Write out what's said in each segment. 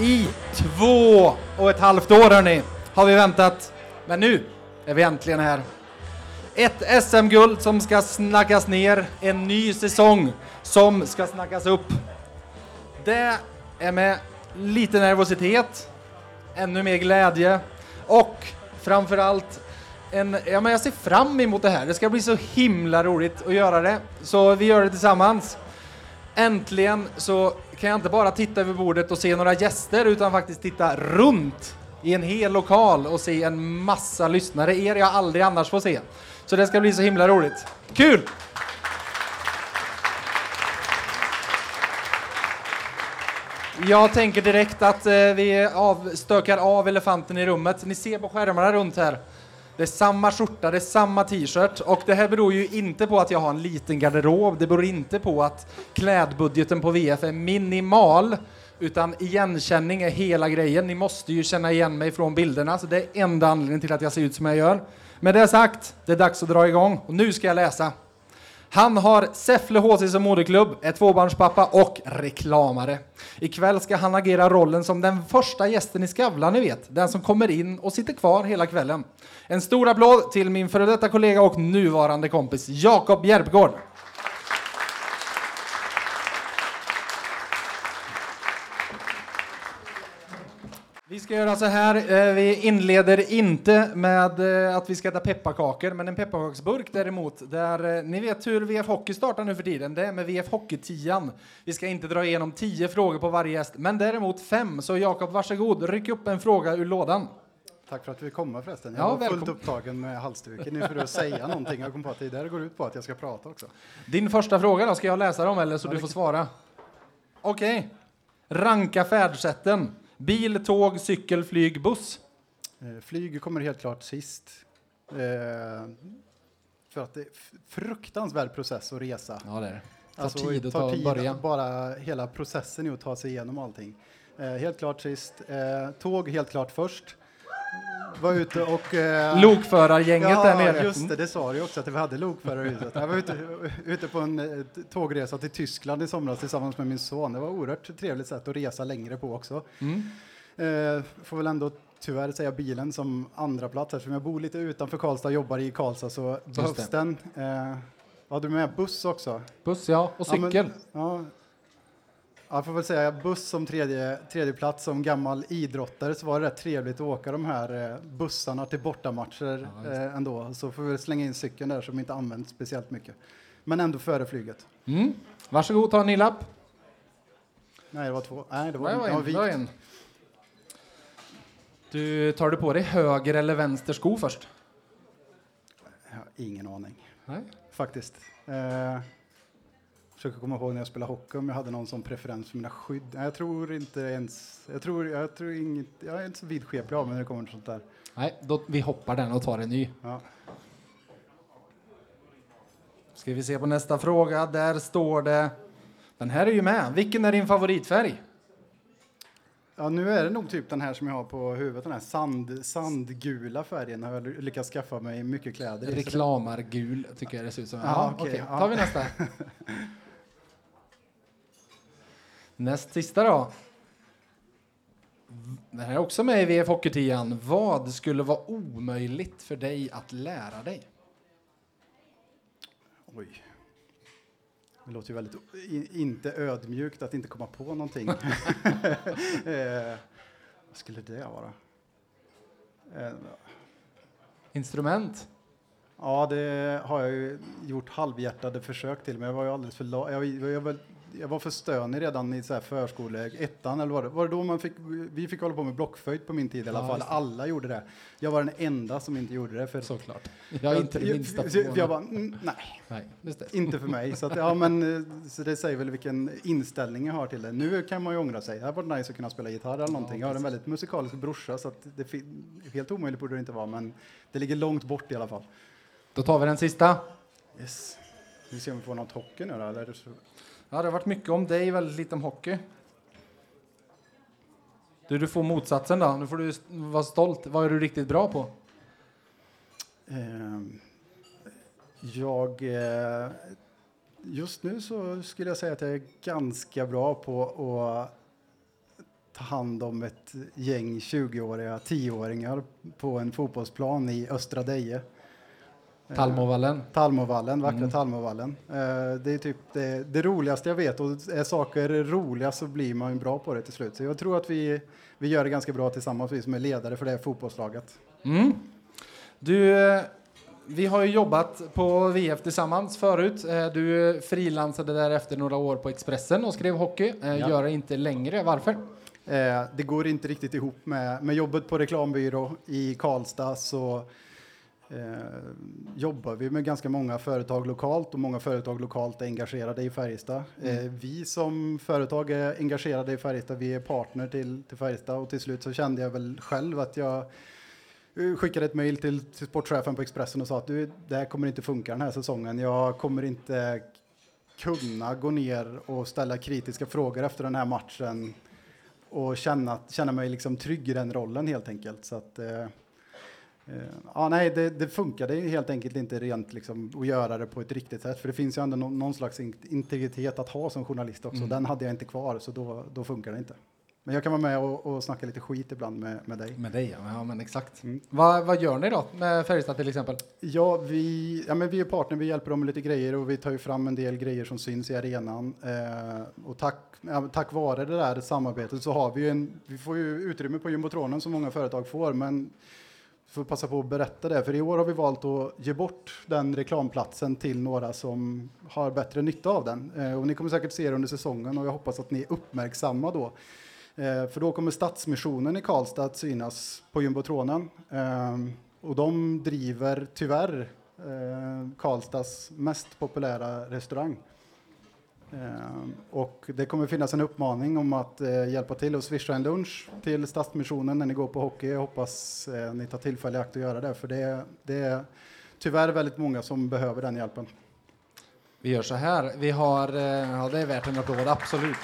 I två och ett halvt år hörni, har vi väntat. Men nu är vi äntligen här. Ett SM-guld som ska snackas ner, en ny säsong som ska snackas upp. Det är med lite nervositet, ännu mer glädje och framförallt en, ja men jag ser fram emot det här. Det ska bli så himla roligt att göra det. Så vi gör det tillsammans. Äntligen så kan jag inte bara titta över bordet och se några gäster utan faktiskt titta runt i en hel lokal och se en massa lyssnare, er jag aldrig annars får se. Så det ska bli så himla roligt. Kul! Jag tänker direkt att eh, vi avstökar av elefanten i rummet. Ni ser på skärmarna runt här. Det är samma skjorta, det är samma t-shirt och det här beror ju inte på att jag har en liten garderob. Det beror inte på att klädbudgeten på VF är minimal utan igenkänning är hela grejen. Ni måste ju känna igen mig från bilderna så det är enda anledningen till att jag ser ut som jag gör. Med det sagt, det är dags att dra igång och nu ska jag läsa. Han har Säffle HC som moderklubb, är tvåbarnspappa och reklamare. Ikväll ska han agera rollen som den första gästen i Skavlan, ni vet. Den som kommer in och sitter kvar hela kvällen. En stor applåd till min före detta kollega och nuvarande kompis Jakob Järpgård. Vi ska göra så här. eh, Vi inleder inte med eh, att vi ska äta pepparkakor, men en pepparkaksburk däremot. Där, eh, ni vet hur VF Hockey startar nu för tiden. Det är med VF Hockey-tian. Vi ska inte dra igenom tio frågor på varje gäst, men däremot fem. Så Jakob, varsågod, ryck upp en fråga ur lådan. Tack för att fick komma förresten. Ja, Jag var fullt välkommen. upptagen med halsduken nu för att säga någonting. Jag kom på att det där går ut på att jag ska prata också. Din första fråga då, ska jag läsa dem eller så du får svara? Okej. Ranka färdsätten. Bil, tåg, cykel, flyg, buss. Eh, Flyg kommer helt klart sist. Eh, för att det är fruktansvärd process att resa. Ja, det är det. Tar Alltså, tid att tar ta tid, börja. Bara hela processen är att ta sig igenom allting. Eh, helt klart sist. Eh, tåg helt klart först. Var ute och... Eh, Lokförargänget ja, där nere. just det, det sa du också att vi hade lokförare i huset. Jag var ute, ute på en eh, tågresa till Tyskland i somras tillsammans med min son. Det var oerhört trevligt sätt att resa längre på också. Mm. Eh, får väl ändå tyvärr säga bilen som andra plats eftersom jag bor lite utanför Karlstad och jobbar i Karlstad så behövs den. Eh, hade du med buss också? Buss, ja. Och Ja, men- cykel. Ja, jag får väl säga buss som tredje, tredje plats. Som gammal idrottare så var det rätt trevligt att åka de här eh, bussarna till bortamatcher Ja, eh, ändå. Så får vi slänga in cykeln där som inte används speciellt mycket. Men ändå före flyget. Mm. Varsågod, ta en ny lapp. Nej, det var två. Nej, det var, Det var en. Det var en. Du, tar du på dig höger eller vänster sko först? Ingen aning. Nej. Faktiskt. Eh, försöker komma ihåg när jag spelade hockey om jag hade någon sån preferens för mina skydd. Nej, jag tror inte ens... Jag tror, jag tror inget... Jag är inte så vidskeplig av mig när det kommer till sånt där. Nej, då, vi hoppar den och tar en ny. Ja. Ska vi se på nästa fråga. Där står det... Den här är ju med. Vilken är din favoritfärg? Ja, nu är det nog typ den här som jag har på huvudet, den här sand, sandgula färgen har jag lyckats skaffa mig mycket kläder i. Reklamargul tycker jag det ser ut som. Ja, Ja, okej. ja. tar vi nästa. Näst sista då. Den här är också med i VF Hockeytian. Vad skulle vara omöjligt för dig att lära dig? det- Oj. Det låter ju väldigt inte ödmjukt att inte komma på någonting. eh, vad skulle det vara? Eh, Instrument? Ja, det har jag ju gjort halvhjärtade försök till, men jag var ju alldeles för jag, jag, jag, jag var för stönig redan i så här förskole, ettan eller vad det var. det då man fick, vi fick hålla på med blockflöjt på min tid i alla Ja, fall. Alla gjorde det. Jag var den enda som inte gjorde det. För Såklart. Jag är inte det jag, minsta jag förvånad. bara, mm, nej, Nej, inte för mig. Så, att, ja, men, eh, så det säger väl vilken inställning jag har till det. Nu kan man ju ångra sig. Det hade varit nice att kunna spela gitarr eller någonting. Jag har en väldigt musikalisk brorsa så att det helt omöjligt borde det inte vara, men det ligger långt bort i alla fall. Då tar vi den sista. Yes. Vi ser om vi får något hockey nu då, eller? Det Ja, det har varit mycket om dig, väldigt lite om hockey. Du, du får motsatsen då. Nu får du vara stolt. Vad är du riktigt bra på? Ehm, jag... eh, Just nu så skulle jag säga att jag är ganska bra på att ta hand om ett gäng 20-åriga, 10-åringar på en fotbollsplan i Östra Deje. Talmovallen. Talmovallen, vackra Mm. Talmovallen. Eh, Det är typ det, det roligaste jag vet och är saker roliga så blir man ju bra på det till slut. Så jag tror att vi, vi gör det ganska bra tillsammans, vi som är ledare för det här fotbollslaget. Mm. Du, eh, vi har ju jobbat på VF tillsammans förut. Eh, Du frilansade därefter några år på Expressen och skrev hockey. Eh, Ja. Gör det inte längre. Varför? Eh, det går inte riktigt ihop med, med jobbet på reklambyrå i Karlstad så eh, jobbar vi med ganska många företag lokalt och många företag lokalt är engagerade i Färjestad. Eh, vi som företag är engagerade i Färjestad, vi är partner till, till Färjestad och till slut så kände jag väl själv att jag eh, skickade ett mejl till, till sportchefen på Expressen och sa att du, det här kommer inte funka den här säsongen. Jag kommer inte kunna gå ner och ställa kritiska frågor efter den här matchen och känna, känna mig liksom trygg i den rollen helt enkelt. Så att, eh, eh, ja, nej, det, det funkade helt enkelt inte rent liksom, att göra det på ett riktigt sätt. För det finns ju ändå någon, någon slags in- integritet att ha som journalist också. Mm. Den hade jag inte kvar, så då, då funkar det inte. Men jag kan vara med och, och snacka lite skit ibland med, med dig. Med dig, ja. ja men exakt. Mm. Vad, vad gör ni då med Färjestad till exempel? Ja, vi, ja, men vi är partner, vi hjälper dem med lite grejer och vi tar ju fram en del grejer som syns i arenan. Eh, och tack, ja, tack vare det där samarbetet så har vi ju en, vi får ju utrymme på jumbotronen som många företag får, men får passa på att berätta det, för i år har vi valt att ge bort den reklamplatsen till några som har bättre nytta av den. Eh, och ni kommer säkert se det under säsongen och jag hoppas att ni är uppmärksamma då. Eh, för då kommer Stadsmissionen i Karlstad att synas på jumbotronen. Eh, och de driver tyvärr Karlstads mest populära restaurang. Eh, och det kommer finnas en uppmaning om att eh, hjälpa till och swisha en lunch till Stadsmissionen när ni går på hockey. Jag hoppas eh, ni tar tillfälle i akt att göra det, för det, är- det är tyvärr väldigt många som behöver den hjälpen. Vi gör så här. Vi har, ja det är värt en applåd, absolut.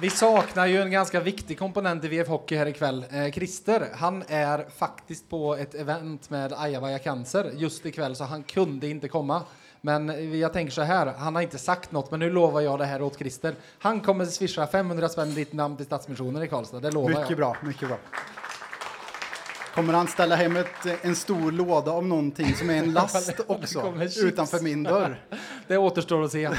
Vi saknar ju en ganska viktig komponent i VF Hockey här ikväll. Eh, Christer, han är faktiskt på ett event med Ayavaya Cancer just ikväll så han kunde inte komma. Men jag tänker så här, han har inte sagt något men nu lovar jag det här åt Christer. Han kommer swisha 500 spänn ditt namn till Stadsmissionen i Karlstad, det lovar Mycket jag. bra, mycket bra. Kommer han ställa hem ett, en stor låda av någonting som är en last också utanför min dörr? Det återstår att se.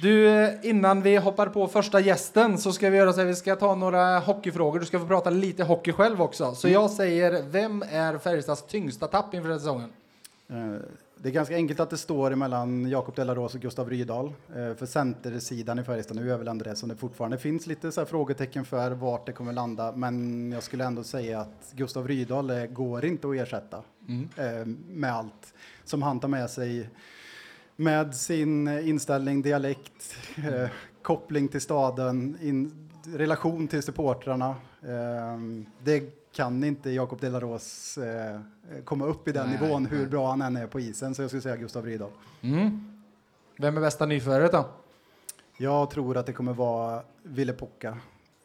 Du, eh, innan vi hoppar på första gästen så ska vi göra så här, vi ska ta några hockeyfrågor. Du ska få prata lite hockey själv också. Så jag säger, vem är Färjestads tyngsta tapp inför den säsongen? Det är ganska enkelt att det står mellan Jakob Delaros och Gustav Rydahl. Eh, För centersidan i Färjestad nu är väl ändå det som det fortfarande finns lite så frågetecken för vart det kommer landa. Men jag skulle ändå säga att Gustav Rydahl eh, går inte att ersätta Mm. eh, med allt som han tar med sig. Med sin inställning, dialekt, eh, koppling till staden, in, relation till supportrarna. Det kan inte Jakob Delaros eh, komma upp i den Nej, nivån hur nej. bra han än är på isen. Så jag skulle säga Gustav Rydahl. Mm. Vem är bästa nyförvärvet då? Jag tror att det kommer vara Ville Pocka.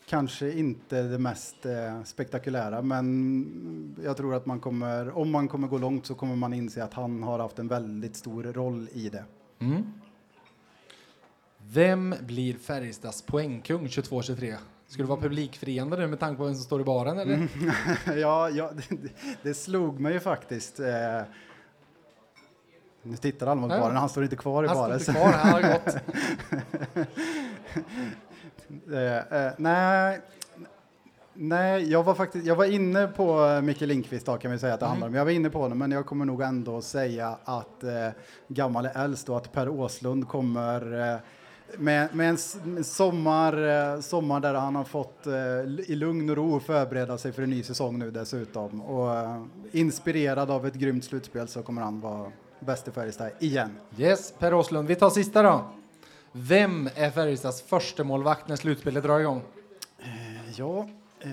Kanske inte det mest eh, spektakulära, men jag tror att man kommer, om man kommer gå långt så kommer man inse att han har haft en väldigt stor roll i det. Mm. Vem blir Färjestads poängkung 22-23? Ska du vara publikfriande nu med tanke på vem som står i baren eller? ja, ja det, det slog mig ju faktiskt. Eh, nu tittar alla mot baren, han står inte kvar i Han baren. står inte kvar, han har gått. Eh, eh, nej, nej jag, var faktiskt, jag var inne på Micke Lindqvist då, kan vi säga att det Mm. handlar om. Jag var inne på honom, men jag kommer nog ändå säga att eh, gammal är äldst och att Per Åslund kommer med, med en, sommar, eh, sommar där han har fått eh, i lugn och ro förbereda sig för en ny säsong nu dessutom. Och eh, inspirerad av ett grymt slutspel så kommer han vara bäst i Färjestad igen. Yes, Per Åslund. Vi tar sista då. Vem är Färjestads första målvakt när slutspelet drar igång? Ja,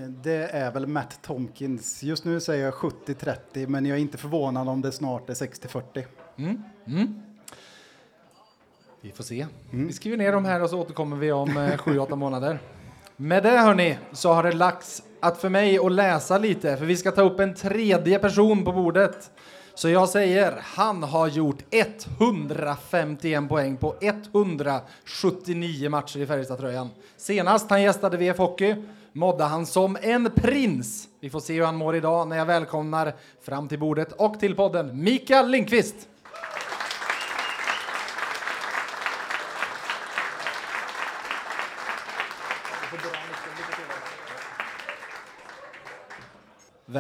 det är väl Matt Tomkins. Just nu säger jag 70-30, men jag är inte förvånad om det snart är 60-40. Mm. Mm. Vi får se. Mm. Vi skriver ner dem här och så återkommer vi om eh, 7-8 månader. Med det hörni så har det lagts att för mig att läsa lite för vi ska ta upp en tredje person på bordet. Så jag säger, han har gjort 151 poäng på 179 matcher i Färjestad-tröjan. Senast han gästade VF Hockey mådde han som en prins. Vi får se hur han mår idag när jag välkomnar fram till bordet och till podden Mikael Lindqvist.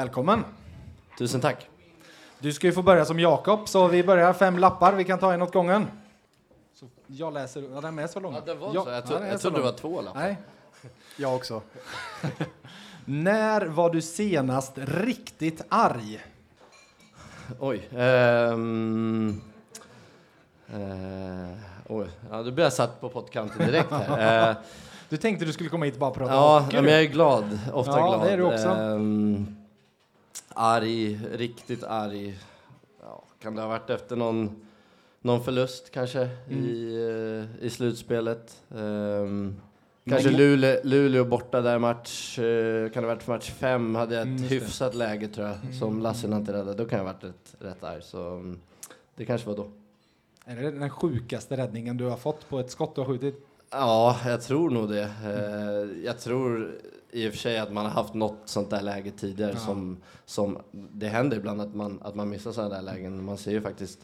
Välkommen! Tusen tack. Du ska ju få börja som Jakob, så vi börjar fem lappar. Vi kan ta en åt gången. Så jag läser. Ja, den är så lång. Ja, det var Ja, så. Jag, ja, tro, den jag trodde det var två lappar. Nej. Jag också. När var du senast riktigt arg? Oj. ehm, eh, oj. Ja, då blir jag satt på pottkanten direkt här. Eh, Du tänkte du skulle komma hit och bara prata ja, men du. jag är glad. Ofta Ja, glad. det är du också. Ehm, arg, riktigt arg. Ja, kan det ha varit efter någon, någon förlust kanske Mm. i, eh, i slutspelet? Ehm, Kanske Luleå, Luleå borta där match, eh, kan det ha varit för match fem, hade jag ett Mm, det. hyfsat läge tror jag, som Lasse inte räddade. Då kan jag ha varit rätt, rätt arg, så mm, det kanske var då. Är det den sjukaste räddningen du har fått på ett skott du har skjutit? Ja, jag tror nog det. Eh, jag tror i och för sig att man har haft något sånt där läge tidigare Ja. som, som det händer ibland att man, att man missar sådana där lägen. Man ser ju faktiskt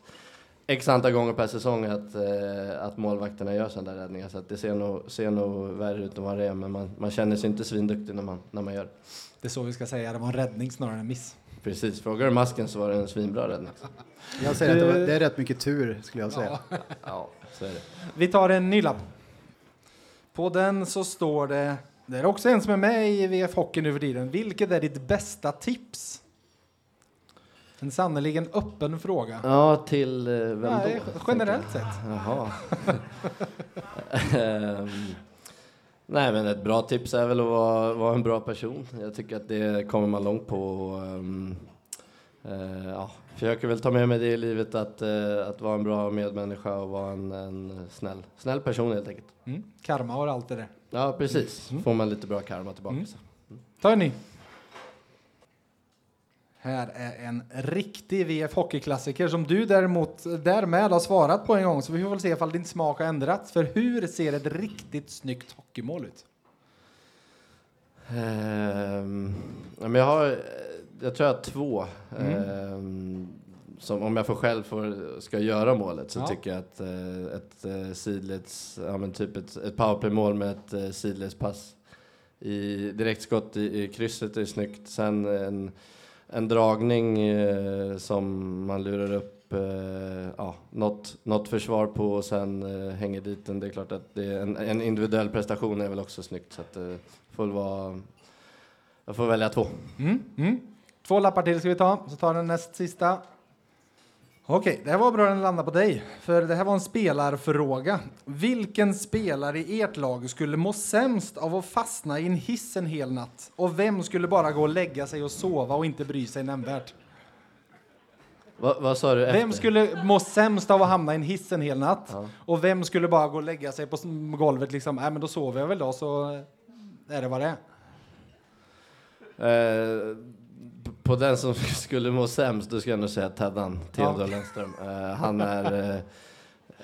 x antal gånger per säsong att, eh, att målvakterna gör sådana där räddningar så att det ser nog, ser nog värre ut än vad det är men man, man känner sig inte svinduktig när man, när man gör det. Det är så vi ska säga, det var en räddning snarare än en miss. Precis, frågar du masken så var det en svinbra räddning. Jag säger att det, var, det är rätt mycket tur skulle jag säga. Ja, så är det. Vi tar en ny lapp. På den så står det, det är också en som är med i VF Hockey nu för tiden. Vilket är ditt bästa tips? En sannerligen öppen fråga. Ja, till eh, vem Nej, då? generellt sett. Jaha. Ehm, nej, men ett bra tips är väl att vara, vara en bra person. Jag tycker att det kommer man långt på. Och, ehm, eh, ja, försöker väl ta med mig det i livet att, eh, att vara en bra medmänniska och vara en, en snäll, snäll person helt enkelt. Mm. Karma och allt det där. Ja, precis. Mm. Får man lite bra karma tillbaka. Mm. så. Ta en ny. Här är en riktig VF Hockeyklassiker som du däremot därmed har svarat på en gång. Så vi får väl se ifall din smak har ändrats. För hur ser ett riktigt snyggt hockeymål ut? Men jag har, eh, jag tror jag har två. Mm. Ehm, som om jag får själv får, ska göra målet så Ja. tycker jag att eh, ett uh, sidleds, ja men typ ett, ett powerplay-mål med ett uh, sidledspass i direktskott i, i krysset är snyggt. Sen en, en dragning eh, som man lurar upp eh, ja, något, något försvar på och sen eh, hänger dit den. Det är klart att det är en, en individuell prestation är väl också snyggt. Så att, eh, får vara, jag får välja två. Mm, mm. Två lappar till ska vi ta, så tar den näst sista. Okej, det här var bra att den landade på dig, för det här var en spelarfråga. Vilken spelare i ert lag skulle må sämst av att fastna i en hiss en hel natt? Och vem skulle bara gå och lägga sig och sova och inte bry sig nämnvärt? Va, vad sa du efter? Vem skulle må sämst av att hamna i en hiss en hel natt? Ja. Och vem skulle bara gå och lägga sig på golvet liksom, nej men då sover jag väl då så är det vad det är. Eh, på den som skulle må sämst, då skulle jag nog säga Teddan, Theodor Ja. Lennström. Eh, han är eh,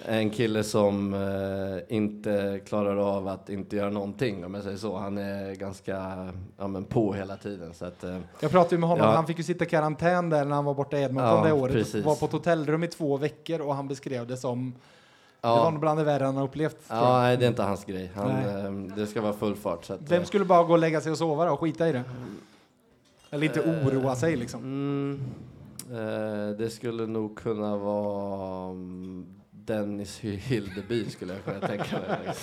en kille som eh, inte klarar av att inte göra någonting, om jag säger så. Han är ganska ja, men på hela tiden. Så att, Jag pratade med honom, Ja. han fick ju sitta i karantän där när han var borta i Edmonton Ja, det året. precis. Var på ett hotellrum i två veckor och han beskrev det som, det var ja, nog bland det värre han har upplevt. ja, nej, det är inte hans grej. Han, det ska vara full fart. Så att, Vem skulle bara gå och lägga sig och sova då och skita i det? Eller inte oroa sig liksom. Eh, mm, eh, det skulle nog kunna vara mm, Dennis Hildeby skulle jag kunna tänka mig.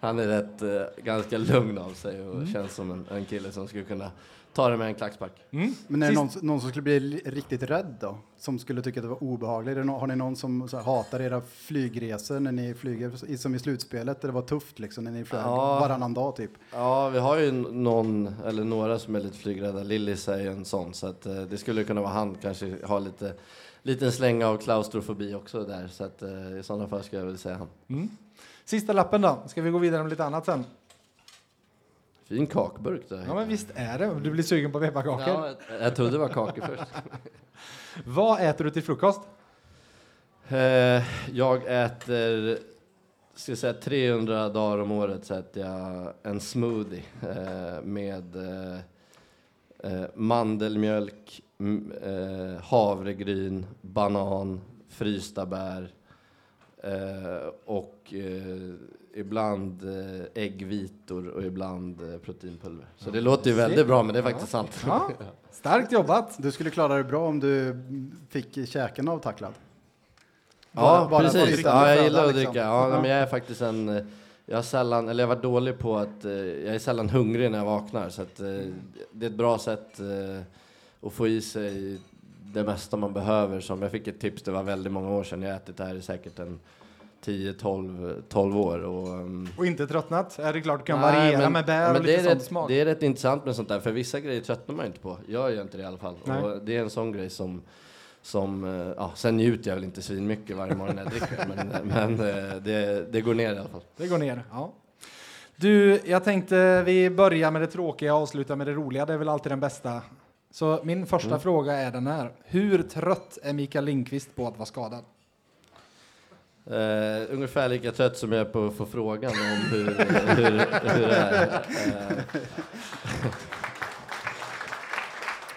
Han är rätt, eh, ganska lugn av sig och Mm. känns som en, en kille som skulle kunna ta det med en klackspark. Mm. Men är det någon, någon som skulle bli li- riktigt rädd då? Som skulle tycka att det var obehagligt? Har ni någon som så här, hatar era flygresor när ni flyger, i- som i slutspelet, där det var tufft liksom när ni flög Ja. varannan dag typ? Ja, vi har ju någon, eller några som är lite flygrädda. Lillis är ju en sån, så att, eh, det skulle kunna vara han. Kanske har lite, liten släng av klaustrofobi också där, så att, eh, i sådana fall skulle jag väl säga han. Mm. Sista lappen då, ska vi gå vidare med lite annat sen? Fin kakburk där. Ja, men visst är det. Du blir sugen på pepparkakor. Ja, jag, jag trodde det var kakor först. Vad äter du till frukost? Eh, jag äter, ska säga 300 dagar om året så äter jag en smoothie eh, med eh, eh, mandelmjölk, eh, havregryn, banan, frysta bär eh, och eh, ibland eh, äggvitor och ibland eh, proteinpulver. Så det låter ju väldigt bra, men det är faktiskt sant. Ja, starkt jobbat. Du skulle klara dig bra om du fick käken avtacklad. Ja, Bara- bara precis. Ja, jag gillar att liksom. dricka. Ja, Ja. Men jag är faktiskt en... Jag har sällan, eller jag har varit dålig på att... eh, Jag är sällan hungrig när jag vaknar, så att, det är ett bra sätt eh, att få i sig det mesta man behöver. Som jag fick ett tips, det var väldigt många år sedan. Jag har ätit det här i säkert en 10-12 12 år. Och, ehm, Och inte tröttnat. Är det klart du kan Nej, variera men- med bär men och lite sånt rätt, smak. Det är rätt intressant med sånt där, för vissa grejer tröttnar man inte på. Jag gör inte det i alla fall. Nej. Och det är en sån grej som, som eh, ja, sen njuter jag väl inte svin mycket varje morgon när jag dricker, men, men eh, det, det går ner i alla fall. Det går ner. Ja. Du, jag tänkte vi börjar med det tråkiga och avslutar med det roliga. Det är väl alltid den bästa. Så min första Mm. fråga är den här. Hur trött är Mikael Lindqvist på att vara skadad? Eh, ungefär lika trött som jag är på att få frågan om hur, hur, hur det är. Eh,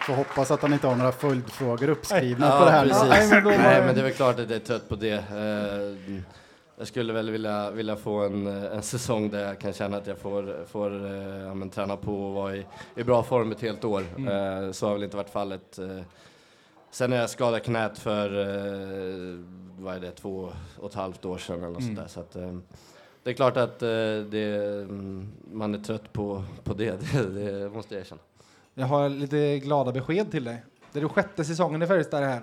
Får hoppas att han inte har några följdfrågor uppskrivna ja, på det här. precis. Nej, men var Nej, det- men det är väl klart att jag är trött på det. Eh, jag skulle väl vilja, vilja få en, en säsong där jag kan känna att jag får, får eh, ja, men, träna på och vara i, i bra form ett helt år. Eh, så har väl inte varit fallet. Eh, sen när jag skadade knät för, vad är det, två och ett halvt år sedan eller något sånt där. Så att, det är klart att det, mm, man är trött på, på det, det, det måste jag erkänna. Jag har lite glada besked till dig. Det är du sjätte säsongen i Färjestad här.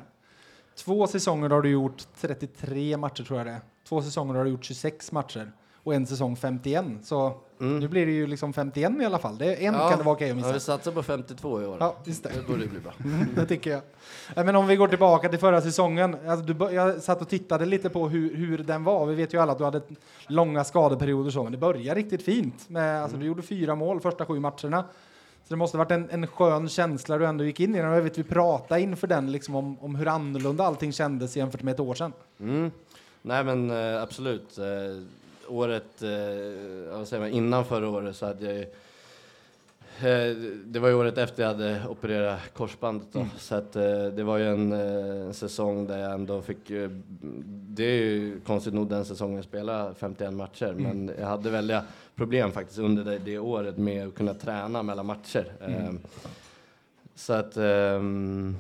Två säsonger har du gjort 33 matcher tror jag det är. Två säsonger har du gjort 26 matcher. Och en säsong 51. Så Mm. nu blir det ju liksom 51 i alla fall. Det är en kan det vara okej att Ja, vi missa. satsar på 52 i år. Ja, just det. Det borde bli bra. det tycker jag. Men om vi går tillbaka till förra säsongen. Alltså, du, jag satt och tittade lite på hur, hur den var. Vi vet ju alla att du hade långa skadeperioder så, men det började riktigt fint. Med, alltså, Du gjorde fyra mål första sju matcherna. Så det måste ha varit en, en skön känsla du ändå gick in i den. Jag vet, vi pratade inför den liksom, om, om hur annorlunda allting kändes jämfört med ett år sedan. Mm. Nej men eh, absolut. Eh, året, eh, vad säger man, innan förra året så hade jag ju det var ju året efter jag hade opererat korsbandet då. Så att, det var ju en, en säsong där jag ändå fick, det är ju konstigt nog den säsongen jag spelade 51 matcher, men jag hade väldiga problem faktiskt under det, det året med att kunna träna mellan matcher. Eh, så att, ehm,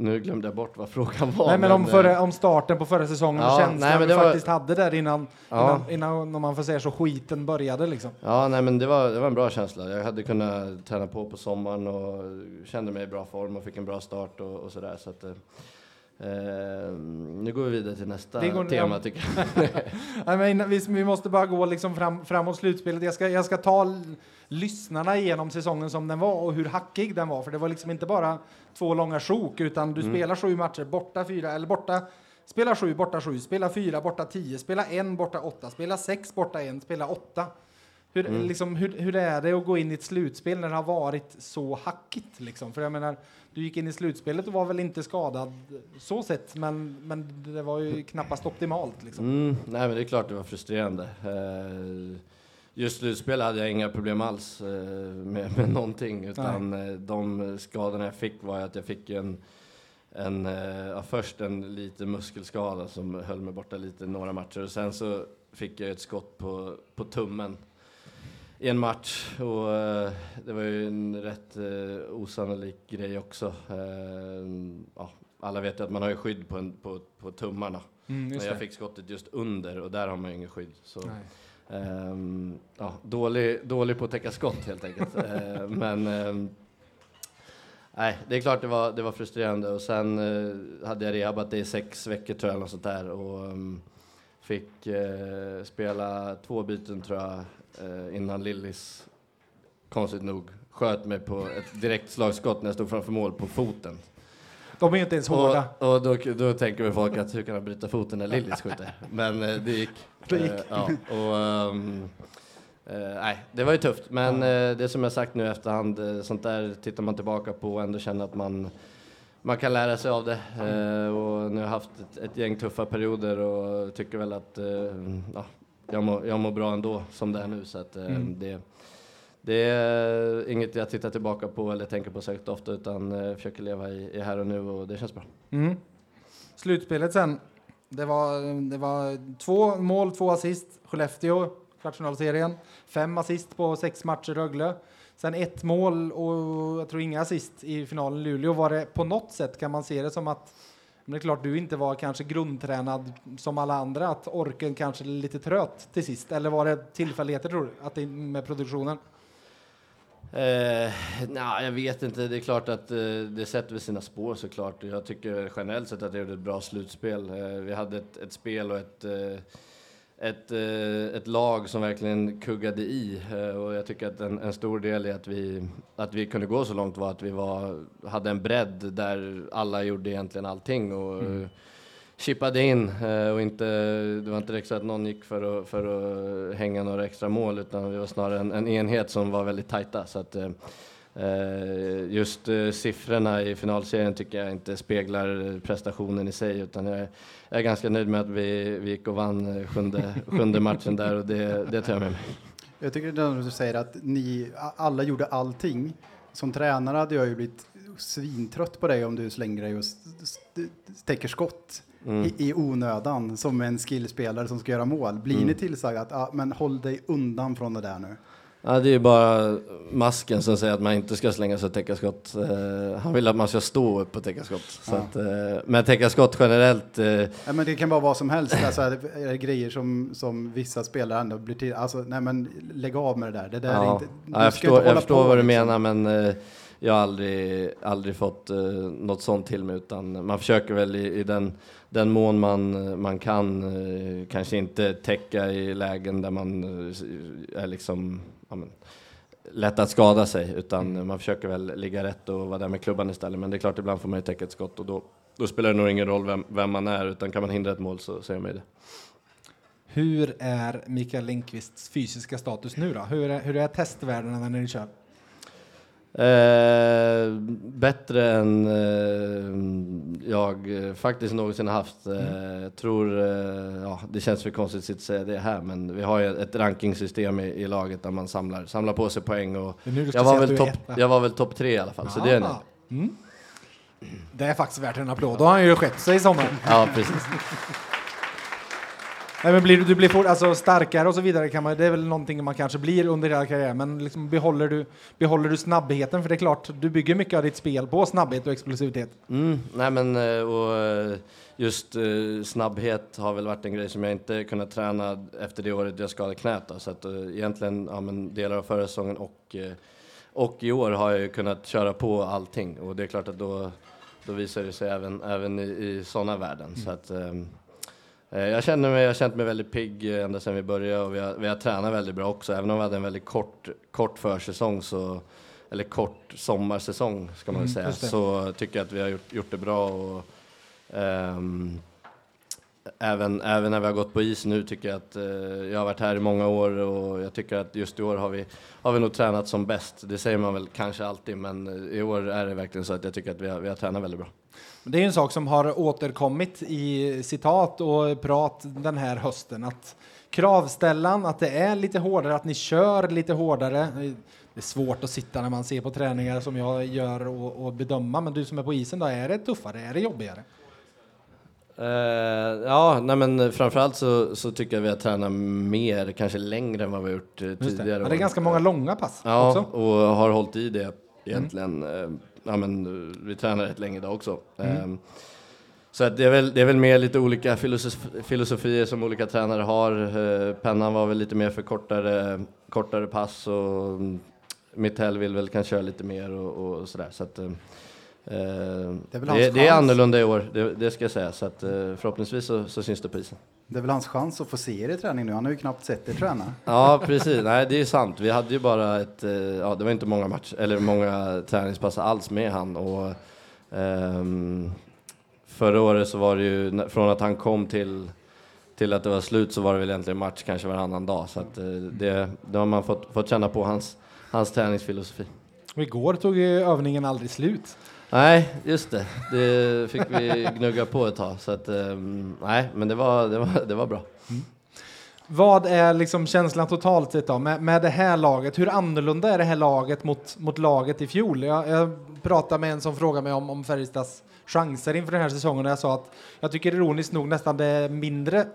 nu glömde jag bort vad frågan var. Nej, men om, eh, förra, om starten på förra säsongen Ja, och känslan nej, men var- faktiskt hade där innan, Ja. innan, innan, om man får säga så, skiten började liksom. Ja, nej, men det var, det var en bra känsla. Jag hade kunnat träna på på sommaren och kände mig i bra form och fick en bra start och, och sådär. Så att, eh, nu går vi vidare till nästa går- tema ja. tycker jag. Men innan- vi, vi måste bara gå liksom fram, framåt slutspelet. Jag ska, jag ska ta lyssnarna igenom säsongen som den var och hur hackig den var. För det var liksom inte bara två långa sjok, utan du spelar sju matcher, borta fyra, eller borta, spela sju, borta sju, spela fyra, borta tio, spela en, borta åtta, spela sex, borta en, spela åtta. Hur, liksom, hur, hur är det att gå in i ett slutspel när det har varit så hackigt? Liksom? För jag menar, du gick in i slutspelet och var väl inte skadad så sett, men, men det var ju knappast optimalt. Liksom. Mm, nej, men det är klart det var frustrerande. Eh, just slutspel hade jag inga problem alls eh, med, med någonting. Utan eh, de skadorna jag fick var att jag fick en, en eh, ja, först en liten muskelskada som höll mig borta lite några matcher. Och sen så fick jag ett skott på, på tummen i en match. Och det var ju en rätt eh, osannolik grej också. Ja, alla vet ju att man har ju skydd på, en, på, på tummarna. Mm, Men jag fick skottet just under och där har man ju inget skydd. Så, Nej. Ehm, ja, dålig, dålig på att täcka skott helt enkelt. Eh, men ehm, nej, det är klart det var, det var frustrerande och sen eh, hade jag rehabat det i sex veckor tror jag, sånt där. Och, ehm, fick eh, spela två byten tror jag eh, innan Lillis, konstigt nog, sköt mig på ett direkt slagskott när jag stod framför mål på foten. De är ju inte ens hårda. Och, och då, då tänker väl folk att hur kan han bryta foten när Lillis skjuter? Men eh, det gick. Det gick. Eh, ja, och, ehm, Eh, nej, det var ju tufft, men eh, det som jag sagt nu i efterhand, eh, sånt där tittar man tillbaka på och ändå känner att man, man kan lära sig av det. Eh, och nu har jag haft ett, ett gäng tuffa perioder och tycker väl att eh, ja, jag, mår, jag mår bra ändå som det är nu. Så att, eh, det, det är inget jag tittar tillbaka på eller tänker på särskilt ofta utan eh, försöker leva i, i här och nu och det känns bra. Mm. Slutspelet sen. Det var, det var två mål, två assist. Skellefteå, kvartsfinalserien. Fem assist på sex matcher Rögle. Sen ett mål och jag tror inga assist i finalen Luleå. Var det på något sätt kan man se det som att men det är klart du inte var kanske grundtränad som alla andra, att orken kanske är lite trött till sist. Eller var det tillfälligheter tror du, att det, med produktionen? Eh, nah, jag vet inte. Det är klart att eh, det sätter väl sina spår såklart. Jag tycker generellt sett att det gjorde ett bra slutspel. Eh, vi hade ett, ett spel och ett, eh, ett, eh, ett lag som verkligen kuggade i. Eh, och jag tycker att en, en stor del i att vi, att vi kunde gå så långt var att vi var, hade en bredd där alla gjorde egentligen allting. Och, Mm chippade in eh, och inte, det var inte direkt så att någon gick för att, för att hänga några extra mål utan vi var snarare en, en enhet som var väldigt tajta. Så att, eh, eh, just siffrorna i finalserien tycker jag inte speglar prestationen i sig utan jag är, ganska nöjd med att vi, vi gick och vann sjunde, sjunde matchen där och det, det tar jag med mig. Jag tycker det är du säger att ni alla gjorde allting. Som tränare hade jag ju blivit svintrött på dig om du slänger dig och täcker skott Mm. i, i onödan som en skillspelare som ska göra mål. Blir Mm. ni tillsagda att ah, men håll dig undan från det där nu? Ja, det är ju bara masken som säger att man inte ska slänga sig och täcka skott. Eh, han vill att man ska stå upp och täcka skott. Ja. att, eh, men täcka skott generellt, eh, Ja, men det kan vara vad som helst. Alltså, är det- är det grejer som, som vissa spelare ändå blir till. Alltså, nej men lägg av med det där. Det där är Ja, inte, ja, jag förstår, jag förstår på, vad du liksom. menar men eh, jag har aldrig, aldrig fått eh, något sånt till mig utan man försöker väl i, i den, den mån man, man kan eh, kanske inte täcka i lägen där man eh, är liksom ja, men, lätt att skada sig utan man försöker väl ligga rätt och vara där med klubban istället men det är klart ibland får man ju täcka ett skott och då, då spelar det nog ingen roll vem, vem man är utan kan man hindra ett mål så säger man ju det. Hur är Mikael Lindqvists fysiska status nu då? Hur är, hur är testvärdena när ni kör? Eh, bättre än eh, jag eh, faktiskt någonsin haft. Eh, Jag tror, eh, ja, det känns för konstigt att säga det här, men vi har ju ett rankingsystem i, i laget där man samlar, samlar på sig poäng. Och jag, var väl topp, jag var väl topp tre i alla fall, så det är mm. Det är faktiskt värt en applåd. Då har han ju skett sig i sommar. Ja, precis. Nej, men blir du, du blir fort, alltså starkare och så vidare. Kan man, det är väl någonting man kanske blir under hela karriären. Men liksom behåller, du, behåller du snabbheten? För det är klart, du bygger mycket av ditt spel på snabbhet och explosivitet. Mm, nej men eh, och eh, just eh, snabbhet har väl varit en grej som jag inte kunnat träna efter det året jag skadade knät då. Så att egentligen, ja men delar av förra säsongen och, och i år har jag kunnat köra på allting och det är klart att då, då visar det sig även, även i, i sådana värden. Så att, ehm, eh, jag känner mig, jag har känt mig väldigt pigg eh, ända sedan vi började och vi har, vi har tränat väldigt bra också. Även om vi hade en väldigt kort, kort försäsong så eller kort sommarsäsong ska man Mm, säga, så tycker jag att vi har gjort, gjort det bra. Och, ehm, även, även när vi har gått på is nu tycker jag att eh, jag har varit här i många år och jag tycker att just i år har vi, har vi nog tränat som bäst. Det säger man väl kanske alltid, men eh, i år är det verkligen så att jag tycker att vi har, vi har tränat väldigt bra. Det är en sak som har återkommit i citat och prat den här hösten. Att kravställan, att det är lite hårdare, att ni kör lite hårdare. Det är svårt att sitta när man ser på träningar som jag gör och, och bedöma, men du som är på isen då, är det tuffare? Är det jobbigare? Eh, ja, nej men framförallt så, så tycker jag vi har tränat mer, kanske längre än vad vi har gjort eh, Just det. tidigare. Ja, det är ganska många långa pass Ja, också. och har hållit i det egentligen. Eh, Ja, men, eh, vi tränar rätt länge idag också. Mm. Eh, Så det, är väl, det är väl mer lite olika filosof- filosofier som olika tränare har. Eh, Pennan var väl lite mer för kortare, kortare pass och mm, Mitell vill väl kanske köra lite mer och, och sådär. Så att, eh, Det är det, väl det, hans är annorlunda i år, det, det ska jag säga. Så att, eh, förhoppningsvis så, så syns det på isen. Det är väl hans chans att få se er i träning nu. Han har ju knappt sett er träna. Ja, precis. Nej, det är sant. Vi hade ju bara ett, eh, ja, det var inte många matcher, eller många träningspass alls med han och ehm, förra året så var det ju, från att han kom till, till att det var slut så var det väl egentligen match kanske varannan dag. Så att, eh, det, det har man fått, fått känna på hans, hans träningsfilosofi. Och igår tog ju övningen aldrig slut. Nej, just det. Det fick vi gnugga på ett tag. Så att, um, nej, men det var, det var, det var bra. Mm. Vad är liksom känslan totalt sett då med, med det här laget? Hur annorlunda är det här laget mot, mot laget i fjol? Jag, jag pratade med en som frågade mig om, om Färjestads chanser inför den här säsongen och jag sa att jag tycker ironiskt nog nästan det är mindre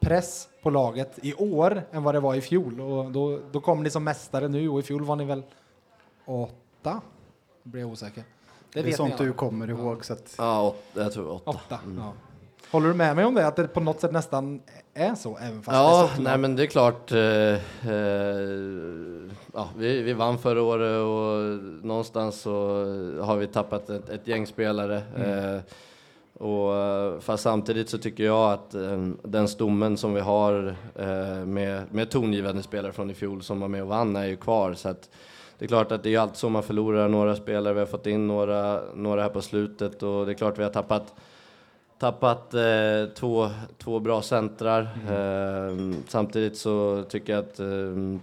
press på laget i år än vad det var i fjol och då, då kom ni som mästare nu och i fjol var ni väl åtta? Då blir jag osäker. Det är vet sånt du kommer ihåg. Så att, Ja, åt, jag tror åtta. Åtta. Ja. Håller du med mig om det? Att det på något sätt nästan är så? Även fast Ja, det är så nej men det är klart. Eh, eh, ja, vi, vi vann förra året och någonstans så har vi tappat ett, ett gäng spelare. Eh, och, fast samtidigt så tycker jag att eh, den stommen som vi har eh, med, med tongivande spelare från i fjol som var med och vann är ju kvar. Så att, det är klart att det är alltid så man förlorar några spelare. Vi har fått in några, några här på slutet och det är klart vi har tappat tappat eh, två, två bra centrar. Eh, samtidigt så tycker jag att eh,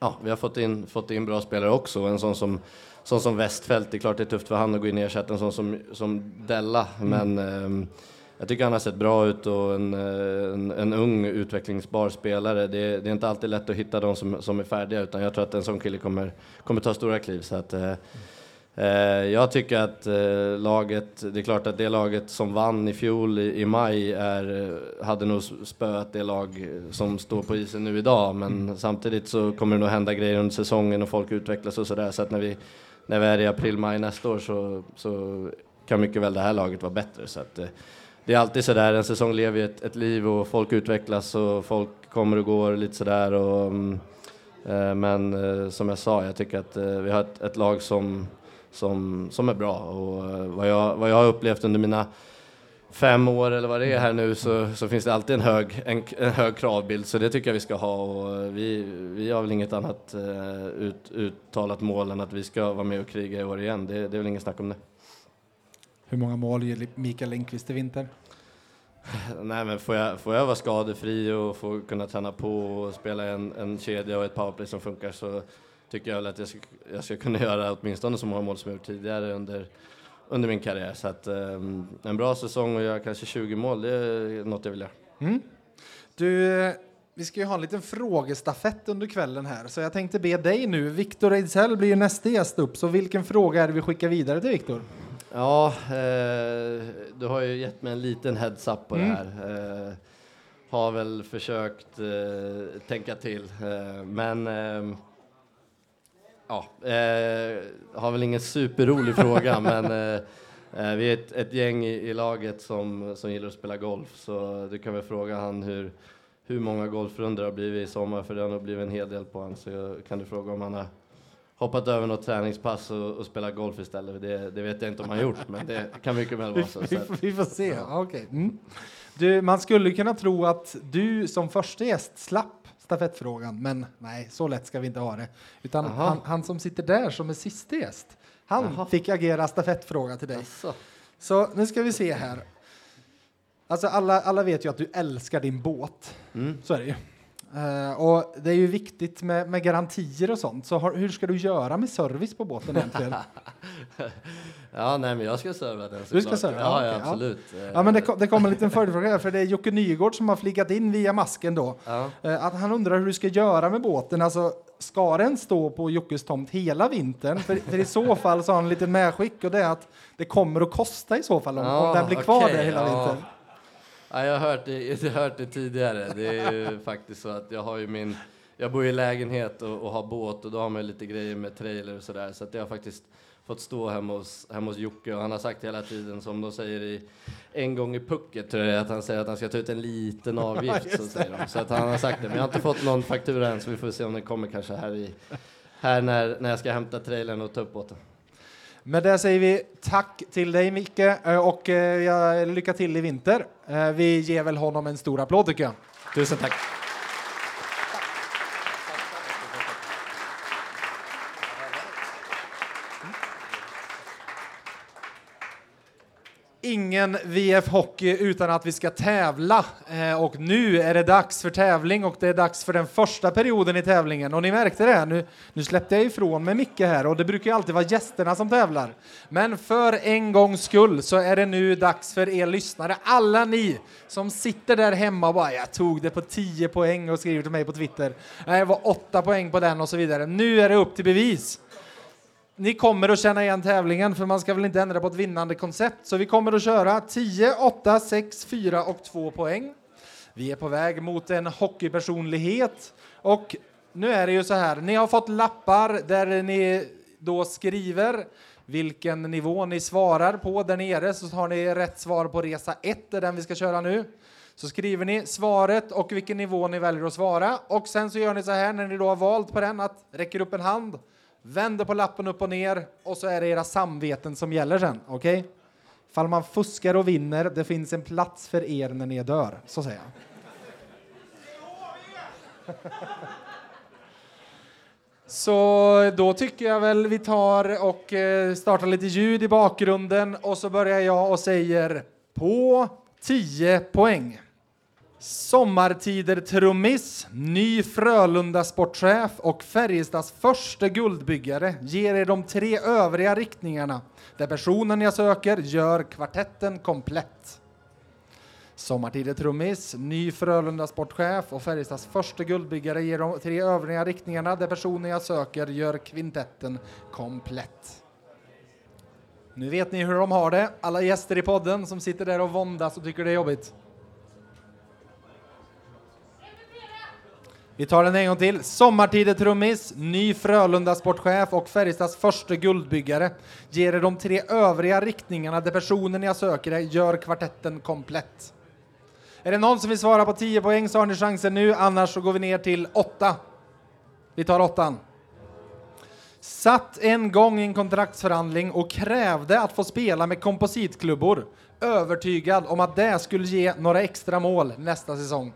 ja, vi har fått in, fått in bra spelare också. En sån som, sån som Westfält, det är klart det är tufft för han att gå in och ersätta en sån som, som Della, men eh, jag tycker han har sett bra ut och en, eh, en, en ung utvecklingsbar spelare. Det, det är inte alltid lätt att hitta de som, som är färdiga utan jag tror att en sån kille kommer, kommer ta stora kliv. Så att, eh, eh jag tycker att eh, laget, det är klart att det laget som vann i fjol i, i maj är, eh, hade nog spöat det lag som står på isen nu idag, men samtidigt så kommer det nog hända grejer under säsongen och folk utvecklas och sådär, så att när vi, när vi är i april, maj nästa år så, så kan mycket väl det här laget vara bättre. Så att, det är alltid sådär, en säsong lever ju ett, ett liv och folk utvecklas och folk kommer och går lite sådär. Och, mm, eh, men eh, som jag sa, jag tycker att eh, vi har ett, ett lag som som, som är bra. Och eh, vad jag, vad jag har upplevt under mina fem år eller vad det är här nu så, så finns det alltid en hög, en, en, hög kravbild så det tycker jag vi ska ha och eh, vi, vi har väl inget annat ut, uttalat mål än att vi ska vara med och kriga i år igen. Det, det är väl inget snack om det. Hur många mål gör Mikael Lindqvist i vinter? Nej men får jag, får jag vara skadefri och få kunna träna på och spela en, en kedja och ett powerplay som funkar så tycker jag väl att jag ska, jag ska kunna göra åtminstone så många mål som jag gjort tidigare under, under min karriär. Så att um, en bra säsong och göra kanske 20 mål, det är något jag vill göra. Mm. Du, vi ska ju ha en liten frågestafett under kvällen här, så jag tänkte be dig nu. Viktor Ejdsell blir ju nästa gäst upp, så vilken fråga är det vi skickar vidare till Viktor? Ja, eh, du har ju gett mig en liten heads-up på mm. det här. Eh, har väl försökt eh, tänka till, eh, men ehm, Ja, eh, har väl ingen superrolig fråga, men eh, eh, vi är ett, ett gäng i, i, laget som, som gillar att spela golf, så du kan väl fråga han hur, hur många golfrundor har blivit i sommar, för det har nog blivit en hel del på honom. Så kan du fråga om han har hoppat över något träningspass och, och spelat golf istället. Det, det, vet jag inte om han gjort, men det kan mycket väl vara så. Vi, vi, vi får se. Ja. Okay. Mm. Du, man skulle kunna tro att du som första gäst slapp stafettfrågan, men nej, så lätt ska vi inte ha det. Utan han, han, som sitter där som är sista gäst, han Aha. fick agera stafettfråga till dig. Asså. Så nu ska vi se här. Alltså alla, alla vet ju att du älskar din båt. Mm. Så är det ju. Uh, och det är ju viktigt med, med garantier och sånt. Så har, hur ska du göra med service på båten egentligen? ja, nej, men jag ska serva den Du ska serva? Ja, ja, okay, absolut. Ja. ja, men det, det kommer en liten följdfråga för det är Jocke Nygård som har flickat in via masken då. Ja. Uh, att han undrar hur du ska göra med båten. Alltså, ska den stå på Jockes tomt hela vintern? För, för i så fall så har han en liten medskick och det är att det kommer att kosta i så fall om, om den blir kvar okay, där hela vintern. Ja, jag har hört det, jag har hört det tidigare. Det är ju faktiskt så att jag har ju min... Jag bor i lägenhet och, och har båt och då har man lite grejer med trailer och sådär. Så att jag har faktiskt fått stå hemma hos, hemma hos Jocke och han har sagt hela tiden, som de säger i En gång i pucket, tror jag, att han säger att han ska ta ut en liten avgift. så, säger de. så att han har sagt det, men jag har inte fått någon faktura än så vi får se om den kommer kanske här, i, här när, när jag ska hämta trailern och ta upp båten. Med det säger vi tack till dig Micke eh, och eh, lycka till i vinter. Eh, vi ger väl honom en stor applåd tycker jag. Tusen tack. Ingen VF Hockey utan att vi ska tävla. Eh, och nu är det dags för tävling och det är dags för den första perioden i tävlingen. Och ni märkte det, nu, nu släppte jag ifrån mig Micke här och det brukar ju alltid vara gästerna som tävlar. Men för en gångs skull så är det nu dags för er lyssnare, alla ni som sitter där hemma och bara jag tog det på 10 poäng och skriver till mig på Twitter. Nej, det var 8 poäng på den och så vidare. Nu är det upp till bevis ni kommer att känna igen tävlingen för man ska väl inte ändra på ett vinnande koncept. Så vi kommer att köra 10, 8, 6, 4 och 2 poäng. Vi är på väg mot en hockeypersonlighet och nu är det ju så här. Ni har fått lappar där ni då skriver vilken nivå ni svarar på där nere så har ni rätt svar på resa 1, är den vi ska köra nu. Så skriver ni svaret och vilken nivå ni väljer att svara och sen så gör ni så här när ni då har valt på den att räcker upp en hand vänder på lappen upp och ner och så är det era samveten som gäller sen. Okej? Okay? Fall man fuskar och vinner, det finns en plats för er när ni dör, så säger jag. Så då tycker jag väl vi tar och eh, startar lite ljud i bakgrunden och så börjar jag och säger på 10 poäng. Sommartider-trummis, ny Frölunda-sportchef och Färjestads första guldbyggare ger er de tre övriga riktningarna där personen jag söker gör kvartetten komplett. Sommartider-trummis, ny Frölunda-sportchef och Färjestads första guldbyggare ger de tre övriga riktningarna där personen jag söker gör kvintetten komplett. Nu vet ni hur de har det, alla gäster i podden som sitter där och våndas och tycker det är jobbigt. Vi tar den en gång till. Sommartider-trummis, ny Frölunda-sportchef och Färjestads första guldbyggare ger er de tre övriga riktningarna där personen jag söker är gör kvartetten komplett. Är det någon som vill svara på 10 poäng så har ni chansen nu, annars så går vi ner till 8. Vi tar åttan. Satt en gång i en kontraktsförhandling och krävde att få spela med kompositklubbor, övertygad om att det skulle ge några extra mål nästa säsong.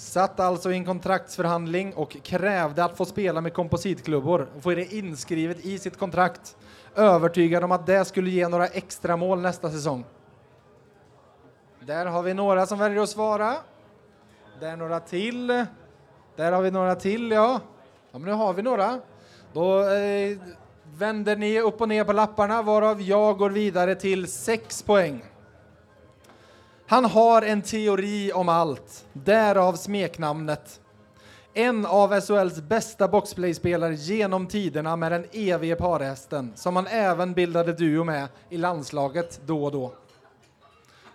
Satt alltså i en kontraktsförhandling och krävde att få spela med kompositklubbor och få det inskrivet i sitt kontrakt. Övertygad om att det skulle ge några extra mål nästa säsong. Där har vi några som väljer att svara. Där några till. Där har vi några till, ja. Ja, men nu har vi några. Då eh, vänder ni upp och ner på lapparna varav jag går vidare till sex poäng. Han har en teori om allt, därav smeknamnet. En av SHLs bästa boxplayspelare genom tiderna med den evige parhästen som han även bildade duo med i landslaget då och då.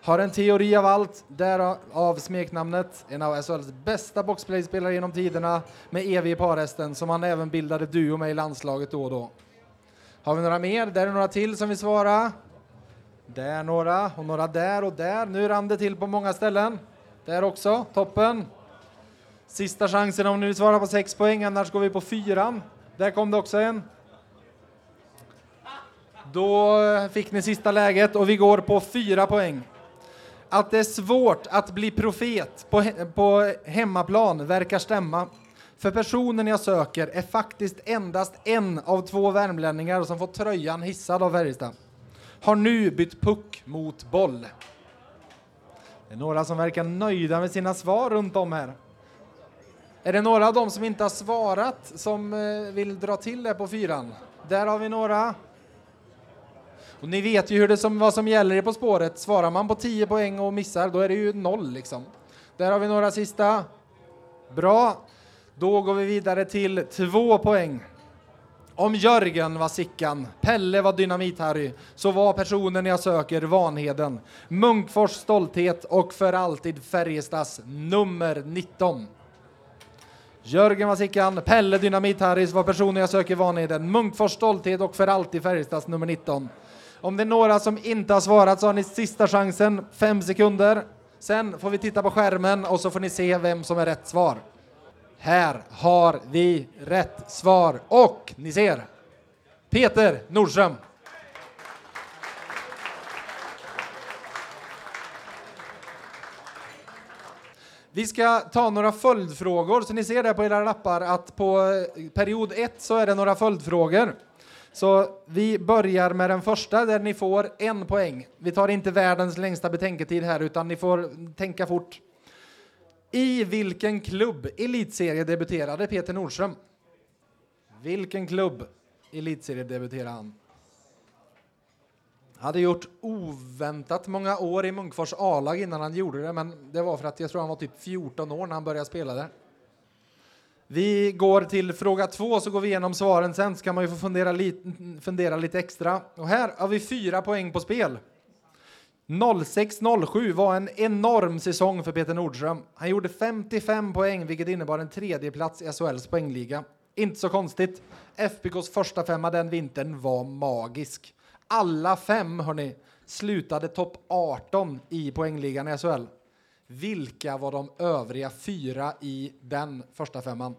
Har en teori av allt, därav smeknamnet. En av SHLs bästa boxplayspelare genom tiderna med evige parhästen som han även bildade duo med i landslaget då och då. Har vi några mer? Där är några till som vill svara. Där några och några där och där. Nu rann det till på många ställen. Där också, toppen. Sista chansen om ni vill svara på sex poäng, annars går vi på fyran. Där kom det också en. Då eh, fick ni sista läget och vi går på fyra poäng. Att det är svårt att bli profet på, på hemmaplan verkar stämma. För personen jag söker är faktiskt endast en av två värmlänningar som fått tröjan hissad av Färjestad har nu bytt puck mot boll. Det är några som verkar nöjda med sina svar runt om här. Är det några av dem som inte har svarat som eh, vill dra till det på fyran? Där har vi några. Och ni vet ju hur det som, vad som gäller På spåret. Svarar man på 10 poäng och missar, då är det ju noll liksom. Där har vi några sista. Bra. Då går vi vidare till två poäng. Om Jörgen var Sickan, Pelle var Dynamit-Harry, så var personen jag söker Vanheden, Munkfors stolthet och för alltid Färjestads nummer 19. Jörgen var Sickan, Pelle Dynamit-Harry var personen jag söker Vanheden, Munkfors stolthet och för alltid Färjestads nummer 19. Om det är några som inte har svarat så har ni sista chansen, fem sekunder. Sen får vi titta på skärmen och så får ni se vem som är rätt svar. Här har vi rätt svar och ni ser Peter Nordström. Vi ska ta några följdfrågor, så ni ser där på era lappar att på eh, period 1 så är det några följdfrågor. Så vi börjar med den första där ni får en poäng. Vi tar inte världens längsta betänketid här utan ni får tänka fort. I vilken klubb elitserie debuterade Peter Nordström? Vilken klubb elitserie debuterade han? Hade gjort oväntat många år i Munkfors A-lag innan han gjorde det, men det var för att jag tror han var typ 14 år när han började spela där. Vi går till fråga två så går vi igenom svaren sen så kan man ju få fundera, li fundera lite extra. Och här har vi fyra poäng på spel. 06-07 var en enorm säsong för Peter Nordström. Han gjorde 55 poäng vilket innebar en tredjeplats i SHLs poängliga. Inte så konstigt. FBKs första femma den vintern var magisk. Alla fem hörni, slutade topp 18 i poängligan i SHL. Vilka var de övriga fyra i den första femman?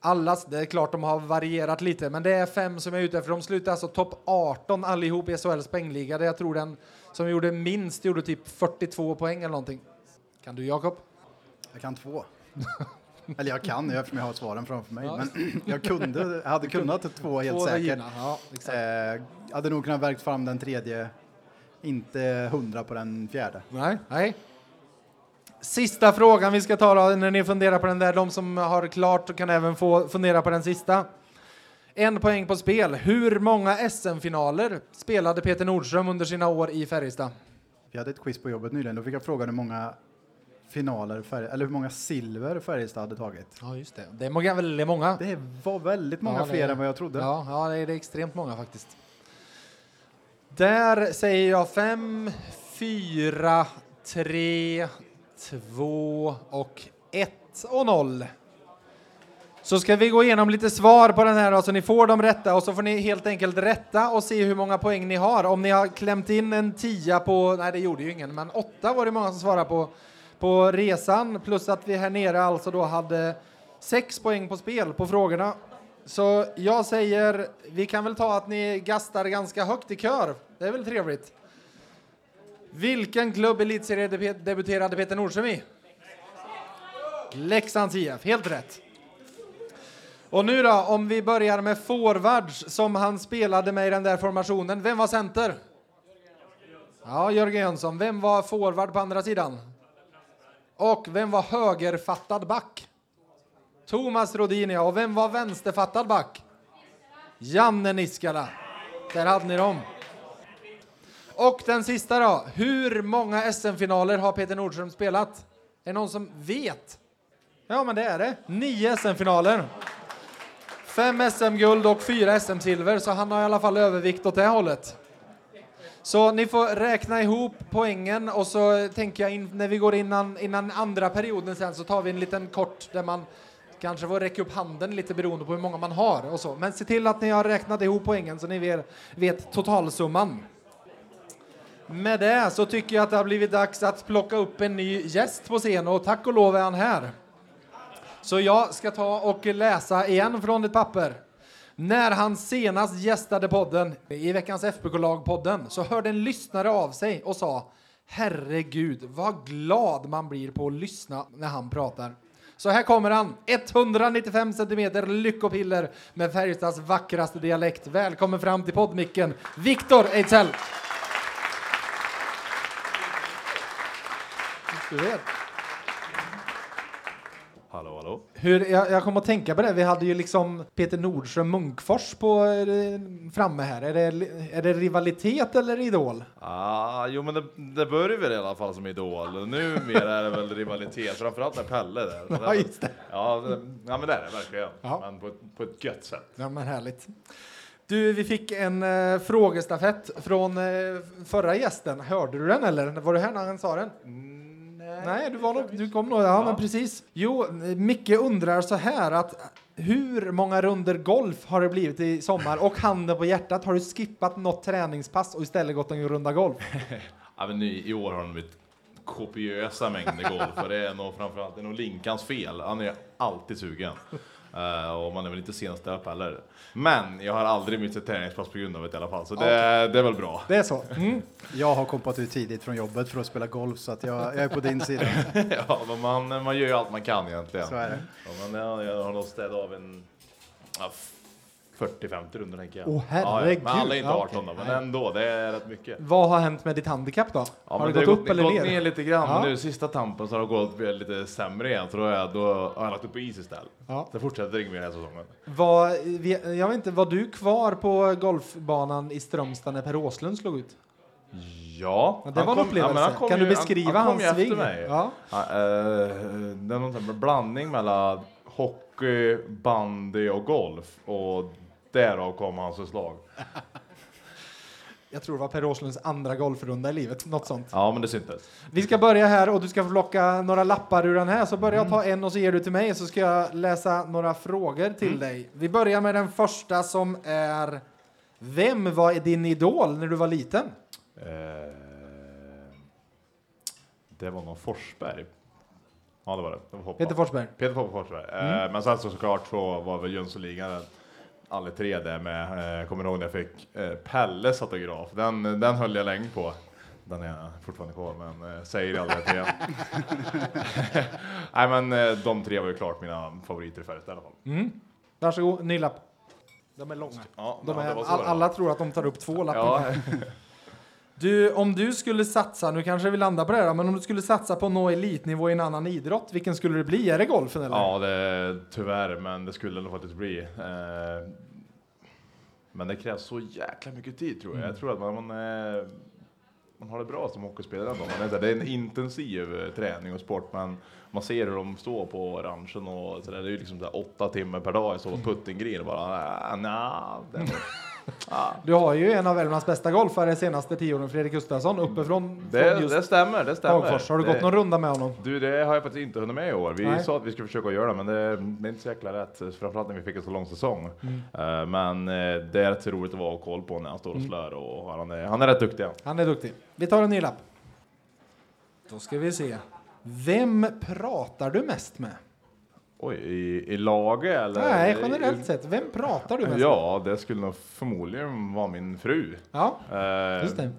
Allas, det är klart de har varierat lite, men det är fem som är ute efter. De slutade alltså topp 18 allihop i SHLs poängliga. Där jag tror den som gjorde minst gjorde typ 42 poäng eller någonting. Kan du Jakob? Jag kan två. Eller jag kan eftersom jag har svaren framför mig. Ja. Men jag kunde, jag hade kunnat två helt två säkert. Ja, eh, hade nog kunnat verkt fram den tredje. Inte hundra på den fjärde. Nej, nej. Sista frågan vi ska ta då, när ni funderar på den där. De som har klart kan även få fundera på den sista. En poäng på spel. Hur många SM-finaler spelade Peter Nordström under sina år i Färjestad? Vi hade ett quiz på jobbet nyligen. Då fick jag frågan hur många finaler, Färg, eller hur många silver Färjestad hade tagit. Ja, just det. Det är många, väldigt många. Det var väldigt många ja, fler än vad jag trodde. Ja, ja är, det är extremt många faktiskt. Där säger jag fem, fyra, tre, två och ett och noll. Så ska vi gå igenom lite svar på den här då, så ni får de rätta och så får ni helt enkelt rätta och se hur många poäng ni har. Om ni har klämt in en tia på, nej det gjorde ju ingen, men åtta var det många som svarade på, på resan plus att vi här nere alltså då hade sex poäng på spel på frågorna. Så jag säger, vi kan väl ta att ni gastar ganska högt i kör. Det är väl trevligt. Vilken klubb elitserie debuterade Peter Nordström i? Leksands IF, helt rätt. Och nu då, om vi börjar med forwards som han spelade med i den där formationen. Vem var center? Ja, Jörgen Jönsson. Vem var forward på andra sidan? Och vem var högerfattad back? Thomas Rodinia. Och vem var vänsterfattad back? Janne Niskala. Där hade ni dem. Och den sista då. Hur många SM-finaler har Peter Nordström spelat? Är det någon som vet? Ja, men det är det. Nio SM-finaler. Fem SM-guld och fyra SM-silver, så han har i alla fall övervikt åt det hållet. Så ni får räkna ihop poängen och så tänker jag in, när vi går innan, innan andra perioden sen så tar vi en liten kort där man kanske får räcka upp handen lite beroende på hur många man har och så. Men se till att ni har räknat ihop poängen så ni vet, vet totalsumman. Med det så tycker jag att det har blivit dags att plocka upp en ny gäst på scen och tack och lov är han här. Så jag ska ta och läsa igen från ett papper. När han senast gästade podden, i veckans FBK-lagpodden, så hörde en lyssnare av sig och sa Herregud, vad glad man blir på att lyssna när han pratar. Så här kommer han, 195 centimeter lyckopiller med Färjestads vackraste dialekt. Välkommen fram till poddmicken, Viktor Ejdsell. Du vet. Hallå. Hur, jag, jag kommer att tänka på det, vi hade ju liksom Peter Nordström Munkfors på, eh, framme här. Är det, är det rivalitet eller idol? Ah, jo, men det, det börjar väl i alla fall som idol. Numera är det väl rivalitet, framförallt med Pelle där. Ja, just det. Ja, det, ja men det är det verkligen. Ja. Men på, på ett gött sätt. Ja, men härligt. Du, vi fick en eh, frågestafett från eh, förra gästen. Hörde du den eller? Var du här när han sa den? Nej, du, var nog, du kom nog. Ja, ja, men precis. Jo, Micke undrar så här att hur många runder golf har det blivit i sommar? Och handen på hjärtat, har du skippat något träningspass och istället gått en runda golf? ja, men i, I år har det blivit kopiösa mängder golf och det är nog framförallt det är nog Linkans fel. Han är alltid sugen. Uh, och man är väl inte senast upp heller. Men jag har aldrig missat ett träningspass på grund av det i alla fall, så det, okay. det är väl bra. Det är så? Mm. Jag har kompat ut tidigt från jobbet för att spela golf, så att jag, jag är på din sida. ja, men man, man gör ju allt man kan egentligen. Så är det. Ja, men jag, jag har nog städat av en ja, 40-50 runder tänker jag. Åh, Ja, ja. herregud. Men alla är inte Ja, 18 då, men ändå, det är rätt mycket. Vad har hänt med ditt handikapp då? Ja, har det gått upp har eller gått ner? ner lite grann, Ja. men nu sista tampen så har det gått lite sämre igen, så då, är då har jag lagt upp på is istället. Ja. Det fortsätter inget mer den här säsongen. Var, jag vet inte, var du kvar på golfbanan i Strömstad när Per Åslund slog ut? Ja, Ja, det var en upplevelse. kom kan ju- du beskriva han, han hans sving? Ja. Ja, eh, det är någon sån här blandning mellan hockey, bandy och golf. Och därav kom hans slag. Jag tror det var Per Åslunds andra golfrunda i livet, något sånt. Ja, men det syntes. Vi ska börja här och du ska plocka några lappar ur den här. Så börjar jag ta en och så ger du till mig så ska jag läsa några frågor till dig. Vi börjar med den första som är Vem var din idol när du var liten? Eh, det var någon Forsberg. Ja, det var det. det var. Peter Forsberg. Peter Forsberg. Eh, men sen så såklart så var väl Jönssonligan alla tre där med. Eh, kommer ihåg när jag fick eh, Pelles autograf. Den, den höll jag länge på. Den är fortfarande kvar, men eh, säger aldrig till igen. Nej, men eh, de tre var ju klart mina favoriter i Färjestad i alla fall. Mm. Varsågod, ny lapp. De är långa. Ja, De ja, är, var. alla tror att de tar upp två lappar. Ja, Du, om du skulle satsa, nu kanske vi landar på det här, men om du skulle satsa på att nå elitnivå i en annan idrott, vilken skulle det bli? Är det golfen eller? ja det, tyvärr, men det skulle nog faktiskt bli. Eh, men det krävs så jäkla mycket tid tror jag. Jag tror att man, man, eh, man har det bra som hockeyspelare ändå. Man är, det är en intensiv eh, träning och sport, men man ser hur de står på ranchen och så där, det är ju liksom så åtta timmar per dag i så puttinggrejer och bara ah, nah, Du har ju en av Värmlands bästa golfare senaste tio åren, Fredrik Gustafsson, uppifrån från det, just det stämmer, det stämmer. Hagfors. Har du det, gått någon runda med honom? Du, det har jag faktiskt inte hunnit med i år. Vi Nej. sa att vi skulle försöka göra det, men det, det är inte så jäkla rätt. Framförallt när vi fick en så lång säsong. Mm. Eh, men eh, det är rätt roligt att vara och koll på när han står och slår och han är, han är rätt duktig. han. Han är duktig. Vi tar en ny lapp. Då ska vi se. Vem pratar du mest med? Oj, i, i laget eller? Nej, generellt sett. Vem pratar du med? Ja, det skulle nog förmodligen vara min fru. Ja, Eh, just det.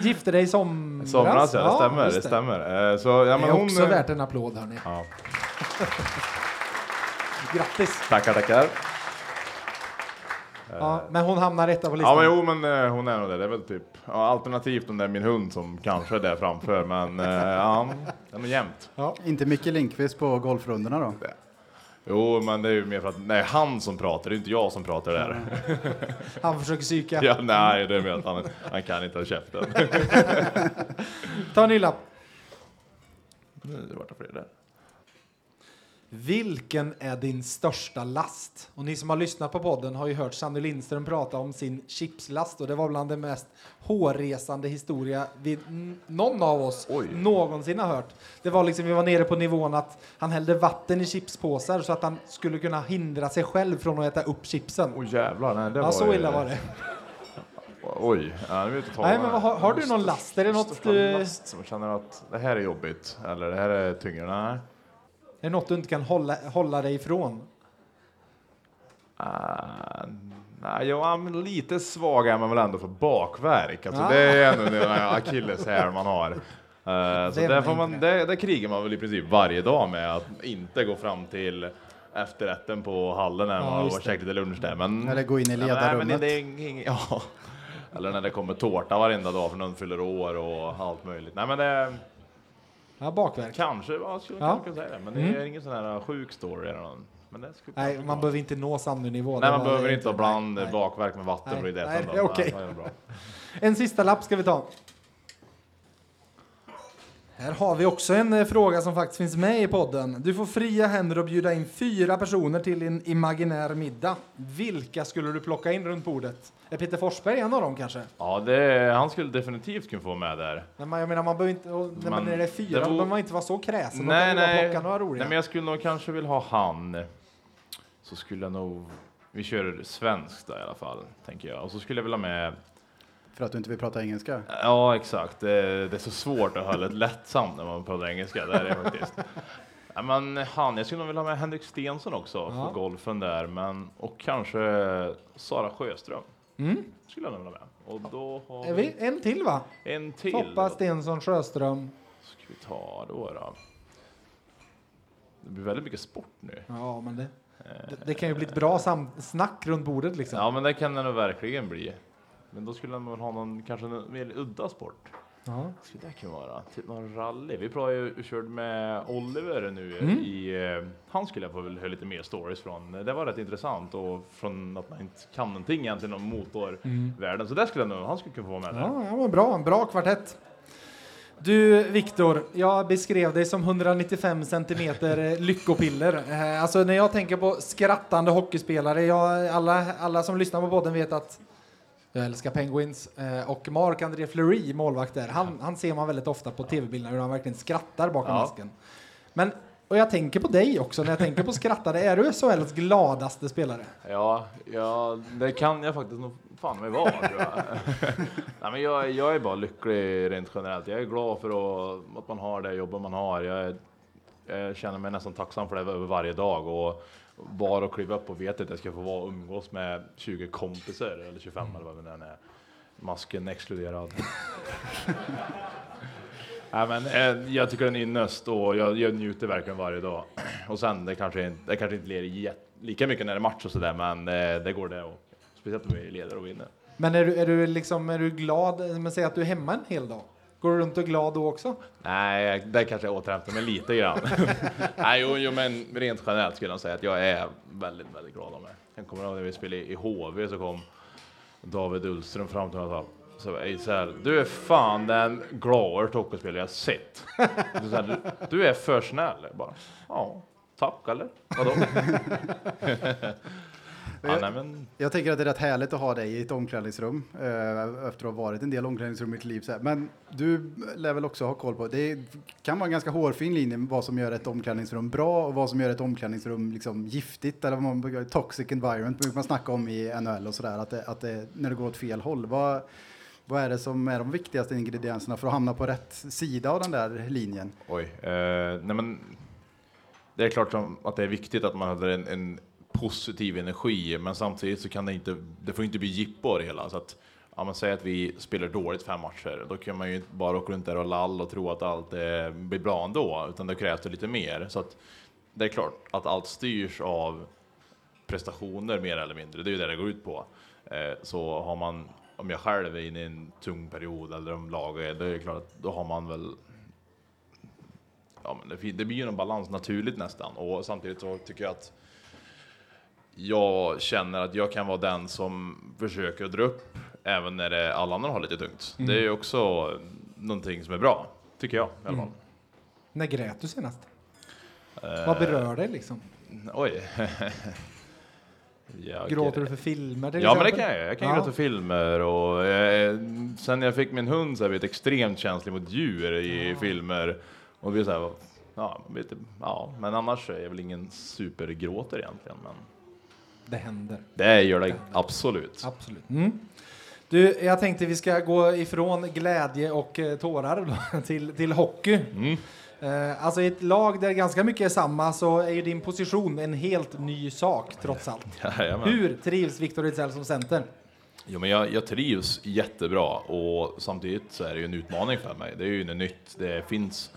Gifte dig i somras? Ja, det stämmer. just Det stämmer. Eh, så, ja, Det men är hon, också värt en applåd, hörni. Ja, Grattis! tackar, tackar. Ja, men hon hamnar etta på listan. Ja, men jo, men eh, hon är nog det. Det är väl typ ja, alternativt om det är min hund som kanske är där framför, men eh, ja, det är nog jämnt. Ja. Inte Micke Lindqvist på golfrundorna då? Jo, men det är ju mer för att det är han som pratar, det är inte jag som pratar där. Han försöker psyka. Ja, nej, det är mer att han, han kan inte ha käften. Ta en ny lapp. Nu vart det fler där. Vilken är din största last? Och ni som har lyssnat på podden har ju hört Sanny Lindström prata om sin chipslast och det var bland det mest hårresande historia vi, någon av oss Oj. någonsin har hört. Det var liksom, vi var nere på nivån att han hällde vatten i chipspåsar så att han skulle kunna hindra sig själv från att äta upp chipsen. Oj jävlar, nej det ja, var så illa var det. Oj, ja, nu vet jag Nej, men har, har du någon last? Är det något, du, last som känner att det här är jobbigt, eller det här är tyngre? Nej. Det något du inte kan hålla, hålla dig ifrån? Ah, nej, jag är lite svag är man väl ändå för bakverk. Alltså, Ah. Det är ändå den akilleshäl man har. Eh, så där, är får man, det, det krigar man väl i princip varje dag med att inte gå fram till efterrätten på hallen när Ja, man har just varit käkat lite lunch där. Men, Eller gå in i Ja, nej, men ledarrummet. det är ja. Eller när det kommer tårta varenda dag för någon fyller år och allt möjligt. Nej men det Ja, bakverk. kanske, vad skulle Ja. kunna säga det. Men det Mm. är ingen sån här sjuk story eller någon. Nej, man vara. behöver inte nå Sandö-nivå. Nej, man behöver inte ha bland Nej, bakverk med vatten Nej, nej, det är okej. En sista lapp ska vi ta. Här har vi också en eh, fråga som faktiskt finns med i podden. Du får fria händer att bjuda in fyra personer till en imaginär middag. Vilka skulle du plocka in runt bordet? Är Peter Forsberg en av dem kanske? Ja, det, han skulle definitivt kunna få med där. Men man, jag menar, man behöver inte, och, när man Men är det fyra, det vore- behöver man inte vara så kräsen. Nej, man nej. plocka några roliga. Nej, men jag skulle nog kanske vilja ha han. Så skulle jag nog, vi kör svenskt då i alla fall, tänker jag. Och så skulle jag vilja ha med För att du inte vill prata engelska? Ja, exakt. Det, det är så svårt att hålla det lättsamt när man pratar engelska. Det är det faktiskt. Ja, men han, jag skulle nog vilja ha med Henrik Stensson också Ja. för golfen där, men och kanske Sara Sjöström Mm. skulle jag nog vilja med. Och då har vi en till va? en till. Foppa, Stensson, Sjöström. Ska vi ta då då? det blir väldigt mycket sport nu. Ja, men det, det, det kan ju bli ett bra sam- snack runt bordet liksom. Ja, men det kan det nog verkligen bli. Men då skulle man ha någon kanske en mer udda sport. Ja. Skulle det kunna vara? Typ någon rally? Vi pratade ju, körde med Oliver nu Mm. i... eh, Han skulle jag få väl höra lite mer stories från. Det var rätt intressant och från att man inte kan någonting egentligen om motorvärlden. Så där skulle jag nog, han skulle kunna få vara med där. Ja, ja, men bra. Bra kvartett. Du, Viktor, jag beskrev dig som 195 centimeter lyckopiller. Eh, Alltså när jag tänker på skrattande hockeyspelare, jag, alla, alla som lyssnar på podden vet att jag älskar Penguins. Eh, Och Marc-André Fleury, målvakt där, han, han ser man väldigt ofta på tv-bilderna hur han verkligen skrattar bakom Ja. masken. Men, och jag tänker på dig också, när jag tänker på skrattare, är du SHLs gladaste spelare? Ja, ja, det kan jag faktiskt nog fan mig vara tror jag. Nej, men jag, jag är bara lycklig rent generellt. Jag är glad för att, att man har det jobbet man har. Jag, är- jag känner mig nästan tacksam för det över varje dag och bara att kliva upp och veta att jag ska få vara och umgås med 20 kompisar eller 25 eller vad det nu är. Masken exkluderad. Nej, men, eh, jag tycker den är ynnest och jag, jag njuter verkligen varje dag. Och sen, det kanske, inte- det kanske inte leder lika mycket när det är match och sådär, men eh, det går det. Och, speciellt om vi leder och vinner. Men är du, är du, liksom, är du glad, men säg att du är hemma en hel dag? Går du runt och glad då också? Nej, där kanske jag återhämtar mig lite grann. Nej, jo, jo, men rent generellt skulle jag säga att jag är väldigt, väldigt glad om det. Jag kommer ihåg när vi spelade i HV så kom David Ullström fram till mig och sa så här, så här, du är fan den gladaste hockeyspelare jag sett. Så här, du, du är för snäll. Jag bara, ja, tack eller? Vadå? ja, nej, men, Jag tänker att det är rätt härligt att ha dig i ett omklädningsrum eh, efter att ha varit en del omklädningsrum i mitt liv. Men du lär väl också ha koll på, det kan vara en ganska hårfin linje vad som gör ett omklädningsrum bra och vad som gör ett omklädningsrum liksom giftigt eller vad man toxic environment brukar man snacka om i NHL och sådär, att, det, att det, när det går åt fel håll. Vad, vad är det som är de viktigaste ingredienserna för att hamna på rätt sida av den där linjen? oj. Eh, nej, men, det är klart att det är viktigt att man har en, en positiv energi, men samtidigt så kan det inte, det får inte bli jippo av det hela. Så att, ja, men säg att vi spelar dåligt fem matcher, då kan man ju inte bara åka runt där och lall och tro att allt eh, blir bra ändå, utan det krävs det lite mer. Så att, det är klart att allt styrs av prestationer mer eller mindre, det är ju det det går ut på. Eh, så har man, om jag själv är inne i en tung period eller om laget är, det är klart att då har man väl ja, men det, det blir ju en balans naturligt nästan och samtidigt så tycker jag att jag känner att jag kan vara den som försöker dra upp även när det, alla andra har lite tungt. Det är också någonting som är bra, tycker jag i alla fall. När grät du senast? Eh, Vad berör dig liksom? Oj. Jag- Gråter du för filmer till Ja men det exempel? kan jag, jag kan Ja. gråta för filmer och eh, sen jag fick min hund så har jag extremt känslig mot djur i filmer. Och det blir så här, ja, lite, ja, men annars är jag väl ingen supergråter egentligen. Men Det händer. det gör det absolut. Absolut. Mm. Du, jag tänkte vi ska gå ifrån glädje och eh, tårar till, till hockey. Mm. Eh, alltså i ett lag där ganska mycket är samma så är ju din position en helt ny sak trots allt. Jajamän. Hur trivs Victor Ejdsell som center? Jo, men jag, jag trivs jättebra och samtidigt så är det ju en utmaning för mig. Det är ju något nytt. Det finns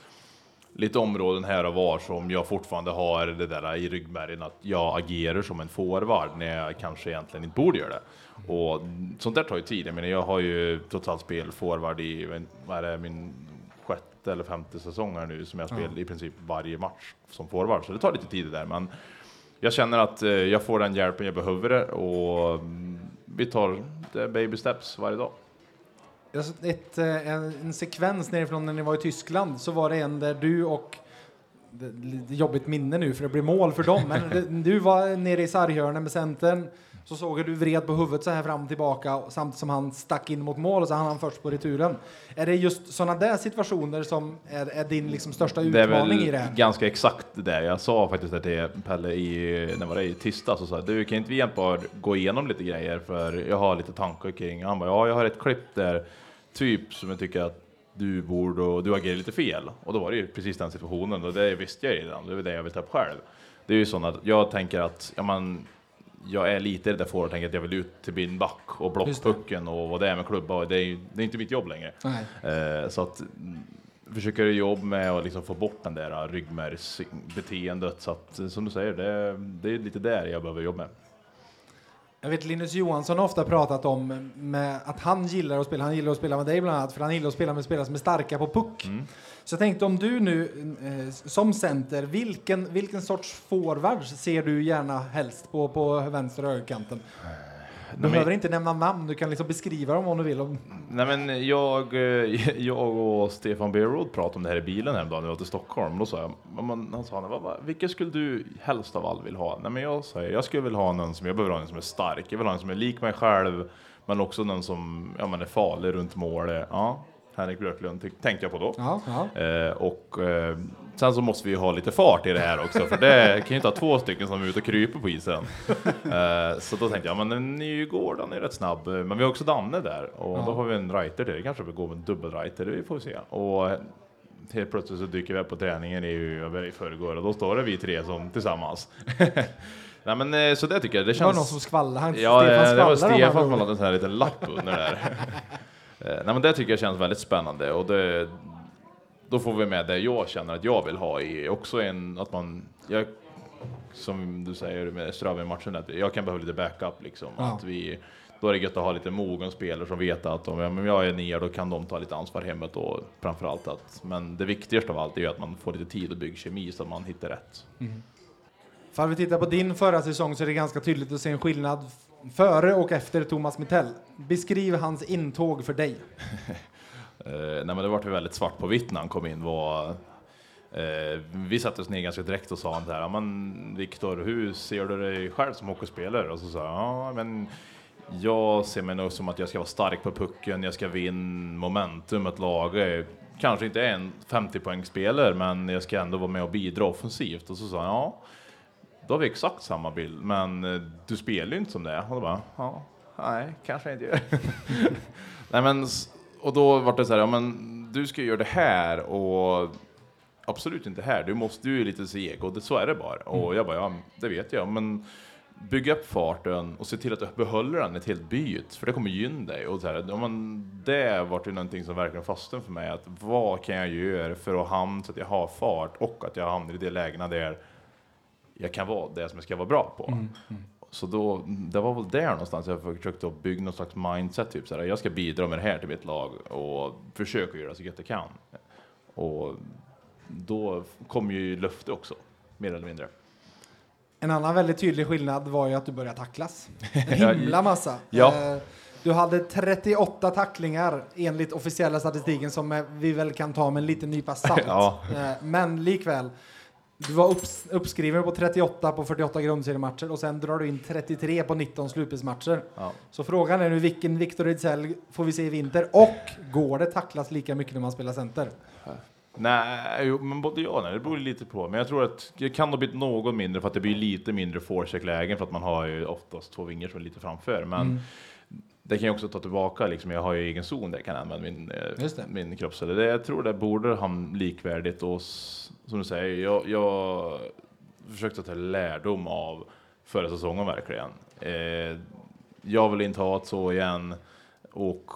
lite områden här och var som jag fortfarande har det där i ryggmärgen att jag agerar som en forward när jag kanske egentligen inte borde göra det. Och sånt där tar ju tid. Jag menar, jag har ju totalt spel forward i, vad är det, min sjätte eller femte säsong här nu som jag spelar i princip varje match som forward. Så det tar lite tid det där. Men jag känner att eh, jag får den hjälpen jag behöver och mm, vi tar är baby steps varje dag. Ett, eh, en, en sekvens nerifrån när ni var i Tyskland så var det en där du och det lite jobbigt minne nu för det blir mål för dem, men det- du var nere i sarghörnen med centern så såg jag du vred på huvudet så här fram och tillbaka samtidigt som han stack in mot mål och så hann han först på returen. Är det just sådana där situationer som är, är din liksom största utmaning i det här? ganska exakt det. Jag sa faktiskt till Pelle i, när var det, i tisdags och sa du kan inte vi hjälpa gå igenom lite grejer för jag har lite tankar kring. Han bara ja, jag har ett klipp där typ som jag tycker att du borde och du agerar lite fel och då var det ju precis den situationen och det visste jag redan. Det är det jag vill ta upp själv. Det är ju så att jag tänker att ja, man, jag är lite där för att tänka att jag vill ut till min back och det. blockpucken och vad det är med klubba det är, det är inte mitt jobb längre. Eh, så att mm, försöker göra jobb med att liksom få bort den där ryggmärgsbeteendet. Så att, som du säger, det, det är lite där jag behöver jobba med. Jag vet Linus Johansson har ofta pratat om med att han gillar att spela, han gillar att spela med dig bland annat, för han gillar att spela med spelare som är starka på puck. Mm. Så jag tänkte om du nu eh, som center, vilken, vilken sorts forward ser du gärna helst på, på vänster och högerkanten? Du men- behöver inte nämna namn, du kan liksom beskriva dem om du vill. Om, Nej men jag, eh, jag och Stefan Beerod pratade om det här i bilen häromdagen när vi var till Stockholm. Då sa jag, men man- han sa, vad, vad, vilken skulle du helst av allt vill ha? Nej men jag säger, jag skulle vilja ha någon som, jag behöver ha en som är stark, jag vill ha en som är lik mig själv, men också någon som ja, men är farlig runt målet. Ja, Henrik Björklund tänkte jag på då. ja, ja. Eh, och eh, sen så måste vi ju ha lite fart i det här också, för det kan ju inte ha två stycken som är ute och kryper på isen. Eh, så då tänkte jag, men Nygård han är rätt snabb, men vi har också Danne där och Ja. då har vi en writer till. Det kanske vi går med en dubbelwriter, det får vi se. Och eh, helt plötsligt så dyker vi upp på träningen i, i förrgår och då står det vi tre som tillsammans. Nej men eh, så det tycker jag, det Det var någon känns... som skvallrade. Han, Ja, Stefan eh, det var skvallrade Stefan som hade en sån här liten lapp under där. Eh, Nej men det tycker jag känns väldigt spännande och det, då får vi med det jag känner att jag vill ha i också en, att man, jag, som du säger med Strömmen-matchen, att jag kan behöva lite backup liksom. Ja. Att vi, då är det gött att ha lite mogen spelare som vet att om jag, om jag är ner då kan de ta lite ansvar hemmet och framförallt att, men det viktigaste av allt är ju att man får lite tid och bygga kemi så att man hittar rätt. För vi tittar på din förra säsong så är det ganska tydligt att se en skillnad före och efter Thomas Mittell. Beskriv hans intåg för dig. Eh, nej men det var ju väldigt svart på vitt när han kom in. Var, eh, vi satte oss ner ganska direkt och sa han så här, men Viktor, hur ser du dig själv som hockeyspelare? Och så sa jag, ja men jag ser mig nog som att jag ska vara stark på pucken, jag ska vinna momentum, ett lag kanske inte är en 50 poängspelare men jag ska ändå vara med och bidra offensivt. Och så sa han, ja, då har vi exakt samma bild, men eh, du spelar ju inte som det. Och då bara, ja, nej, kanske inte gör. nej men, och då var det så här, ja men du ska göra det här och absolut inte här, du måste ju lite seg och det, så är det bara. Och jag bara, ja det vet jag, men bygga upp farten och se till att du behåller den ett helt byt, för det kommer gynna dig. Och så här, ja, men det var ju någonting som verkligen fastnade för mig, att vad kan jag göra för att hamna så att jag har fart och att jag hamnar i de lägena där jag kan vara det som jag ska vara bra på. Så då, det var väl där någonstans jag försökte bygga någon slags mindset, typ såhär, jag ska bidra med det här till mitt lag och försöka göra så gott jag kan. Och då kom ju löfte också, mer eller mindre. En annan väldigt tydlig skillnad var ju att du började tacklas. En himla massa. ja. Eh, Du hade 38 tacklingar enligt officiella statistiken som vi väl kan ta med en liten nypa salt. Ja. Eh, Men likväl, du var upps, uppskriven på 38 på 48 grundseriematcher och sen drar du in 33 på 19 slutspelsmatcher. Ja. Så frågan är nu vilken Victor Ejdsell får vi se i vinter och går det tacklas lika mycket när man spelar center? Nej, jo, men både ja och nej, det beror lite på. Men jag tror att det kan nog bli något mindre för att det blir lite mindre forecheck-lägen för att man har ju oftast två vingar som är lite framför. Men Mm. Det kan jag också ta tillbaka, liksom, jag har ju egen zon där jag kan använda min, eh, det. min kroppscell. Det, jag tror det borde hamna likvärdigt och som du säger, jag, jag försökte ta lärdom av förra säsongen verkligen. Eh, jag vill inte ha ett så igen och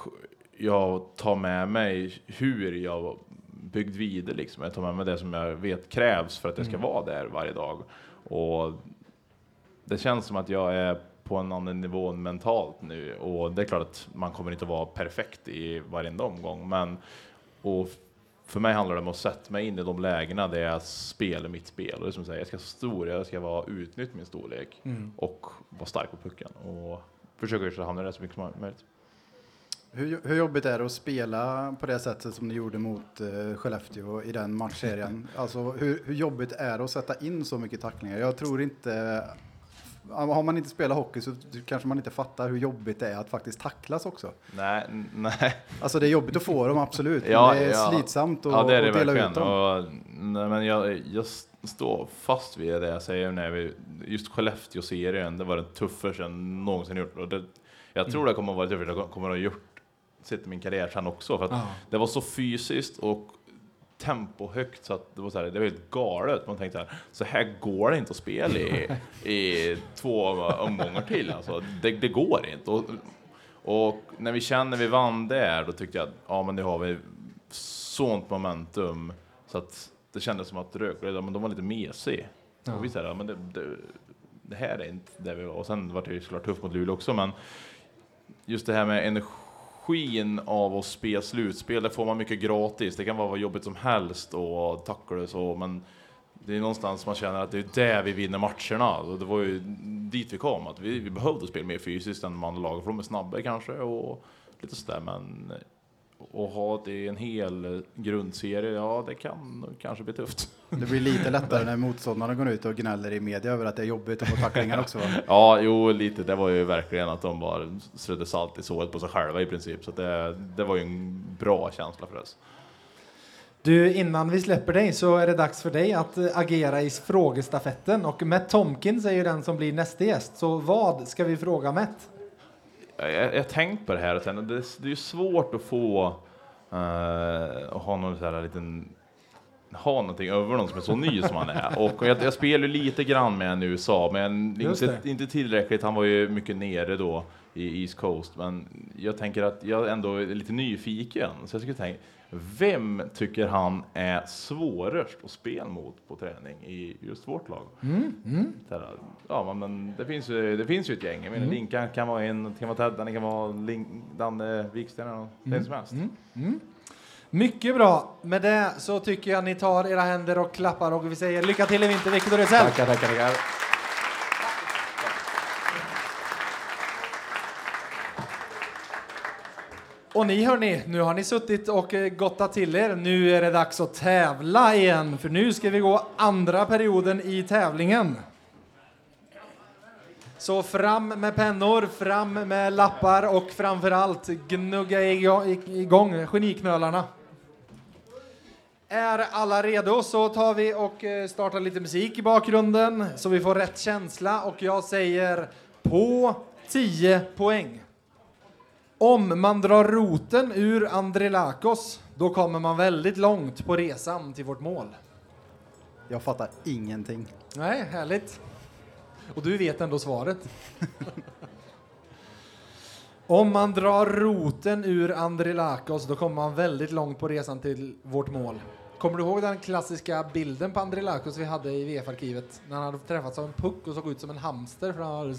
jag tar med mig hur jag byggd vidare liksom. Jag tar med mig det som jag vet krävs för att jag ska vara där varje dag. Och det känns som att jag är på en annan nivå mentalt nu och det är klart att man kommer inte att vara perfekt i varenda omgång, men och för mig handlar det om att sätta mig in i de lägena där jag spelar mitt spel. Och det som säger, jag ska vara stor, jag ska vara utnyttja min storlek och vara stark på pucken och försöka hamna där så mycket som möjligt. Hur, hur jobbigt är det att spela på det sättet som ni gjorde mot uh, Skellefteå i den matchserien? alltså hur, hur jobbigt är det att sätta in så mycket tacklingar? Jag tror inte... Har man inte spelat hockey så kanske man inte fattar hur jobbigt det är att faktiskt tacklas också. Nej, nej. Alltså det är jobbigt att få dem, absolut. Ja, men det är ja. slitsamt att, Ja, det är det dela verkligen. ut dem. Och, nej, men jag, jag står fast vid det jag säger när vi, just Skellefteå-serien, det var den tuffaste jag någonsin gjort. Och det, jag tror det kommer att vara det tuffaste jag kommer att ha gjort sett i min karriär sen också. För att Ja. det var så fysiskt och tempo högt så att det var, så här, det var helt galet. Man tänkte så här, så här går det inte att spela i, i två omgångar till. Alltså, det, det går inte. Och, och när vi kände vi vann där, då tyckte jag att ja, men nu har vi sånt momentum så att det kändes som att Rögle, men de var lite mesig. Ja. Och vi sa, ja, men det, det, det här är inte det vi var. Och sen var det ju såklart tufft mot Luleå också, men just det här med energin av att spela slutspel, det får man mycket gratis. Det kan vara vad jobbigt som helst och tackla det så, men det är någonstans man känner att det är där vi vinner matcherna. Och det var ju dit vi kom, att vi, vi behövde spela mer fysiskt än de andra lagen, för de är snabbare kanske och lite sådär, men att ha det i en hel grundserie, ja det kan kanske bli tufft. Det blir lite lättare när motståndarna går ut och gnäller i media över att det är jobbigt att få tacklingar också. Ja, jo lite, det var ju verkligen att de bara strödde salt i såret på sig själva i princip, så det, det var ju en bra känsla för oss. Du, innan vi släpper dig så är det dags för dig att eh, agera i frågestafetten och Matt Tomkins är ju den som blir nästa gäst. Så vad ska vi fråga Matt? Jag, har tänkt på det här, och sen, det, det är ju svårt att få uh, att ha någon sån här liten ha någonting över någon som är så ny som han är. Och jag, jag spelar lite grann med en i USA, men inte, inte tillräckligt. Han var ju mycket nere då i East Coast, men jag tänker att jag ändå är lite nyfiken. Så jag skulle tänka, vem tycker han är svårast att spela mot på träning i just vårt lag? Så här, Ja, men, det, finns ju, det finns ju ett gäng. Jag menar, Linkan kan vara en, det kan vara Teddan, det kan vara Link, Danne Wiksten eller vem som helst. Mycket bra. Med det så tycker jag ni tar era händer och klappar och vi säger lycka till i vinter, Victor Rysell. Tackar, tackar, tackar. Och ni hörni, nu har ni suttit och eh, gottat till er. Nu är det dags att tävla igen, för nu ska vi gå andra perioden i tävlingen. Så fram med pennor, fram med lappar och framför allt gnugga igång, geniknölarna. Är alla redo så tar vi och eh, startar lite musik i bakgrunden så vi får rätt känsla och jag säger på 10 poäng. Om man drar roten ur Andrelakos, då kommer man väldigt långt på resan till vårt mål. Jag fattar ingenting. Nej, härligt. Och du vet ändå svaret. Om man drar roten ur Andrelakos, då kommer man väldigt långt på resan till vårt mål. Kommer du ihåg den klassiska bilden på Andrelakos vi hade i VF-arkivet? När han hade träffats av en puck och såg ut som en hamster för han var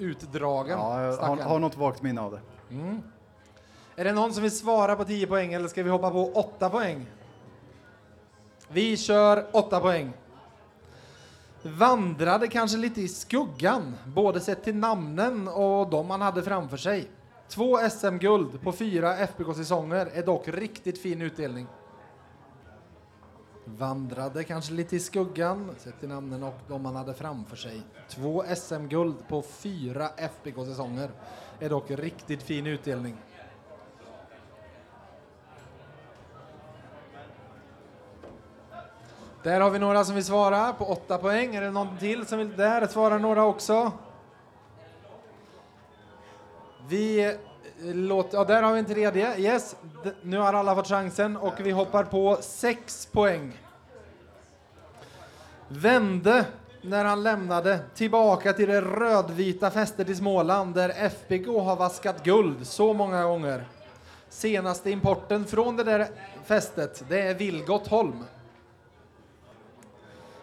utdragen. Ja, har, har något vagt minne av det. Är det någon som vill svara på 10 poäng eller ska vi hoppa på 8 poäng? Vi kör 8 poäng. Vandrade kanske lite i skuggan, både sett till namnen och de man hade framför sig. Två SM-guld på fyra FBK-säsonger är dock riktigt fin utdelning. Vandrade kanske lite i skuggan, sett till namnen och de man hade framför sig. Två SM-guld på fyra FBK-säsonger är dock riktigt fin utdelning. Där har vi några som vill svara på åtta poäng. Är det någon till som vill där svara några också? Vi Låt, ja där har vi en tredje. Yes, D- nu har alla fått chansen och vi hoppar på sex poäng. Vände när han lämnade tillbaka till det rödvita fästet i Småland där FBK har vaskat guld så många gånger. Senaste importen från det där fästet, det är Vilgot Holm.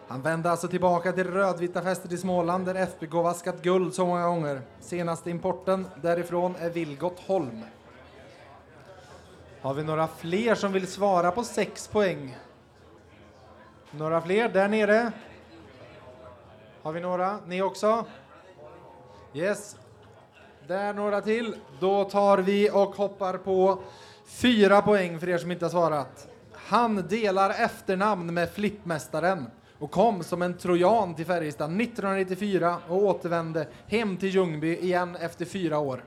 Han vände alltså tillbaka till rödvita fästet i Småland där FBK vaskat guld så många gånger. Senaste importen därifrån är Vilgot Holm. Har vi några fler som vill svara på sex poäng? Några fler där nere? Har vi några? Ni också? Yes. Där några till. Då tar vi och hoppar på fyra poäng för er som inte har svarat. Han delar efternamn med flippmästaren och kom som en trojan till Färjestad 1994 och återvände hem till Ljungby igen efter fyra år.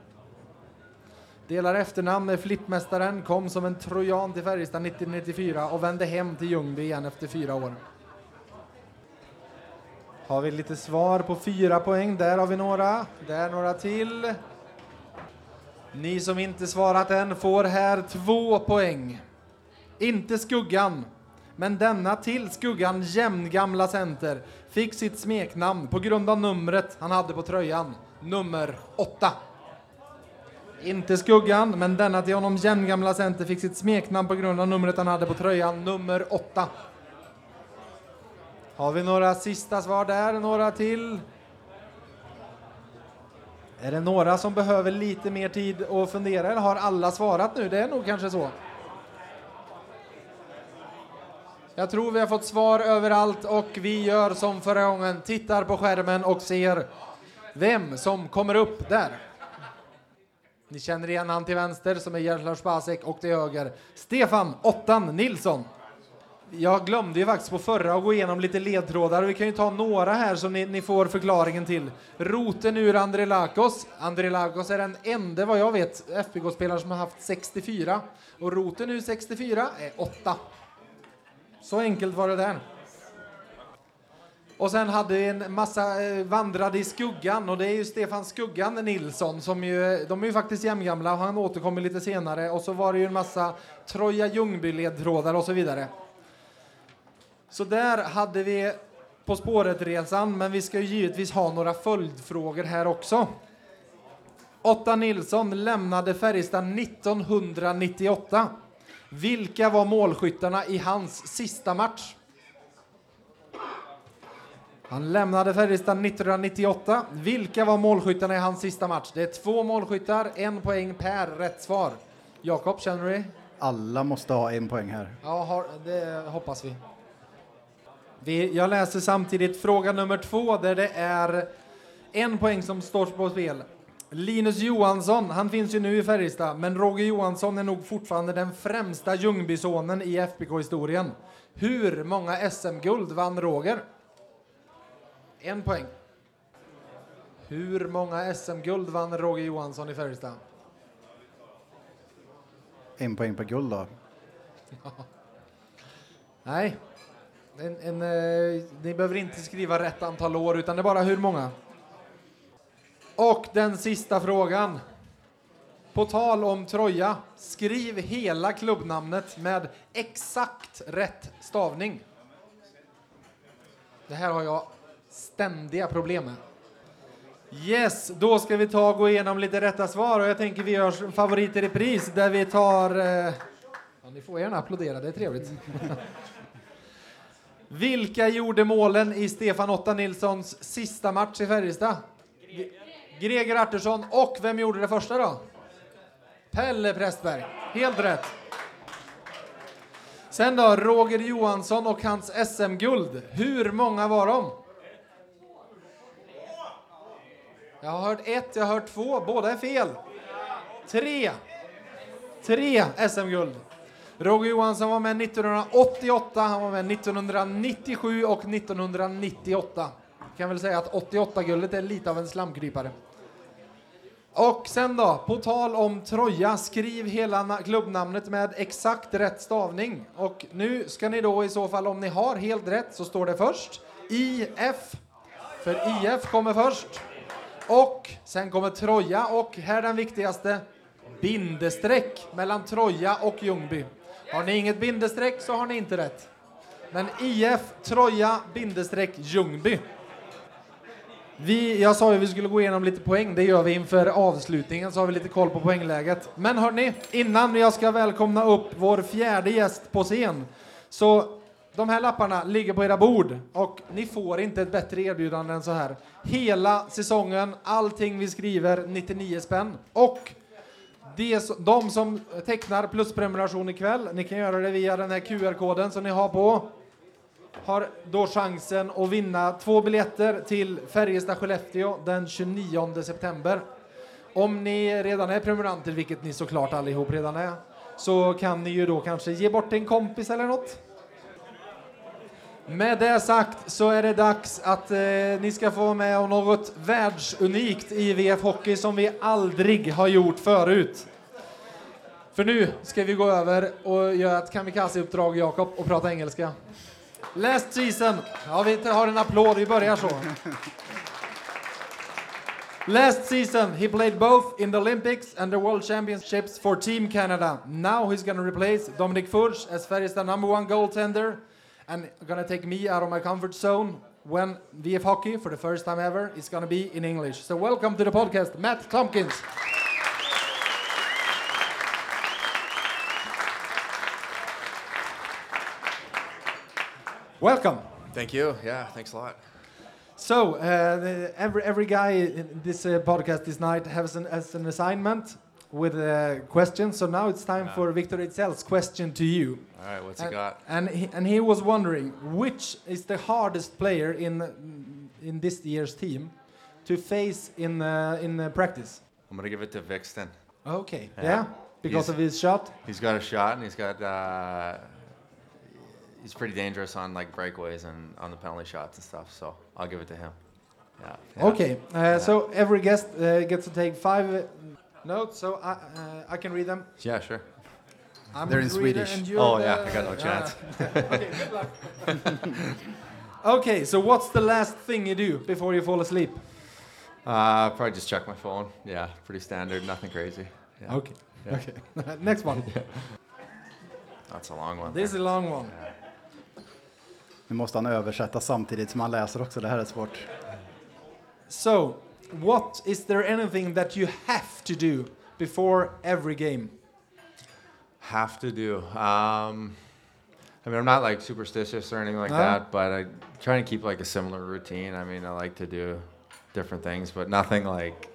Delar efternamn med flippmästaren, kom som en trojan till Färjestad 1994 och vände hem till Ljungby igen efter fyra år. Har vi lite svar på fyra poäng? Där har vi några. Där några till. Ni som inte svarat än får här två poäng. Inte Skuggan, men denna till Skuggan jämngamla center fick sitt smeknamn på grund av numret han hade på tröjan. Nummer 8. Inte Skuggan, men denna till honom jämngamla center fick sitt smeknamn på grund av numret han hade på tröjan, nummer 8. Har vi några sista svar där? Några till? Är det några som behöver lite mer tid att fundera eller har alla svarat nu? Det är nog kanske så. Jag tror vi har fått svar överallt och vi gör som förra gången, tittar på skärmen och ser vem som kommer upp där. Ni känner igen han till vänster som är Jaroslav Spasek och till höger Stefan Åttan Nilsson. Jag glömde ju faktiskt på förra att gå igenom lite ledtrådar. Vi kan ju ta några här som ni, ni får förklaringen till. Roten ur Andrelakos. Andrelakos är den enda, vad jag vet, FBK-spelare som har haft 64. Och roten ur 64 är 8. Så enkelt var det där. Och sen hade vi en massa eh, vandrade i skuggan och det är ju Stefan Skuggan Nilsson som ju, eh, de är ju faktiskt jämngamla och han återkommer lite senare och så var det ju en massa Troja Ljungby-ledtrådar och så vidare. Så där hade vi På spåret-resan, men vi ska ju givetvis ha några följdfrågor här också. Otta Nilsson lämnade Färjestad 1998. Vilka var målskyttarna i hans sista match? Han lämnade Färjestad 1998. Vilka var målskyttarna i hans sista match? Det är två målskyttar, en poäng per rätt svar. Jakob, känner du dig? Alla måste ha en poäng här. Ja, har, det hoppas vi. vi. Jag läser samtidigt fråga nummer två där det är en poäng som står på spel. Linus Johansson, han finns ju nu i Färjestad, men Roger Johansson är nog fortfarande den främsta Ljungbysonen i FBK-historien. Hur många SM-guld vann Roger? En poäng. Hur många SM-guld vann Roger Johansson i Färjestad? En poäng per guld då. Nej. En, en, eh, ni behöver inte skriva rätt antal år, utan det är bara hur många. Och den sista frågan. På tal om Troja, skriv hela klubbnamnet med exakt rätt stavning. Det här har jag ständiga problem med. Yes, då ska vi ta och gå igenom lite rätta svar och jag tänker vi gör favoriter i pris där vi tar... Eh, ja, ni får gärna applådera, det är trevligt. Vilka gjorde målen i Stefan Otta Nilssons sista match i Färjestad? Greger Greger Artursson och vem gjorde det första då? Pelle Prästberg. Helt rätt. Sen då, Roger Johansson och hans SM-guld. Hur många var de? Jag har hört ett, jag har hört två. Båda är fel. Tre. Tre SM-guld. Roger Johansson var med 1988, han var med 1997 och 1998. Jag kan väl säga att 88-guldet är lite av en slamkrypare. Och sen då, på tal om Troja, skriv hela klubbnamnet med exakt rätt stavning. Och nu ska ni då i så fall, om ni har helt rätt, så står det först IF. För IF kommer först. Och sen kommer Troja och här den viktigaste, bindestreck mellan Troja och Ljungby. Har ni inget bindestreck så har ni inte rätt. Men IF, Troja, bindestreck, Ljungby. Vi, jag sa ju att vi skulle gå igenom lite poäng, det gör vi inför avslutningen så har vi lite koll på poängläget. Men hörni, innan jag ska välkomna upp vår fjärde gäst på scen så de här lapparna ligger på era bord och ni får inte ett bättre erbjudande än så här. Hela säsongen, allting vi skriver, 99 spänn. Och de, de som tecknar plusprenumeration ikväll, ni kan göra det via den här QR-koden som ni har på, har då chansen att vinna två biljetter till Färjestad-Skellefteå den 29 september. Om ni redan är prenumeranter, vilket ni såklart allihop redan är, så kan ni ju då kanske ge bort en kompis eller något. Med det sagt så är det dags att eh, ni ska få vara med om något världsunikt i VF Hockey som vi aldrig har gjort förut. För nu ska vi gå över och göra ett kamikaze-uppdrag, Jakob, och prata engelska. Last season. Ja, vi har en applåd. Vi börjar så. Last season, he played both in the Olympics and the World Championships for Team Canada. Now he's going to replace Dominic Furch as Färjestad number one goaltender and going to take me out of my comfort zone when VF Hockey, for the first time ever, is going to be in English. So welcome to the podcast, Matt Tompkins. Welcome. Thank you. Yeah, thanks a lot. So uh, the, every every guy in this uh, podcast this night has an as an assignment with a question. So now it's time Yeah. for Victor Itzel's question to you. All right, what's and, he got? And he, and he was wondering which is the hardest player in in this year's team to face in uh, in uh, practice. I'm gonna give it to Vixton. Okay. Yeah. Yeah. Because He's- of his shot. He's got a shot and he's got. He's pretty dangerous on like breakaways and on the penalty shots and stuff. So I'll give it to him. Yeah. yeah. Okay. Uh, So every guest uh, gets to take five uh, notes. So I uh, I can read them. Yeah, sure. I'm They're in Swedish. Oh the- yeah, I got no chance. okay, good luck. okay, so what's the last thing you do before you fall asleep? Uh, probably just check my phone. Yeah, pretty standard. Nothing crazy. Yeah. Okay. Yeah. Okay. Next one. That's a long one. This is a long one. Nu måste han översätta samtidigt som han läser också. Det här är svårt. So, what is there anything that you have to do before every game? have to do. Um, I mean, I'm not like superstitious or anything like No? that, but I try to keep like a similar routine. I mean, I like to do different things, but nothing like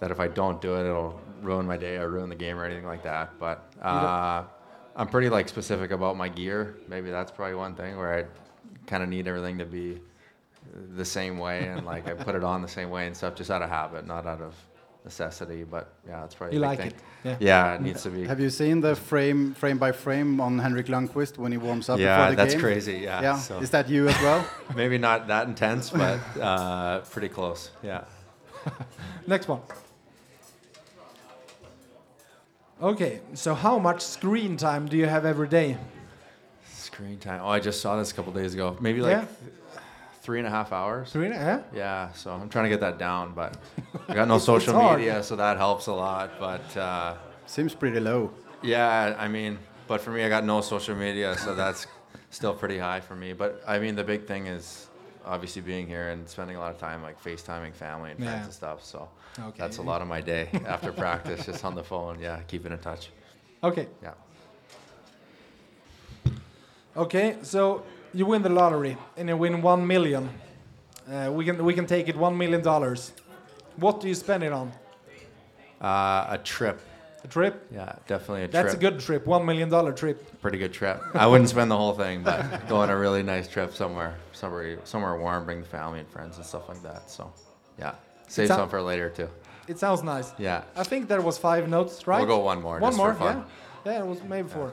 that. If I don't do it, it'll ruin my day or ruin the game or anything like that. But uh, I'm pretty like specific about my gear. Maybe that's probably one thing where I kind of need everything to be the same way and like I put it on the same way and stuff just out of habit, not out of necessity. But yeah, that's probably You like thing. it? Yeah. Yeah, it needs to be. Have you seen the frame frame by frame on Henrik Lundqvist when he warms up yeah, before the that's game? crazy. Yeah. Yeah. So Is that you as well? maybe not that intense, but uh, pretty close. Yeah. Next one. Okay, so how much screen time do you have every day? Screen time. Oh, I just saw this a couple days ago. Maybe like Yeah. three and a half hours. Screen, yeah? Yeah. So I'm trying to get that down, but I got no social hard. media, so that helps a lot. But uh, Seems pretty low. yeah, I mean, but for me, I got no social media, so that's still pretty high for me. But I mean, the big thing is obviously being here and spending a lot of time like FaceTiming family and friends Yeah. and stuff. So Okay. that's a lot of my day after practice, just on the phone. Yeah, keeping in touch. Okay. Yeah. Okay, so you win the lottery and you win one million. Uh, we can we can take it one million dollars. What do you spend it on? Uh, a trip. A trip? Yeah, definitely a That's trip. That's a good trip. One million dollar trip. pretty good trip. I wouldn't spend the whole thing, but go on a really nice trip somewhere, somewhere, somewhere warm, bring the family and friends and stuff like that. So, yeah, save some for later too. It sounds nice. Yeah, I think there was five notes, right? we'll go one more. One more, yeah. Yeah, it was maybe four.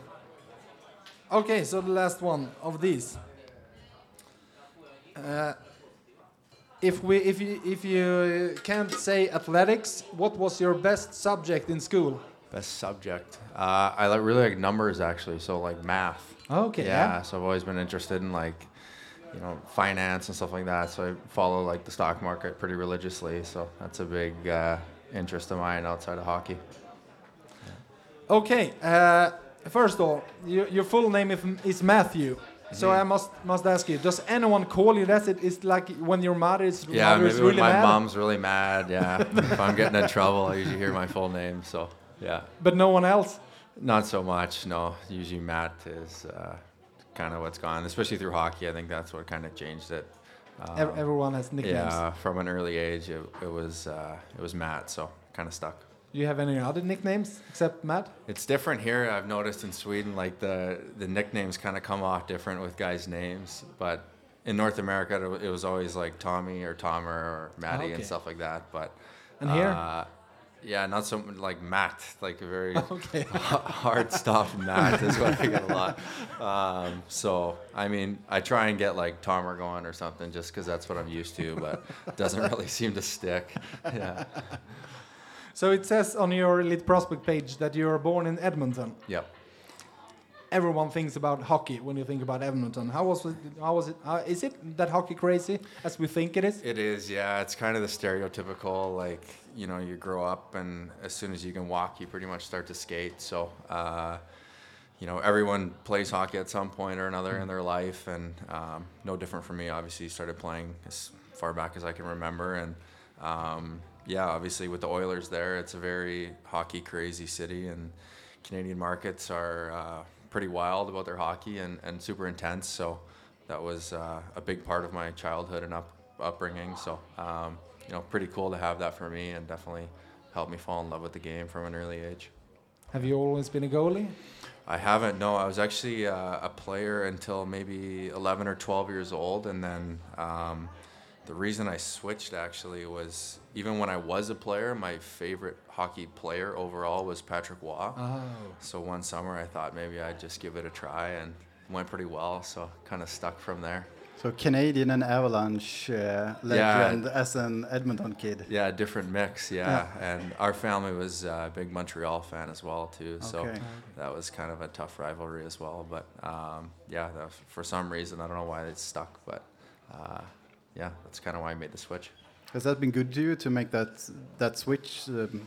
Okay, so the last one of these. Uh, if we, if you, if you can't say athletics, what was your best subject in school? Best subject. Uh, I like really like numbers actually. So like math. Okay, Yeah, yeah. So I've always been interested in like, you know, finance and stuff like that. So I follow like the stock market pretty religiously. So that's a big uh, interest of mine outside of hockey. Okay, uh, first of all, your, your full name is, Matthew. So Mm-hmm. I must must ask you: Does anyone call you that? It is like when your mother is Yeah, mother is maybe when my mad, mom's really mad. Yeah, if I'm getting in trouble, I usually hear my full name. So yeah. but no one else. Not so much, no. Usually Matt is uh, kind of what's gone, especially through hockey. I think that's what kind of changed it. Um, everyone has nicknames. yeah, from an early age, it, it was uh, it was Matt, so kind of stuck. Do you have any other nicknames except Matt? It's different here. I've noticed in Sweden, like the the nicknames kind of come off different with guys' names, but in North America, it was always like Tommy or Tomer or Matty Okay. and stuff like that. But And here? uh, yeah, not so like Matt, like a very Okay. hard stuff. Matt is what I get a lot. Um, so I mean, I try and get like Tomer going or something, just because that's what I'm used to, but it doesn't really seem to stick. Yeah. So it says on your Elite Prospect page that you were born in Edmonton. Yep. Everyone thinks about hockey when you think about Edmonton. How was it? How was it? Uh, is it that hockey crazy as we think it is? It is, yeah. It's kind of the stereotypical, like, you know, you grow up and as soon as you can walk, you pretty much start to skate. So, uh, you know, everyone plays hockey at some point or another in their life. And um, no different for me. Obviously, started playing as far back as I can remember. And um, yeah, obviously, with the Oilers there, it's a very hockey crazy city. And Canadian markets are uh, pretty wild about their hockey and, and super intense. So, that was uh, a big part of my childhood and up, upbringing. So, um, you know, pretty cool to have that for me and definitely helped me fall in love with the game from an early age. Have you always been a goalie? I haven't. No, I was actually uh, a player until maybe 11 or 12 years old, and then um, the reason I switched actually was even when I was a player, my favorite hockey player overall was Patrick Waugh. Oh. So one summer I thought maybe I'd just give it a try, and went pretty well. So kind of stuck from there. So Canadian and Avalanche uh, legend as an Edmonton kid. Yeah, different mix. Yeah, and our family was uh, a big Montreal fan as well too. So Okay. that was kind of a tough rivalry as well. But um, yeah, was, for some reason I don't know why it stuck, but uh, yeah, that's kind of why I made the switch. Has that been good to you to make that that switch um,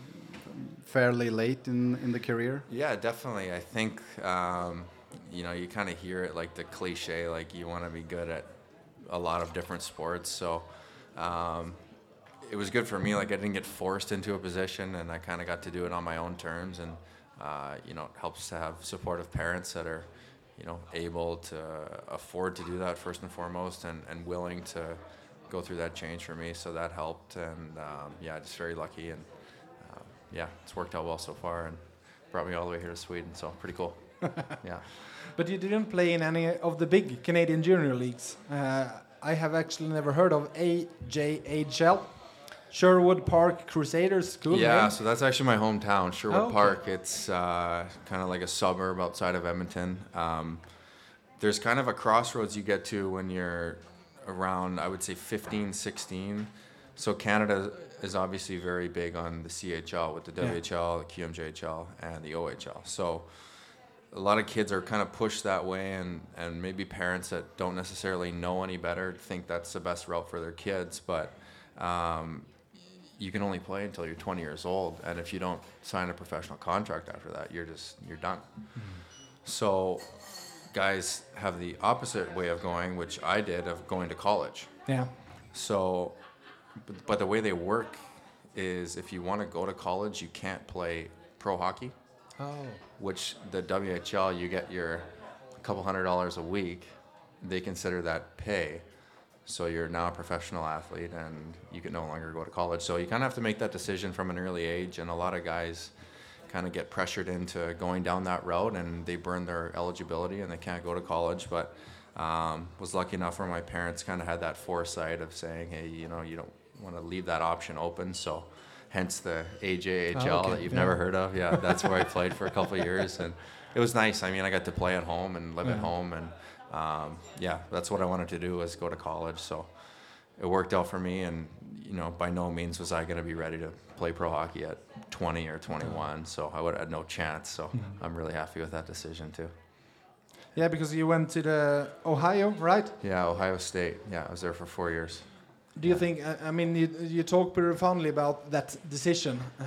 fairly late in in the career? Yeah, definitely. I think um, you know you kind of hear it like the cliche, like you want to be good at a lot of different sports. So um, it was good for me. Like I didn't get forced into a position, and I kind of got to do it on my own terms. And uh, you know, it helps to have supportive parents that are you know able to afford to do that first and foremost, and, and willing to go through that change for me. So that helped, and um, yeah, just very lucky and um, yeah, it's worked out well so far and brought me all the way here to Sweden. So pretty cool. yeah. But you didn't play in any of the big Canadian junior leagues. Uh, I have actually never heard of AJHL. Sherwood Park Crusaders. Cool yeah, so that's actually my hometown, Sherwood Oh, okay. Park. It's uh, kind of like a suburb outside of Edmonton. Um, there's kind of a crossroads you get to when you're around, I would say 15, 16. So Canada is obviously very big on the CHL with the Yeah. WHL, the QMJHL, and the OHL. So a lot of kids are kind of pushed that way, and, and maybe parents that don't necessarily know any better think that's the best route for their kids. But um, you can only play until you're 20 years old, and if you don't sign a professional contract after that, you're just you're done. Hmm. So, guys have the opposite way of going, which I did, of going to college. Yeah. So, but, but the way they work is if you want to go to college, you can't play pro hockey, Oh. which the WHL, you get your couple hundred dollars a week. They consider that pay. So you're now a professional athlete and you can no longer go to college. So you kind of have to make that decision from an early age. And a lot of guys kind of get pressured into going down that route and they burn their eligibility and they can't go to college. But um, was lucky enough where my parents kind of had that foresight of saying, hey, you know, you don't want to leave that option open. So hence the AJHL Oh, okay. that you've Yeah. never heard of. Yeah, that's where I played for a couple of years. And it was nice. I mean, I got to play at home and live Yeah. at home. And um, yeah, that's what I wanted to do was go to college. So it worked out for me. And, you know, by no means was I going to be ready to play pro hockey at 20 or 21. So I would have had no chance. So I'm really happy with that decision too. Yeah, because you went to the Ohio, right? Yeah, Ohio State. Yeah, I was there for four years. Do you think? I- mean, you, you talk very fondly about that decision. Uh,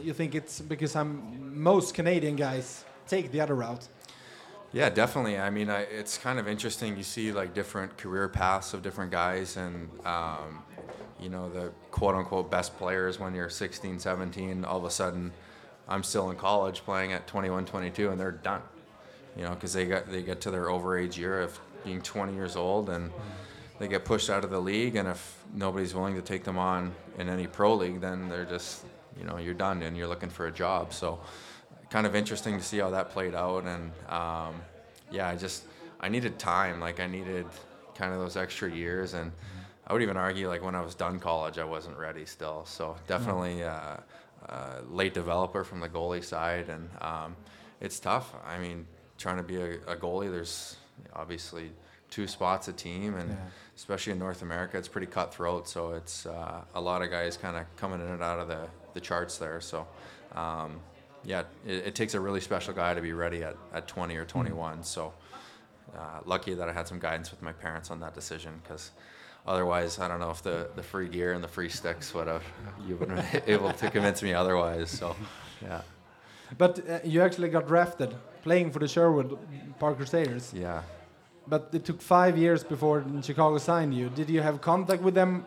you think it's because I'm most Canadian guys take the other route. Yeah, definitely. I mean, I, it's kind of interesting. You see like different career paths of different guys, and um, you know the quote unquote best players when you're 16, 17. All of a sudden, I'm still in college playing at 21, 22, and they're done. You know, because they got they get to their overage year of being 20 years old, and they get pushed out of the league. And if nobody's willing to take them on in any pro league, then they're just you know you're done, and you're looking for a job. So kind of interesting to see how that played out. And um, yeah i just i needed time. Like i needed kind of those extra years. And i would even argue like when i was done college i wasn't ready still. So definitely uh, uh, late developer from the goalie side. And um, it's tough. I mean trying to be a, a goalie there's obviously two spots a team. And Yeah. especially in north america it's pretty cutthroat. So it's uh, a lot of guys kind of coming in and out of the, the charts there. So um, yeah, it, it takes a really special guy to be ready at, at 20 or 21. So uh, lucky that I had some guidance with my parents on that decision because otherwise, I don't know if the, the free gear and the free sticks would have you would been able to convince me otherwise. So yeah, But uh, you actually got drafted playing for the Sherwood Park Crusaders. yeah. But it took five years before Chicago signed you. Did you have contact with them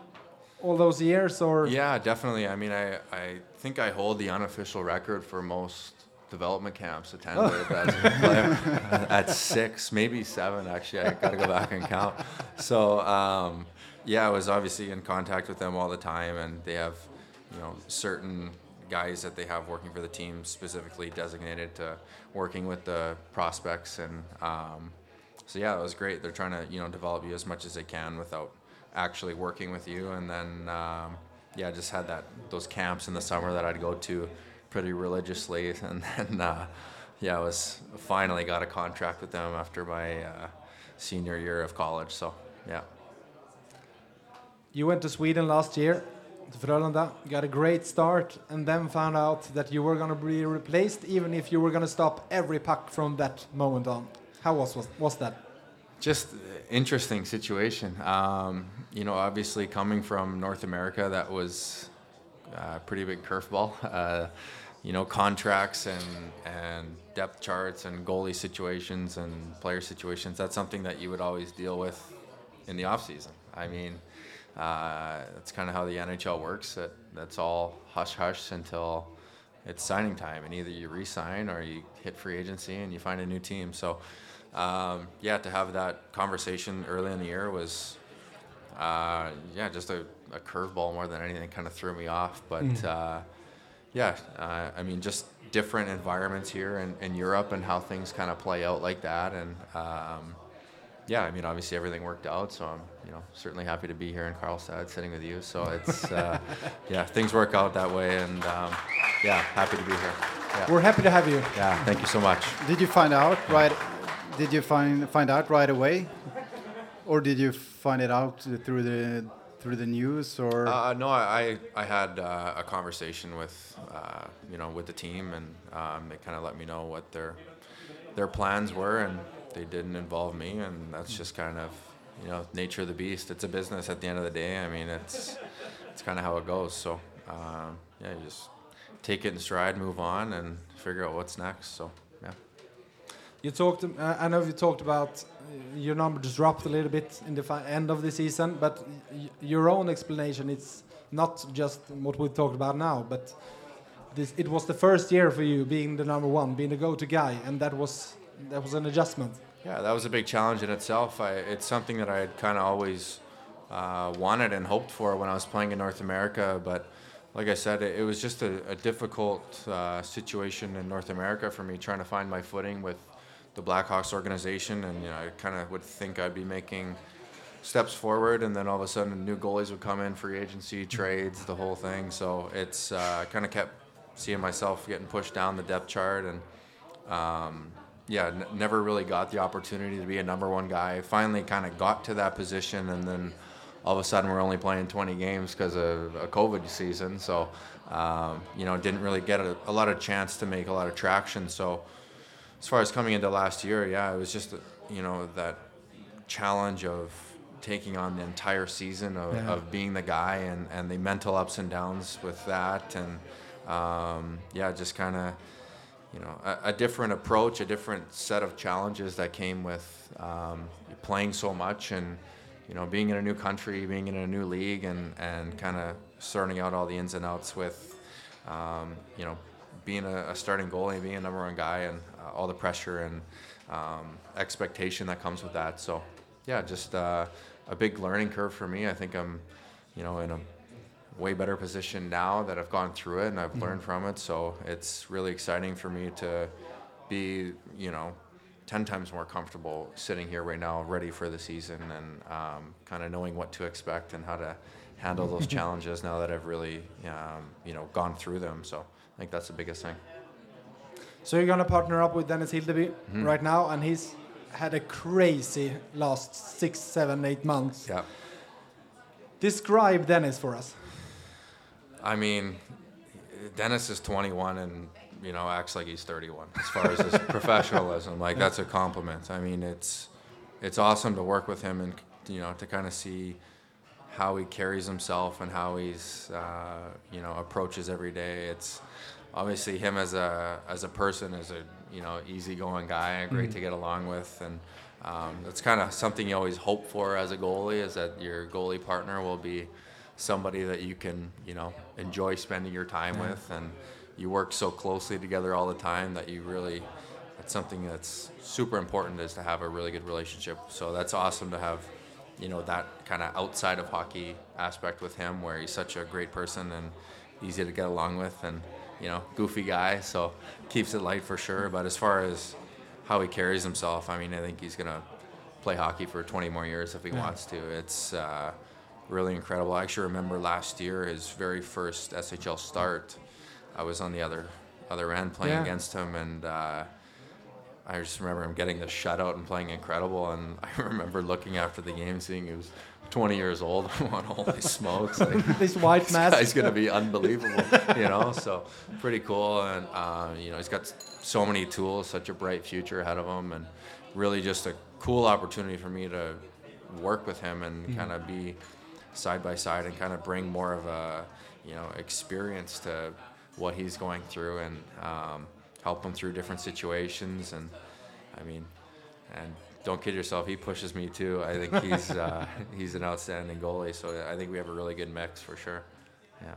all those years, or Yeah, definitely. I mean, I, I think I hold the unofficial record for most development camps attended a at six, maybe seven. Actually, I got to go back and count. So um, yeah, I was obviously in contact with them all the time, and they have you know certain guys that they have working for the team specifically designated to working with the prospects and um, so yeah it was great they're trying to you know develop you as much as they can without actually working with you. And then um, yeah I just had that those camps in the summer that I'd go to pretty religiously. And then uh, yeah I was finally got a contract with them after my uh, senior year of college. So yeah. You went to Sweden last year to Frölunda, got a great start, and then found out that you were going to be replaced, even if you were going to stop every puck from that moment on. How was was, was that? Just interesting situation. Um, you know, obviously coming from North America, that was a pretty big curveball. Uh, you know, contracts and and depth charts and goalie situations and player situations. That's something that you would always deal with in the off season. I mean, uh, that's kind of how the NHL works. That that's all hush hush until it's signing time, and either you re-sign or you hit free agency and you find a new team. So, um, yeah, to have that conversation early in the year was, uh, yeah, just a, a curveball more than anything. Kind of threw me off, but uh, yeah, uh, I mean, just different environments here in, in Europe and how things kind of play out like that, and um, yeah, I mean, obviously everything worked out, so I'm, you know, certainly happy to be here in Karlstad, sitting with you. So it's, uh, yeah, things work out that way, and um, yeah, happy to be here. Yeah. We're happy to have you. yeah, thank you so much. Did you find out right? Did you find find out right away, or did you find it out through the through the news or? Uh, no, I I had uh, a conversation with uh, you know with the team, and um, they kind of let me know what their their plans were, and they didn't involve me, and that's just kind of you know nature of the beast. It's a business at the end of the day. I mean, it's it's kind of how it goes. So um, yeah, you just take it in stride, move on, and figure out what's next. So. You talked. Uh, I know you talked about uh, your numbers dropped a little bit in the end of the season, but your own explanation it's not just what we talked about now, but this it was the first year for you being the number one, being the go-to guy, and that was that was an adjustment. Yeah, that was a big challenge in itself. I, it's something that I had kind of always uh, wanted and hoped for when I was playing in North America. But like I said, it, it was just a, a difficult uh, situation in North America for me trying to find my footing with the Blackhawks organization. And you know, I kind of would think I'd be making steps forward, and then all of a sudden, new goalies would come in, free agency, trades, the whole thing. So it's uh, kind of kept seeing myself getting pushed down the depth chart and. Um, yeah, n- never really got the opportunity to be a number one guy. Finally, kind of got to that position, and then all of a sudden we're only playing 20 games because of a COVID season. So, um, you know, didn't really get a, a lot of chance to make a lot of traction. So, as far as coming into last year, yeah, it was just you know that challenge of taking on the entire season of, Yeah. of being the guy and, and the mental ups and downs with that and um, yeah just kind of you know a, a different approach a different set of challenges that came with um, playing so much and you know being in a new country being in a new league and, and kind of sorting out all the ins and outs with um, you know being a, a starting goalie being a number one guy and uh, all the pressure and um, expectation that comes with that so yeah just uh, a big learning curve for me i think i'm you know in a way better position now that I've gone through it and I've learned from it. So it's really exciting for me to be, you know, 10 times more comfortable sitting here right now, ready for the season and um, kind of knowing what to expect and how to handle those challenges now that I've really, um, you know, gone through them. So I think that's the biggest thing. So you're gonna partner up with Dennis Hildeby Mm-hmm. right now, and he's had a crazy last six, seven, eight months. Yeah. Describe Dennis for us. I mean, Dennis is 21 and you know acts like he's 31 as far as his professionalism. Like that's a compliment. I mean, it's it's awesome to work with him and you know to kind of see how he carries himself and how he's uh, you know approaches every day. It's obviously him as a as a person is a you know easygoing guy, great to get along with, and um, that's kind of something you always hope for as a goalie is that your goalie partner will be somebody that you can you know enjoy spending your time with. And you work so closely together all the time that you really it's something that's super important is to have a really good relationship. So that's awesome to have, you know, that kind of outside of hockey aspect with him, where he's such a great person and easy to get along with, and you know, goofy guy. So keeps it light for sure. But as far as how he carries himself, I mean, I think he's gonna play hockey for 20 more years if he wants to. It's uh, really incredible. I actually remember last year his very first SHL start. I was on the other other end playing Yeah. against him, and uh, I just remember him getting the shutout and playing incredible. And I remember looking after the game, seeing he was 20 years old. I'm going, holy smokes! Like, This white this mask. guy's gonna be unbelievable, you know. So pretty cool, and uh, you know he's got so many tools, such a bright future ahead of him, and really just a cool opportunity for me to work with him and kind of be side by side and kind of bring more of a you know experience to what he's going through and um, help him through different situations. And I mean, and don't kid yourself, he pushes me too. I think he's uh, he's an outstanding goalie, so I think we have a really good mix for sure. Yeah.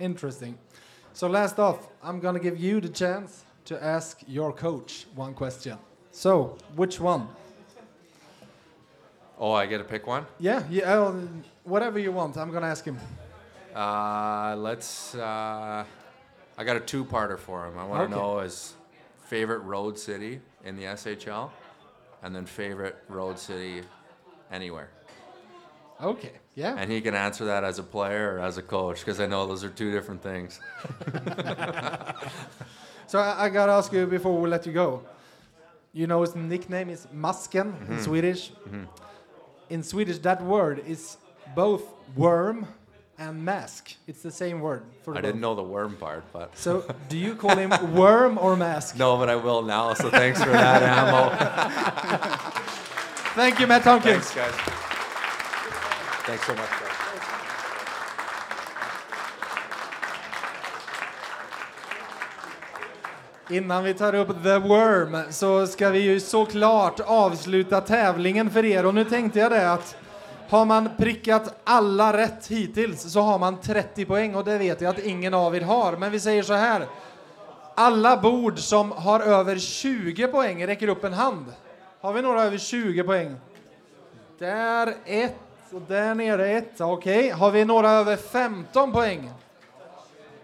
Interesting. So last off, I'm gonna give you the chance to ask your coach one question. So, which one? Oh, I get to pick one. Yeah, yeah, uh, whatever you want. I'm gonna ask him. Uh, let's. Uh, I got a two-parter for him. I want to Okay. know his favorite road city in the SHL, and then favorite road city anywhere. Okay. Yeah. And he can answer that as a player or as a coach, because I know those are two different things. So I, I gotta ask you before we let you go. You know his nickname is Masken in mm-hmm. Swedish. Mm-hmm. In Swedish, that word is both worm and mask. It's the same word for I didn't know the worm part, but So do you call him worm or mask? no, but I will now. So thanks for that, Ammo. Thank you, Matt Tompkins. Thanks, guys. Thanks so much, guys. Innan vi tar upp The Worm så ska vi ju såklart avsluta tävlingen för er och nu tänkte jag det att har man prickat alla rätt hittills så har man 30 poäng och det vet jag att ingen av er har. Men vi säger så här. Alla bord som har över 20 poäng räcker upp en hand. Har vi några över 20 poäng? Där ett och där nere ett. Okej, har vi några över 15 poäng?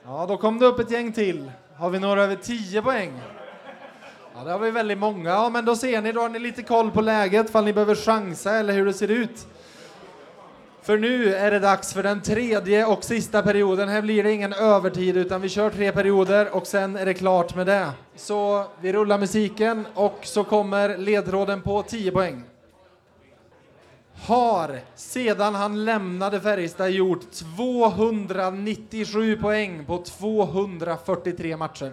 Ja, då kom det upp ett gäng till. Har vi några över 10 poäng? Ja, det har vi väldigt många. Ja, men då ser ni, då har ni lite koll på läget, fall ni behöver chansa eller hur det ser ut. För nu är det dags för den tredje och sista perioden. Här blir det ingen övertid utan vi kör tre perioder och sen är det klart med det. Så vi rullar musiken och så kommer ledtråden på 10 poäng. Har sedan han lämnade Färjestad gjort 297 poäng på 243 matcher.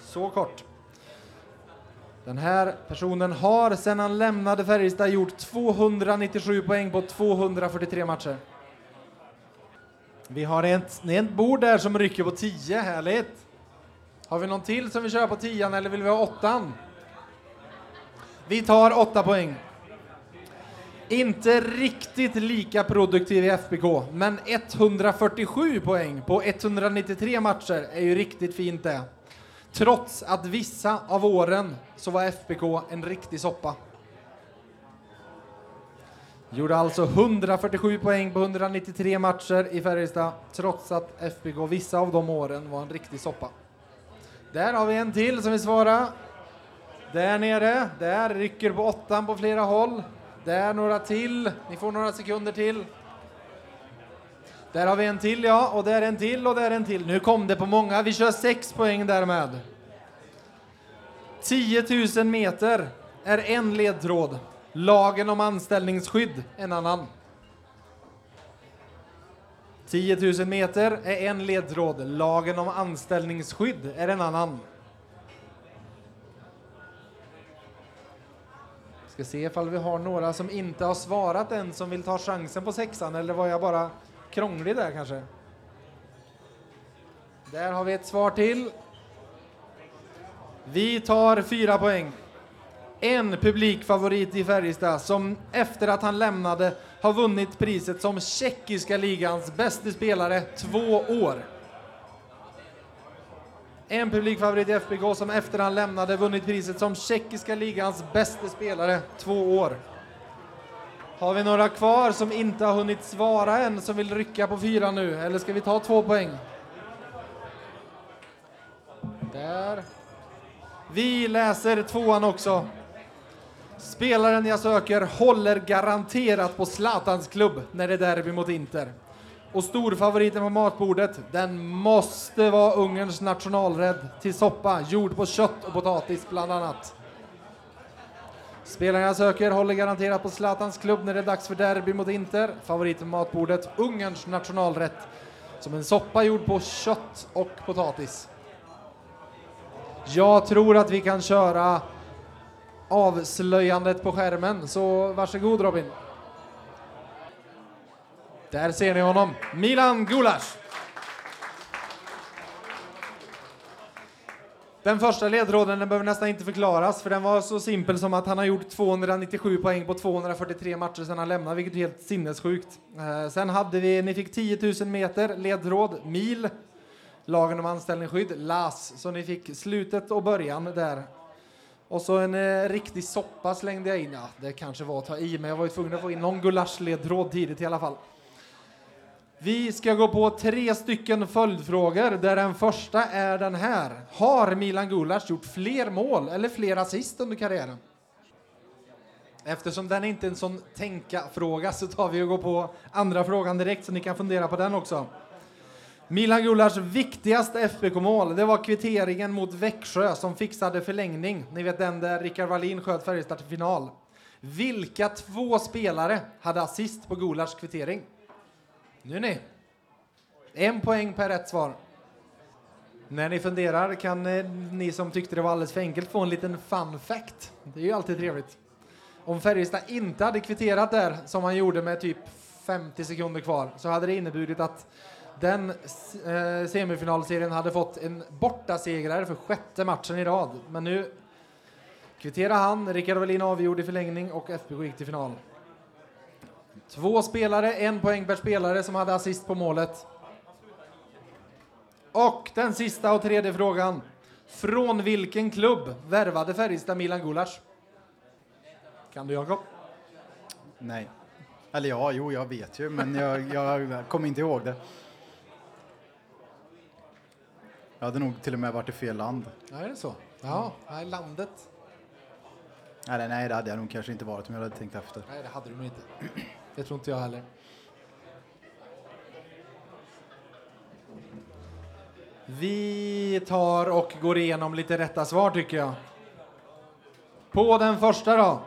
Så kort. Den här personen har sedan han lämnade Färjestad gjort 297 poäng på 243 matcher. Vi har ett, ett bord där som rycker på 10, härligt. Har vi någon till som vill köra på 10 eller vill vi ha 8? Vi tar 8 poäng. Inte riktigt lika produktiv i FBK, men 147 poäng på 193 matcher är ju riktigt fint det. Trots att vissa av åren så var FBK en riktig soppa. Gjorde alltså 147 poäng på 193 matcher i Färjestad, trots att FBK vissa av de åren var en riktig soppa. Där har vi en till som vill svara. Där nere, där rycker på åttan på flera håll. Där några till, ni får några sekunder till. Där har vi en till ja, och där en till och där en till. Nu kom det på många, vi kör sex poäng därmed. 10 000 meter är en ledtråd. Lagen om anställningsskydd en annan. 10 000 meter är en ledtråd. Lagen om anställningsskydd är en annan. Ska se ifall vi har några som inte har svarat än som vill ta chansen på sexan eller var jag bara krånglig där kanske? Där har vi ett svar till. Vi tar fyra poäng. En publikfavorit i Färjestad som efter att han lämnade har vunnit priset som tjeckiska ligans bästa spelare två år. En publikfavorit i FBK som efter han lämnade vunnit priset som tjeckiska ligans bästa spelare två år. Har vi några kvar som inte har hunnit svara än som vill rycka på fyra nu? Eller ska vi ta två poäng? Där. Vi läser tvåan också. Spelaren jag söker håller garanterat på Zlatans klubb när det är derby mot Inter. Och storfavoriten på matbordet, den måste vara Ungerns nationalrädd till soppa, gjord på kött och potatis bland annat. Spelaren jag söker håller garanterat på Zlatans klubb när det är dags för derby mot Inter. Favorit på matbordet, Ungerns nationalrätt. Som en soppa gjord på kött och potatis. Jag tror att vi kan köra avslöjandet på skärmen, så varsågod Robin. Där ser ni honom, Milan Gulas. Den första ledtråden den behöver nästan inte förklaras, för den var så simpel som att han har gjort 297 poäng på 243 matcher sedan han lämnade, vilket är helt sinnessjukt. Eh, sen hade vi, ni fick 10 000 meter ledtråd, mil, lagen om anställningsskydd, LAS, så ni fick slutet och början där. Och så en eh, riktig soppa slängde jag in. Ja, det kanske var att ta i, men jag var ju tvungen att få in någon gulaschledtråd tidigt i alla fall. Vi ska gå på tre stycken följdfrågor där den första är den här. Har Milan Gulas gjort fler mål eller fler assist under karriären? Eftersom den inte är en sån tänka-fråga så tar vi och går på andra frågan direkt så ni kan fundera på den också. Milan Gulas viktigaste FBK-mål, det var kvitteringen mot Växjö som fixade förlängning. Ni vet den där Rickard Wallin sköt Färjestad till final. Vilka två spelare hade assist på Gulas kvittering? Nu ni. En poäng per rätt svar. När ni funderar kan eh, ni som tyckte det var alldeles för enkelt få en liten fun fact. Det är ju alltid trevligt. Om Färjestad inte hade kvitterat där, som han gjorde med typ 50 sekunder kvar, så hade det inneburit att den eh, semifinalserien hade fått en bortasegrare för sjätte matchen i rad. Men nu kvitterar han, Rickard Wallin avgjorde i förlängning och FBK gick till final. Två spelare, en poäng per spelare som hade assist på målet. Och den sista och tredje frågan. Från vilken klubb värvade Färjestad Milan Gulas? Kan du Jakob? Nej. Eller ja, jo, jag vet ju, men jag, jag kommer inte ihåg det. Jag hade nog till och med varit i fel land. Ja, är det så? Ja, nej, landet. Nej, nej, det hade jag nog kanske inte varit om jag hade tänkt efter. Nej, det hade du nog inte. Det tror inte jag heller. Vi tar och går igenom lite rätta svar tycker jag. På den första då.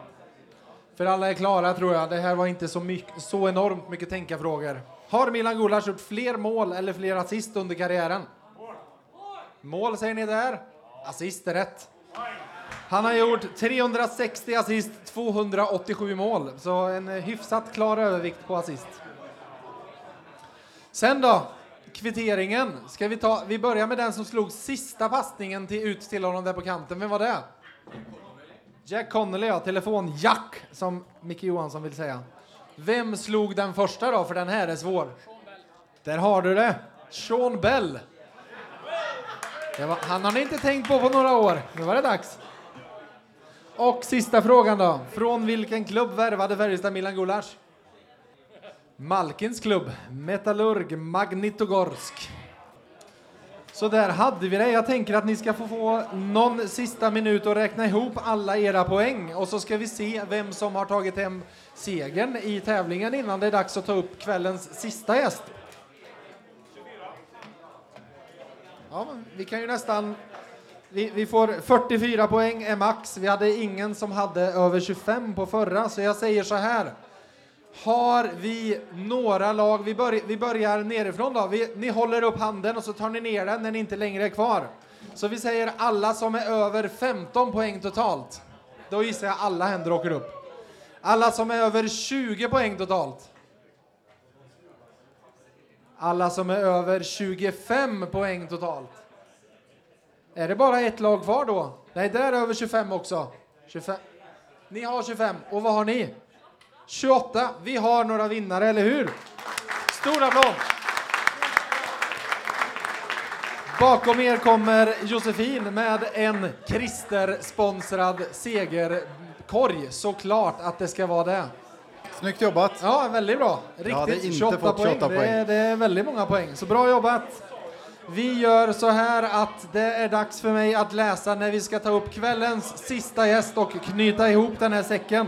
För alla är klara tror jag. Det här var inte så, mycket, så enormt mycket tänka-frågor. Har Milan Gulas gjort fler mål eller fler assist under karriären? Mål säger ni där. Assist är rätt. Han har gjort 360 assist, 287 mål. Så en eh, hyfsat klar övervikt på assist. Sen då, kvitteringen. Ska vi, ta, vi börjar med den som slog sista passningen till, ut till honom där på kanten. Vem var det? Jack Connolly, ja. Telefon-Jack, som Micke Johansson vill säga. Vem slog den första då? För den här är svår. Där har du det. Sean Bell. Det var, han har ni inte tänkt på på några år. Nu var det dags. Och sista frågan då. Från vilken klubb värvade Färjestad Milan Gulas? Malkins klubb, Metallurg Magnitogorsk. Så där hade vi det. Jag tänker att ni ska få, få någon sista minut att räkna ihop alla era poäng och så ska vi se vem som har tagit hem segern i tävlingen innan det är dags att ta upp kvällens sista gäst. Ja, vi kan ju nästan vi, vi, får 44 poäng är max. Vi hade ingen som hade över 25 på förra, så jag säger så här. Har vi några lag, vi, börj vi börjar nerifrån då. Vi, ni håller upp handen och så tar ni ner den när ni inte längre är kvar. Så vi säger alla som är över 15 poäng totalt. Då gissar jag alla händer åker upp. Alla som är över 20 poäng totalt. Alla som är över 25 poäng totalt. Är det bara ett lag kvar då? Nej, där är över 25 också. 25. Ni har 25. Och vad har ni? 28. Vi har några vinnare, eller hur? Stor applåd! Bakom er kommer Josefin med en Christer-sponsrad segerkorg. Såklart att det ska vara det. Snyggt jobbat. Ja, väldigt bra. Riktigt. hade inte 28, fått poäng. 28 Det, är, poäng. det är väldigt många poäng. Så bra jobbat. Vi gör så här att det är dags för mig att läsa när vi ska ta upp kvällens sista gäst och knyta ihop den här säcken.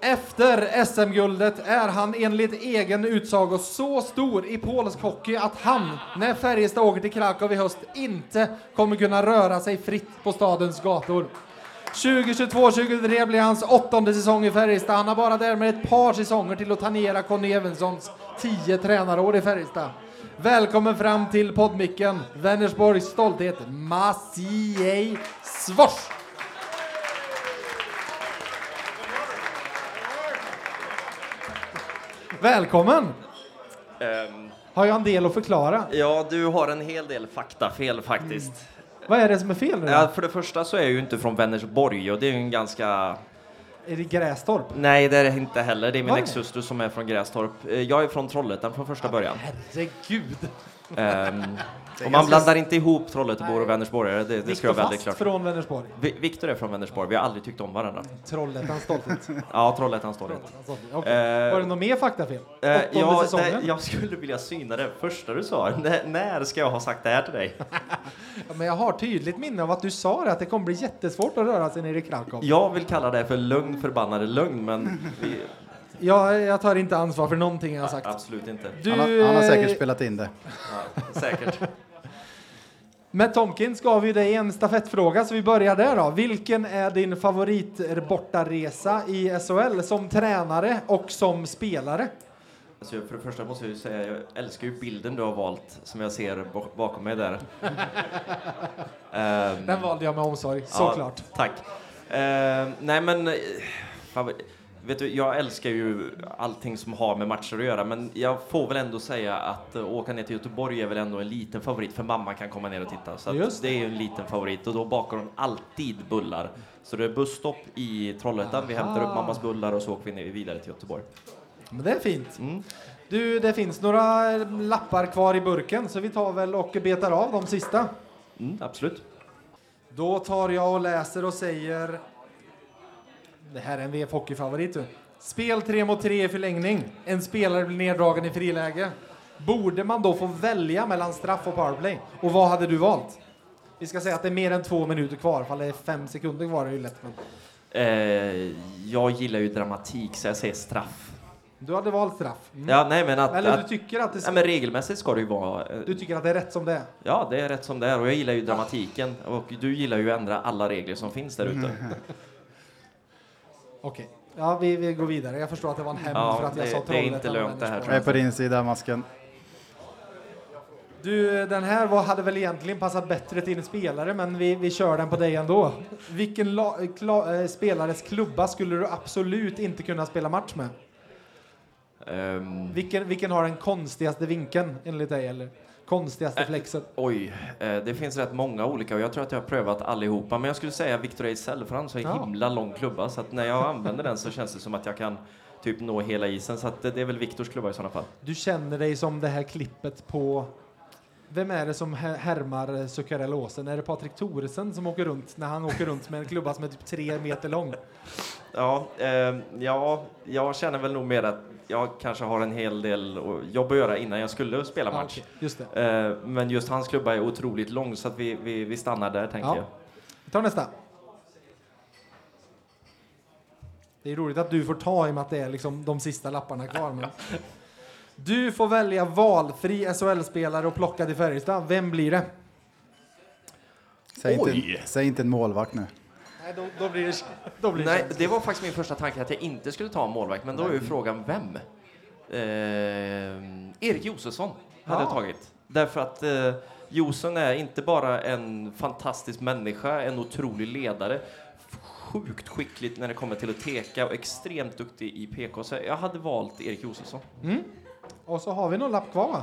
Efter SM-guldet är han enligt egen utsago så stor i polsk hockey att han, när Färjestad åker till Krakow i höst, inte kommer kunna röra sig fritt på stadens gator. 2022-2023 blir hans åttonde säsong i Färjestad. Han har bara därmed ett par säsonger till att tangera Conny Evenssons tio tränarår i Färjestad. Välkommen fram till poddmicken, Vänersborgs stolthet, Maciej Svors! Välkommen! Ehm, Har jag en del att förklara? ja, du har en hel del faktafel faktiskt. Vad är det som är fel? Ja, för det första så är jag ju inte från Vänersborg och det är ju en ganska... Är det Grästorp? Nej, det är det inte heller. Det är min exhustru som är från Grästorp. Eh, Jag är från Trollhättan från första början. Herregud! Ehm, och man blandar inte ihop Trollhättebor och Vänersborgare, det, det ska jag väldigt klart. från Vänersborg. Vi- Viktor är från Vänersborg, vi har aldrig tyckt om varandra. Trollhättans stolthet. Ja, Trollhättan står det. Okej. Eh, Var det något mer faktafel? Åttonde ja, nej, jag skulle vilja syna det första du sa. När, när ska jag ha sagt det här till dig? Ja, men jag har tydligt minne av att du sa det, att det kommer bli jättesvårt att röra sig nere i Krakow. Jag vill kalla det för lögn förbannade lögn, men vi, Jag, jag tar inte ansvar för någonting jag har sagt. absolut inte. Du, Han har, han har säkert eh, spelat in det. Ja, säkert. Med Tomkins gav vi dig en stafettfråga, så vi börjar där då. Vilken är din favorit bortaresa i SHL som tränare och som spelare? Alltså, för det första måste jag ju säga, jag älskar ju bilden du har valt, som jag ser bak- bakom mig där. Ehm, Den valde jag med omsorg, ja, såklart. Tack. Ehm, nej men, eh, vet du, jag älskar ju allting som har med matcher att göra, men jag får väl ändå säga att uh, åka ner till Göteborg är väl ändå en liten favorit, för mamma kan komma ner och titta. Så Just det är ju en liten favorit, och då bakar hon alltid bullar. Så det är busstopp i Trollhättan, vi hämtar upp mammas bullar och så åker vi ner vidare till Göteborg. Men det är fint. Mm. Du, det finns några lappar kvar i burken, så vi tar väl och betar av de sista. Mm, absolut. Då tar jag och läser och säger... Det här är en VF Hockey-favorit. Spel 3 mot 3 i förlängning. En spelare blir neddragen i friläge. Borde man då få välja mellan straff och powerplay? Och vad hade du valt? Vi ska säga att det är mer än två minuter kvar, fall det är fem sekunder kvar är det ju lätt. Men Eh, jag gillar ju dramatik, så jag säger straff. du hade valt straff. Mm. Ja, nej men att... Eller att du tycker att det nej, men regelmässigt ska det ju vara... eh, du tycker att det är rätt som det är? Ja, det är rätt som det är och jag gillar ju dramatiken och du gillar ju att ändra alla regler som finns där ute. Okej. Ja, vi, vi går vidare. Jag förstår att det var en hämnd Ja, för att jag det- sa det är inte Trollhättan lönt det här. Jag är på din sida, masken. Du, den här var, hade väl egentligen passat bättre till en spelare, men vi, vi kör den på dig ändå. Vilken la, kla, eh, spelares klubba skulle du absolut inte kunna spela match med? Ehm, Vilken, vilken har den konstigaste vinkeln enligt dig, eller konstigaste Äh, flexen? oj, eh, det finns rätt många olika och jag tror att jag har prövat allihopa. Men jag skulle säga Victor Ejdsell för han har Ja. himla lång klubba så att när jag använder den så känns det som att jag kan typ nå hela isen. Så att det, det är väl Viktors klubba i sådana fall. Du känner dig som det här klippet på... Vem är det som här- härmar eh, Zuccarellåsen? Är det Patrik Thoresen som åker runt när han åker runt med en klubba som är typ tre meter lång? Ja, ehm, ja, jag känner väl nog mer att jag kanske har en hel del jobb att göra innan jag skulle spela match. okej, just det. Eh, Men just hans klubba är otroligt lång så att vi, vi, vi stannar där tänker Ja. jag. Vi tar nästa. Det är roligt att du får ta i och med att det är liksom de sista lapparna kvar. Men... Du får välja valfri SHL-spelare och plocka till Färjestad. Vem blir det? Säg inte, säg inte en målvakt nu. Nej, då, då blir det... Då blir Nej, det var faktiskt min första tanke att jag inte skulle ta en målvakt, men då är ju frågan vem? Eh, Erik Josefsson hade jag Ja. tagit. Därför att eh, Josson är inte bara en fantastisk människa, en otrolig ledare, sjukt skickligt när det kommer till att teka och extremt duktig i PK. Så jag hade valt Erik Josefsson. Och så har vi någon lapp kvar va?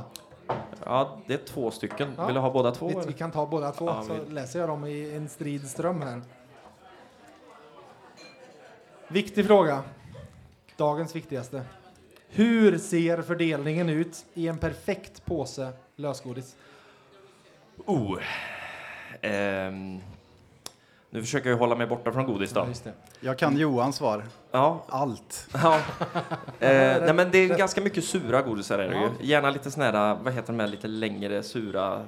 Ja, det är två stycken. Ja. Vill du ha båda två? Vi, vi kan ta båda två, Ja, så vi- läser jag dem i en strid ström här. Viktig fråga. Dagens viktigaste. Hur ser fördelningen ut i en perfekt påse lösgodis? Oh. Ehm, nu försöker jag hålla mig borta från godis då. Ja, just det. Jag kan Johans svar. Ja, Allt. Ja. Eh, nej, men det är ganska mycket sura godisar är det Ja. ju. Gärna lite såna här, vad heter de här lite längre sura, eh,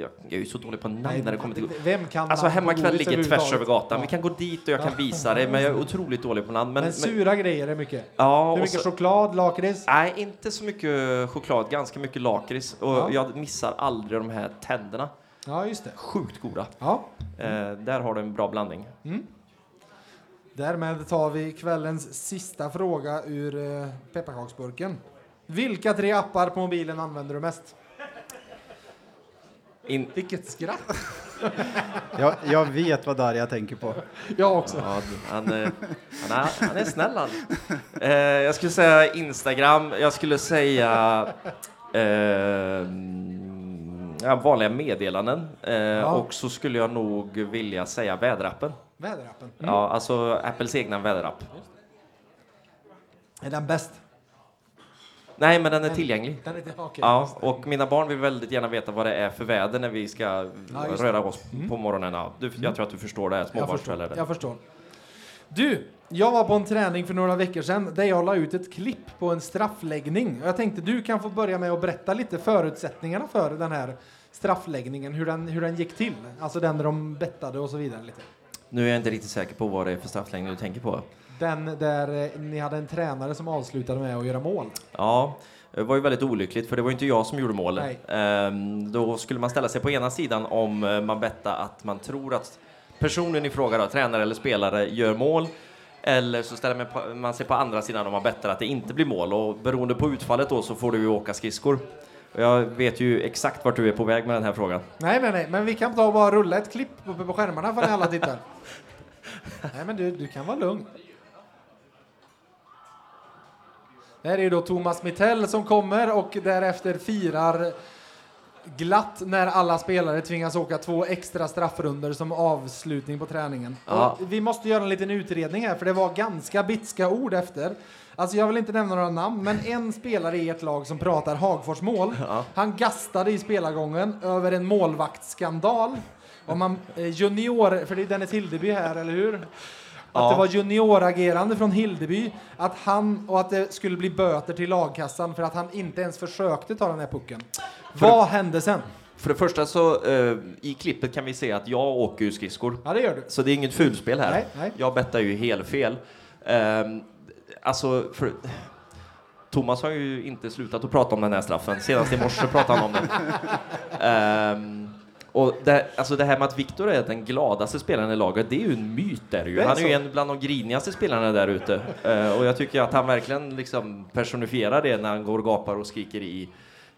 jag, är ju så dålig på namn när det kommer till Vem kan Alltså hemmakväll ligger tvärs över gatan. Ja. Vi kan gå dit och jag kan visa det, men jag är otroligt dålig på namn. Men, Men, sura grejer är mycket. ja, Hur mycket så, choklad, lakrits? Nej, inte så mycket choklad, ganska mycket lakrits. Och Ja. jag missar aldrig de här tänderna. Ja, just det. Sjukt goda. Ja. Eh, där har du en bra blandning. Därmed tar vi kvällens sista fråga ur eh, pepparkaksburken. Vilka tre appar på mobilen använder du mest? In, Vilket skratt! Jag, jag vet vad Darja tänker på. Jag också. Ja, han, eh, han, är, han är snäll han. Eh, jag skulle säga Instagram, jag skulle säga eh, ja, vanliga meddelanden eh, och så skulle jag nog vilja säga väderappen. Väderappen. Ja, alltså Apples egna väderapp. Är den bäst? Nej, men den är tillgänglig. Den är okej. Ja, och mina barn vill väldigt gärna veta vad det är för väder när vi ska Ja. Mm. röra oss på morgonen. Ja, du, jag tror att du förstår det här, jag, förstår, småbarnsföräldrar. jag förstår. Du, jag var på en träning för några veckor sedan där jag la ut ett klipp på en straffläggning. Jag tänkte du kan få börja med att berätta lite förutsättningarna för den här straffläggningen, hur den, hur den gick till. Alltså den där de bettade och så vidare. Lite. Nu är jag inte riktigt säker på vad det är för strafflängd du tänker på. Den där eh, ni hade en tränare som avslutade med att göra mål. Ja, det var ju väldigt olyckligt för det var ju inte jag som gjorde mål. Nej. Ehm, då skulle man ställa sig på ena sidan om eh, man bettar att man tror att personen i fråga, då, tränare eller spelare, gör mål. Eller så ställer man sig på andra sidan om man bettar att det inte blir mål. Och beroende på utfallet då så får du ju åka skridskor. Och jag vet ju exakt vart du är på väg med den här frågan. Nej, nej, nej, men vi kan ta och bara rulla ett klipp uppe på skärmarna för alla tittar. nej, men du, du kan vara lugn. Det här är ju då Thomas Mittell som kommer och därefter firar glatt när alla spelare tvingas åka två extra straffrunder som avslutning på träningen. Ja. Vi måste göra en liten utredning här för det var ganska bitska ord efter. Alltså jag vill inte nämna några namn, men en spelare i ert lag som pratar Hagfors-mål, han gastade i spelargången över en målvaktsskandal. Om man, eh, junior, för det är Dennis Hildeby här, eller hur? Att Ja. det var junioragerande från Hildeby, att han, och att det skulle bli böter till lagkassan för att han inte ens försökte ta den här pucken. Vad hände sen? För det första så eh, i klippet kan vi se att jag åker ju skridskor. Ja, det gör du. Så det är inget fulspel här. Nej, nej. Jag bettar ju helt fel. Um, alltså, för, Thomas har ju inte slutat att prata om den här straffen. Senast i morse pratade han om den. Ehm, och det, alltså det här med att Viktor är den gladaste spelaren i laget, det är ju en myt. Där ju. Han är ju en bland de grinigaste spelarna där ute. Eh, och jag tycker att han verkligen liksom personifierar det när han går och gapar och skriker i,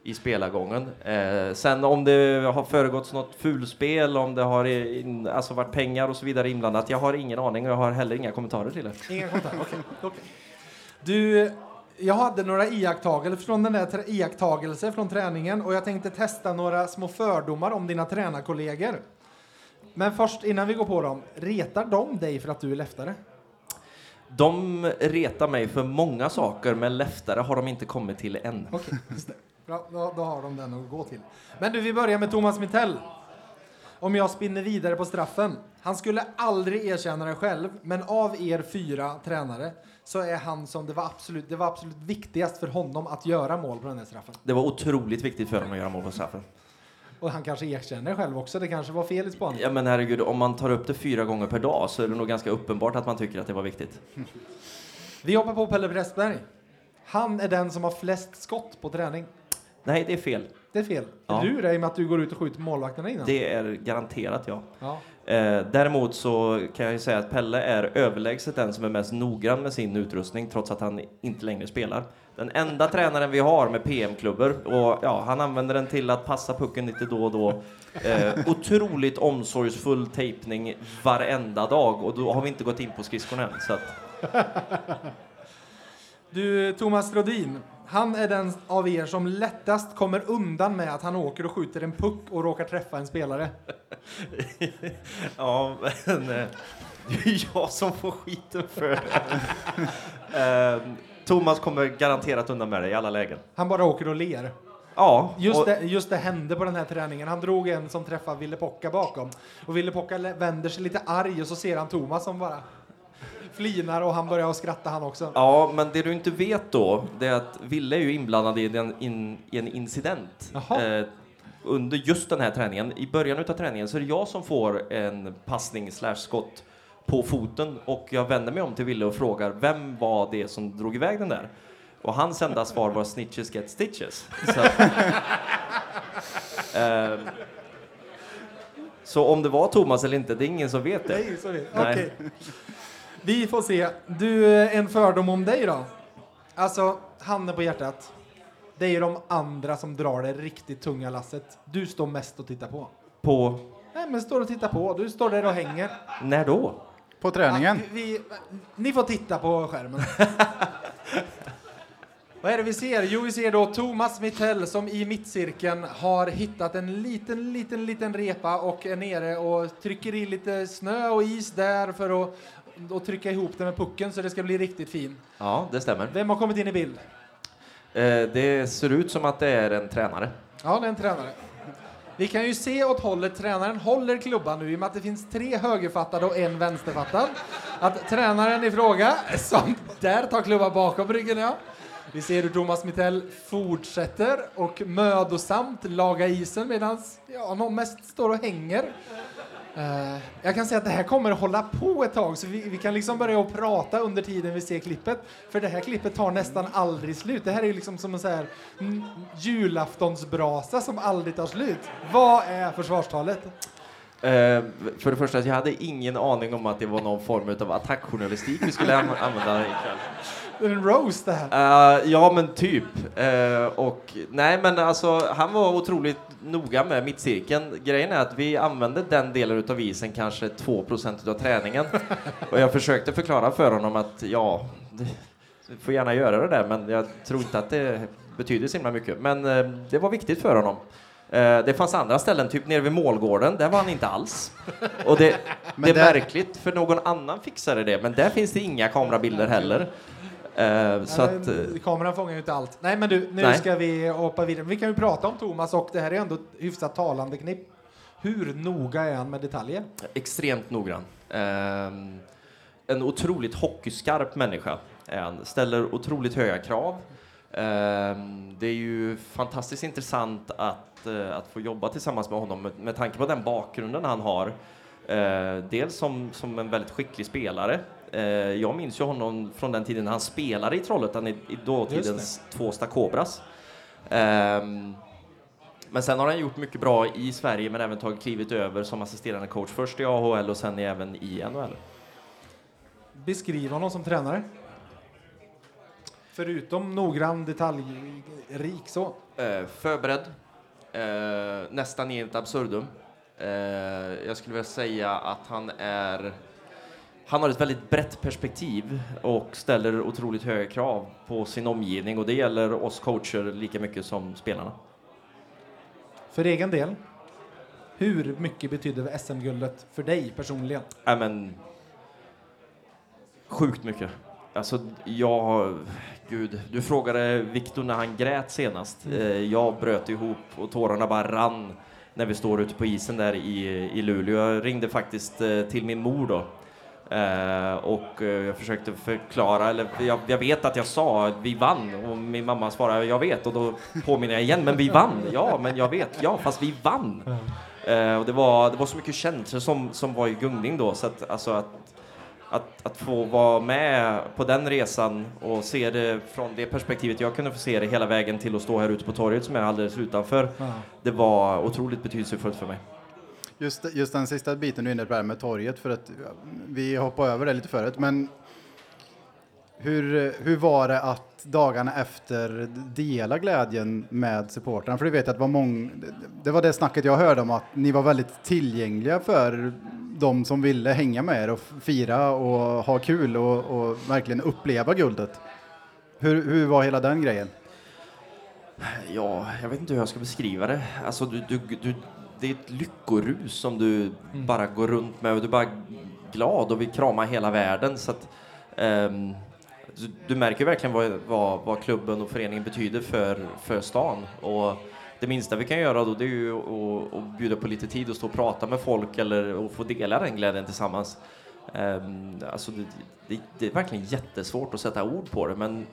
i spelargången. Eh, sen om det har föregått något fulspel, om det har in, alltså varit pengar och så vidare inblandat, jag har ingen aning och jag har heller inga kommentarer till det. Inga kommentarer, okej. okej. Du, jag hade några iakttagelser från den där iakttagelser från träningen och jag tänkte testa några små fördomar om dina tränarkollegor. Men först, innan vi går på dem, retar de dig för att du är leftare? De retar mig för många saker, men leftare har de inte kommit till än. Okej, just det. Bra, då, då har de den att gå till. Men du, vi börjar med Thomas Mittell. Om jag spinner vidare på straffen. Han skulle aldrig erkänna det själv, men av er fyra tränare så är han som det var absolut, det var absolut viktigast för honom att göra mål på den här straffen. Det var otroligt viktigt för dem att göra mål på straffen. Och han kanske erkänner själv också, det kanske var fel i spaningen. Ja men herregud, om man tar upp det fyra gånger per dag så är det nog ganska uppenbart att man tycker att det var viktigt. Vi hoppar på Pelle Pressberg. Han är den som har flest skott på träning. Nej, det är fel. Det är fel. Ja. Du det i och med att du går ut och skjuter målvakterna innan. Det är garanterat ja. Ja. Eh, däremot så kan jag ju säga att Pelle är överlägset den som är mest noggrann med sin utrustning trots att han inte längre spelar. Den enda tränaren vi har med PM-klubbor och ja, han använder den till att passa pucken lite då och då. Eh, otroligt omsorgsfull tejpning varenda dag och då har vi inte gått in på skridskorna än. Så att, Du, Thomas Rodin, han är den av er som lättast kommer undan med att han åker och skjuter en puck och råkar träffa en spelare. Ja, men eh, det är jag som får skiten för det. Eh, Thomas kommer garanterat undan med det i alla lägen. Han bara åker och ler. Ja, Just och- det, just det hände på den här träningen. Han drog en som träffade Ville Pocka bakom. Och Ville Pocka vänder sig lite arg och så ser han Thomas som bara flinar och han börjar att skratta han också. Ja, men det du inte vet då, det är att Ville är ju inblandad i en, in, i en incident. Eh, under just den här träningen. I början av träningen så är det jag som får en passning slash skott på foten och jag vänder mig om till Ville och frågar vem var det som drog iväg den där? Och hans enda svar var snitches get stitches. Så, eh, så om det var Thomas eller inte, det är ingen som vet det. Nej, sorry. Nej. Okej. Vi får se. Du, en fördom om dig då? Alltså, handen på hjärtat. Det är ju de andra som drar det riktigt tunga lasset. Du står mest och tittar på. På Nej, men står och tittar på. Du står där och hänger. när då? På träningen. Ja, vi, ni får titta på skärmen. Vad är det vi ser? Jo, vi ser då Thomas Mittell som i mittcirkeln har hittat en liten, liten, liten repa och är nere och trycker i lite snö och is där för att och trycka ihop det med pucken så det ska bli riktigt fin. Ja, det stämmer. Vem har kommit in i bild? Eh, det ser ut som att det är en tränare. Ja, det är en tränare. Vi kan ju se åt hållet tränaren håller klubban nu i och med att det finns tre högerfattade och en vänsterfattad. Att tränaren i fråga, som där tar klubban bakom ryggen, ja. Vi ser hur Thomas Mittell fortsätter och mödosamt laga isen medan ja, någon mest står och hänger. Eh, jag kan säga att det här kommer att hålla på ett tag så vi, vi kan liksom börja att prata under tiden vi ser klippet. För det här klippet tar nästan aldrig slut. Det här är liksom som en så här mm, julaftonsbrasa som aldrig tar slut. Vad är försvarstalet? Uh, för det första, jag hade ingen aning om att det var någon form av attackjournalistik vi skulle an- använda ikväll. Det är en roast det här. Eh, ja, men typ. Eh, och, nej, men alltså, han var otroligt noga med mittcirkeln. Grejen är att vi använde den delen av isen kanske 2% av träningen. och jag försökte förklara för honom att ja, det, du får gärna göra det där, men jag tror inte att det betyder så himla mycket. Men eh, det var viktigt för honom. Det fanns andra ställen, typ nere vid målgården, där var han inte alls. Och det, det är där- märkligt, för någon annan fixade det, men där finns det inga kamerabilder heller. Eh, så att, eh, Kameran fångar ju inte allt. Nej, men du, nu Nej. ska vi hoppa vidare. Vi kan ju prata om Thomas och det här är ändå ett hyfsat talande knipp. Hur noga är han med detaljer? extremt noggrann. Ehm, en otroligt hockeyskarp människa är han. Ställer otroligt höga krav. Ehm, det är ju fantastiskt intressant att, eh, att få jobba tillsammans med honom med, med tanke på den bakgrunden han har. Dels som, som en väldigt skicklig spelare. Eh, jag minns ju honom från den tiden han spelade i Trollhättan i, i dåtidens Tvåsta Kobras. Ehm, men sen har han gjort mycket bra i Sverige men även tagit klivet över som assisterande coach. Först i AHL och sen även i NHL. Beskriv honom som tränare. Förutom noggrann, detaljrik så. Eh, förberedd, eh, nästan i ett absurdum. Eh, jag skulle vilja säga att han är han har ett väldigt brett perspektiv och ställer otroligt höga krav på sin omgivning och det gäller oss coacher lika mycket som spelarna. För egen del, hur mycket betydde SM-guldet för dig personligen? Ja, men sjukt mycket. Alltså, jag... Gud, du frågade Viktor när han grät senast. Eh, jag bröt ihop och tårarna bara rann när vi står ute på isen där i, i Luleå. Jag ringde faktiskt eh, till min mor då. Eh, och eh, jag försökte förklara, eller jag, jag vet att jag sa vi vann och min mamma svarade jag vet och då påminner jag igen, men vi vann, ja men jag vet, ja fast vi vann. Eh, och det var, det var så mycket känslor som, som var i gungning då, så att, alltså att, att, att få vara med på den resan och se det från det perspektivet jag kunde få se det hela vägen till att stå här ute på torget som är alldeles utanför. Det var otroligt betydelsefullt för mig. Just, just den sista biten du är inne på med torget, för att vi hoppade över det lite förut, men hur, hur var det att dagarna efter dela glädjen med supportrarna? För det vet att det var många, det var det snacket jag hörde om att ni var väldigt tillgängliga för de som ville hänga med er och fira och ha kul och, och verkligen uppleva guldet. Hur, hur var hela den grejen? Ja, jag vet inte hur jag ska beskriva det. Alltså, du, du, du, det är ett lyckorus som du bara går runt med och du är bara glad och vill krama hela världen. Så att, ehm, du, du märker verkligen vad, vad, vad klubben och föreningen betyder för, för stan. Och det minsta vi kan göra då det är ju att, att bjuda på lite tid och stå och prata med folk eller att få dela den glädjen tillsammans. Um, alltså det, det, det, är verkligen jättesvårt att sätta ord på det, men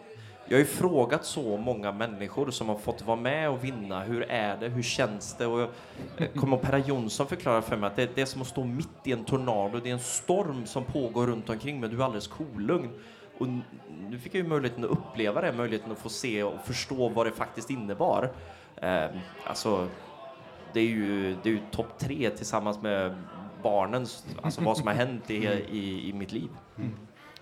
jag har ju frågat så många människor som har fått vara med och vinna. Hur är det? Hur känns det? Och jag eh, kommer Per Jonsson förklara för mig att det, det, är som att stå mitt i en tornado. Det är en storm som pågår runt omkring men du är alldeles kolugn. Och nu fick jag ju möjligheten att uppleva det, möjligheten att få se och förstå vad det faktiskt innebar. Eh, alltså, det är ju, det är ju topp tre tillsammans med barnens, alltså vad som har hänt i, i, i mitt liv. Mm.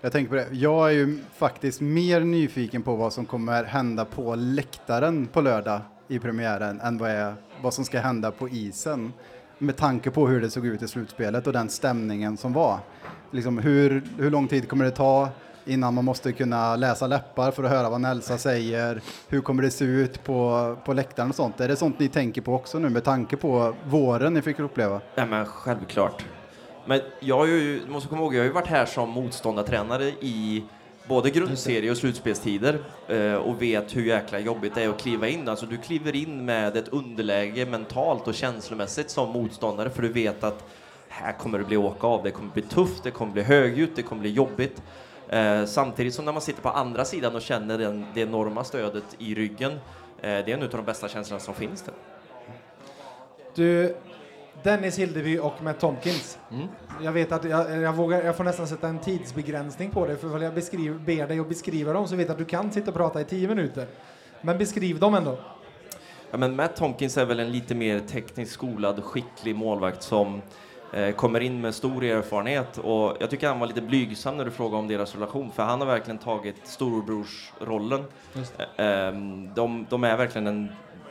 Jag tänker på det. Jag är ju faktiskt mer nyfiken på vad som kommer hända på läktaren på lördag i premiären än vad, är, vad som ska hända på isen. Med tanke på hur det såg ut i slutspelet och den stämningen som var. Liksom hur, hur lång tid kommer det ta innan man måste kunna läsa läppar för att höra vad Nelsa säger? Hur kommer det se ut på, på läktaren och sånt? Är det sånt ni tänker på också nu med tanke på våren ni fick uppleva? Ja, men självklart. Men jag har ju, måste komma ihåg, jag har ju varit här som motståndartränare i både grundserie och slutspelstider eh, och vet hur jäkla jobbigt det är att kliva in. Alltså du kliver in med ett underläge mentalt och känslomässigt som motståndare för du vet att här kommer det bli åka av, det kommer bli tufft, det kommer bli högljutt, det kommer bli jobbigt. Eh, samtidigt som när man sitter på andra sidan och känner den, det enorma stödet i ryggen, eh, det är en av de bästa känslorna som finns. Där. Du, Dennis Hildeby och Matt Tomkins. Mm. Jag vet att jag, jag, vågar, jag får nästan sätta en tidsbegränsning på det, för om jag beskriver, ber dig att beskriva dem så vet jag att du kan sitta och prata i tio minuter. Men beskriv dem ändå. Ja, men Matt Tomkins är väl en lite mer tekniskt skolad, skicklig målvakt som eh, kommer in med stor erfarenhet och jag tycker han var lite blygsam när du frågade om deras relation för han har verkligen tagit storebrorsrollen. Eh, ehm, de, de är verkligen en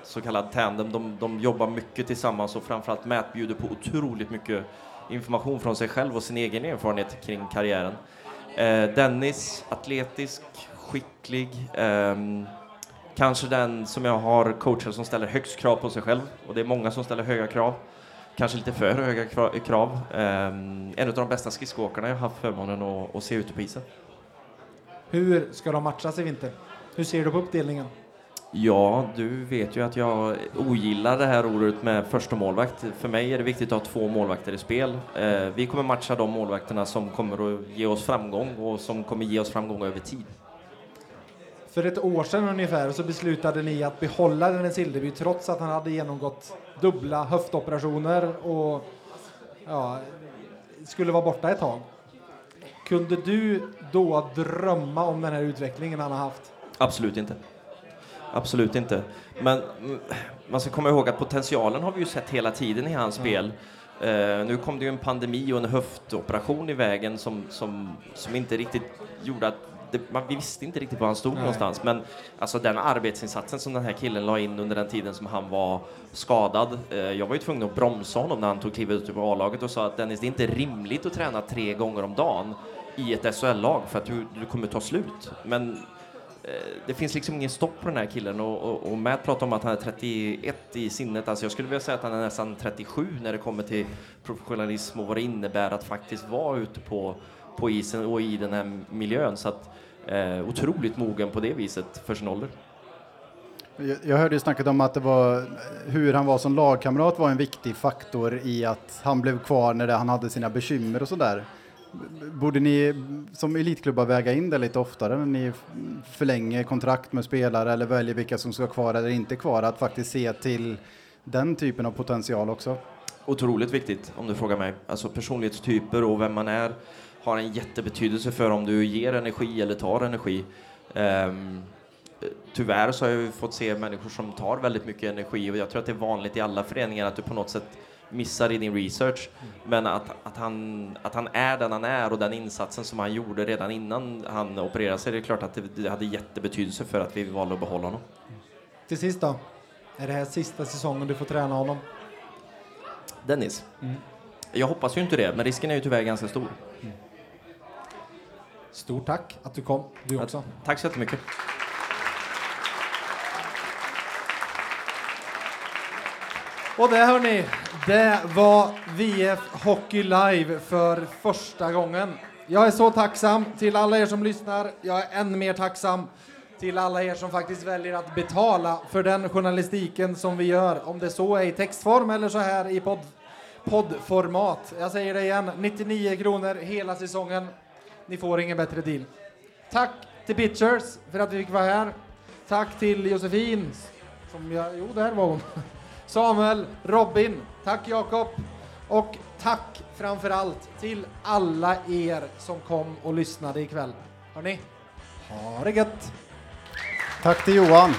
så kallad tandem. De, de jobbar mycket tillsammans och framförallt Matt bjuder på otroligt mycket information från sig själv och sin egen erfarenhet kring karriären. Eh, Dennis, atletisk, skicklig, eh, kanske den som jag har coachat som ställer högst krav på sig själv och det är många som ställer höga krav. Kanske lite för höga krav. Eh, en av de bästa skridskoåkarna jag haft förmånen att, att se ute på isen. Hur ska de matchas i vinter? Hur ser du på uppdelningen? Ja, du vet ju att jag ogillar det här ordet med första målvakt. För mig är det viktigt att ha två målvakter i spel. Eh, vi kommer matcha de målvakterna som kommer att ge oss framgång och som kommer ge oss framgång över tid. För ett år sedan ungefär så beslutade ni att behålla Dennis Hildeby trots att han hade genomgått dubbla höftoperationer och ja, skulle vara borta ett tag. Kunde du då drömma om den här utvecklingen han har haft? Absolut inte. Absolut inte. Men man ska komma ihåg att potentialen har vi ju sett hela tiden i hans mm. spel. Uh, nu kom det ju en pandemi och en höftoperation i vägen som, som, som inte riktigt gjorde att det, man visste inte riktigt var han stod Nej. någonstans. Men alltså den arbetsinsatsen som den här killen la in under den tiden som han var skadad. Uh, jag var ju tvungen att bromsa honom när han tog klivet ut ur A-laget och sa att Dennis, det är inte rimligt att träna tre gånger om dagen i ett SHL-lag för att du, du kommer ta slut. Men Eh, det finns liksom ingen stopp på den här killen och, och, och Matt pratar om att han är 31 i sinnet. Alltså jag skulle vilja säga att han är nästan 37 när det kommer till professionalism och vad det innebär att faktiskt vara ute på, på isen och i den här miljön. Så att, eh, otroligt mogen på det viset för sin ålder. Jag hörde ju snacket om att det var hur han var som lagkamrat var en viktig faktor i att han blev kvar när han hade sina bekymmer och sådär. Borde ni som elitklubbar väga in det lite oftare när ni förlänger kontrakt med spelare eller väljer vilka som ska kvar eller inte kvar, att faktiskt se till den typen av potential också? Otroligt viktigt om du frågar mig. Alltså personlighetstyper och vem man är har en jättebetydelse för om du ger energi eller tar energi. Um, tyvärr så har jag fått se människor som tar väldigt mycket energi och jag tror att det är vanligt i alla föreningar att du på något sätt missar i din research. Men att, att, han, att han är den han är och den insatsen som han gjorde redan innan han opererade sig, det är klart att det, hade jättebetydelse för att vi valde att behålla honom. Till sist då, är det här sista säsongen du får träna honom? Dennis? Mm. Jag hoppas ju inte det, men risken är ju tyvärr ganska stor. Mm. Stort tack att du kom, du också. tack så jättemycket. Och det hörni, det var VF Hockey Live för första gången. Jag är så tacksam till alla er som lyssnar. Jag är än mer tacksam till alla er som faktiskt väljer att betala för den journalistiken som vi gör, om det så är i textform eller så här i podd, poddformat. Jag säger det igen, 99 kronor hela säsongen. Ni får ingen bättre deal. Tack till Pitchers för att vi fick vara här. Tack till Josefin, som jag, jo där var hon. Samuel, Robin, tack Jakob. Och tack framför allt till alla er som kom och lyssnade ikväll. Hörni, ha det gött! Tack till Johan.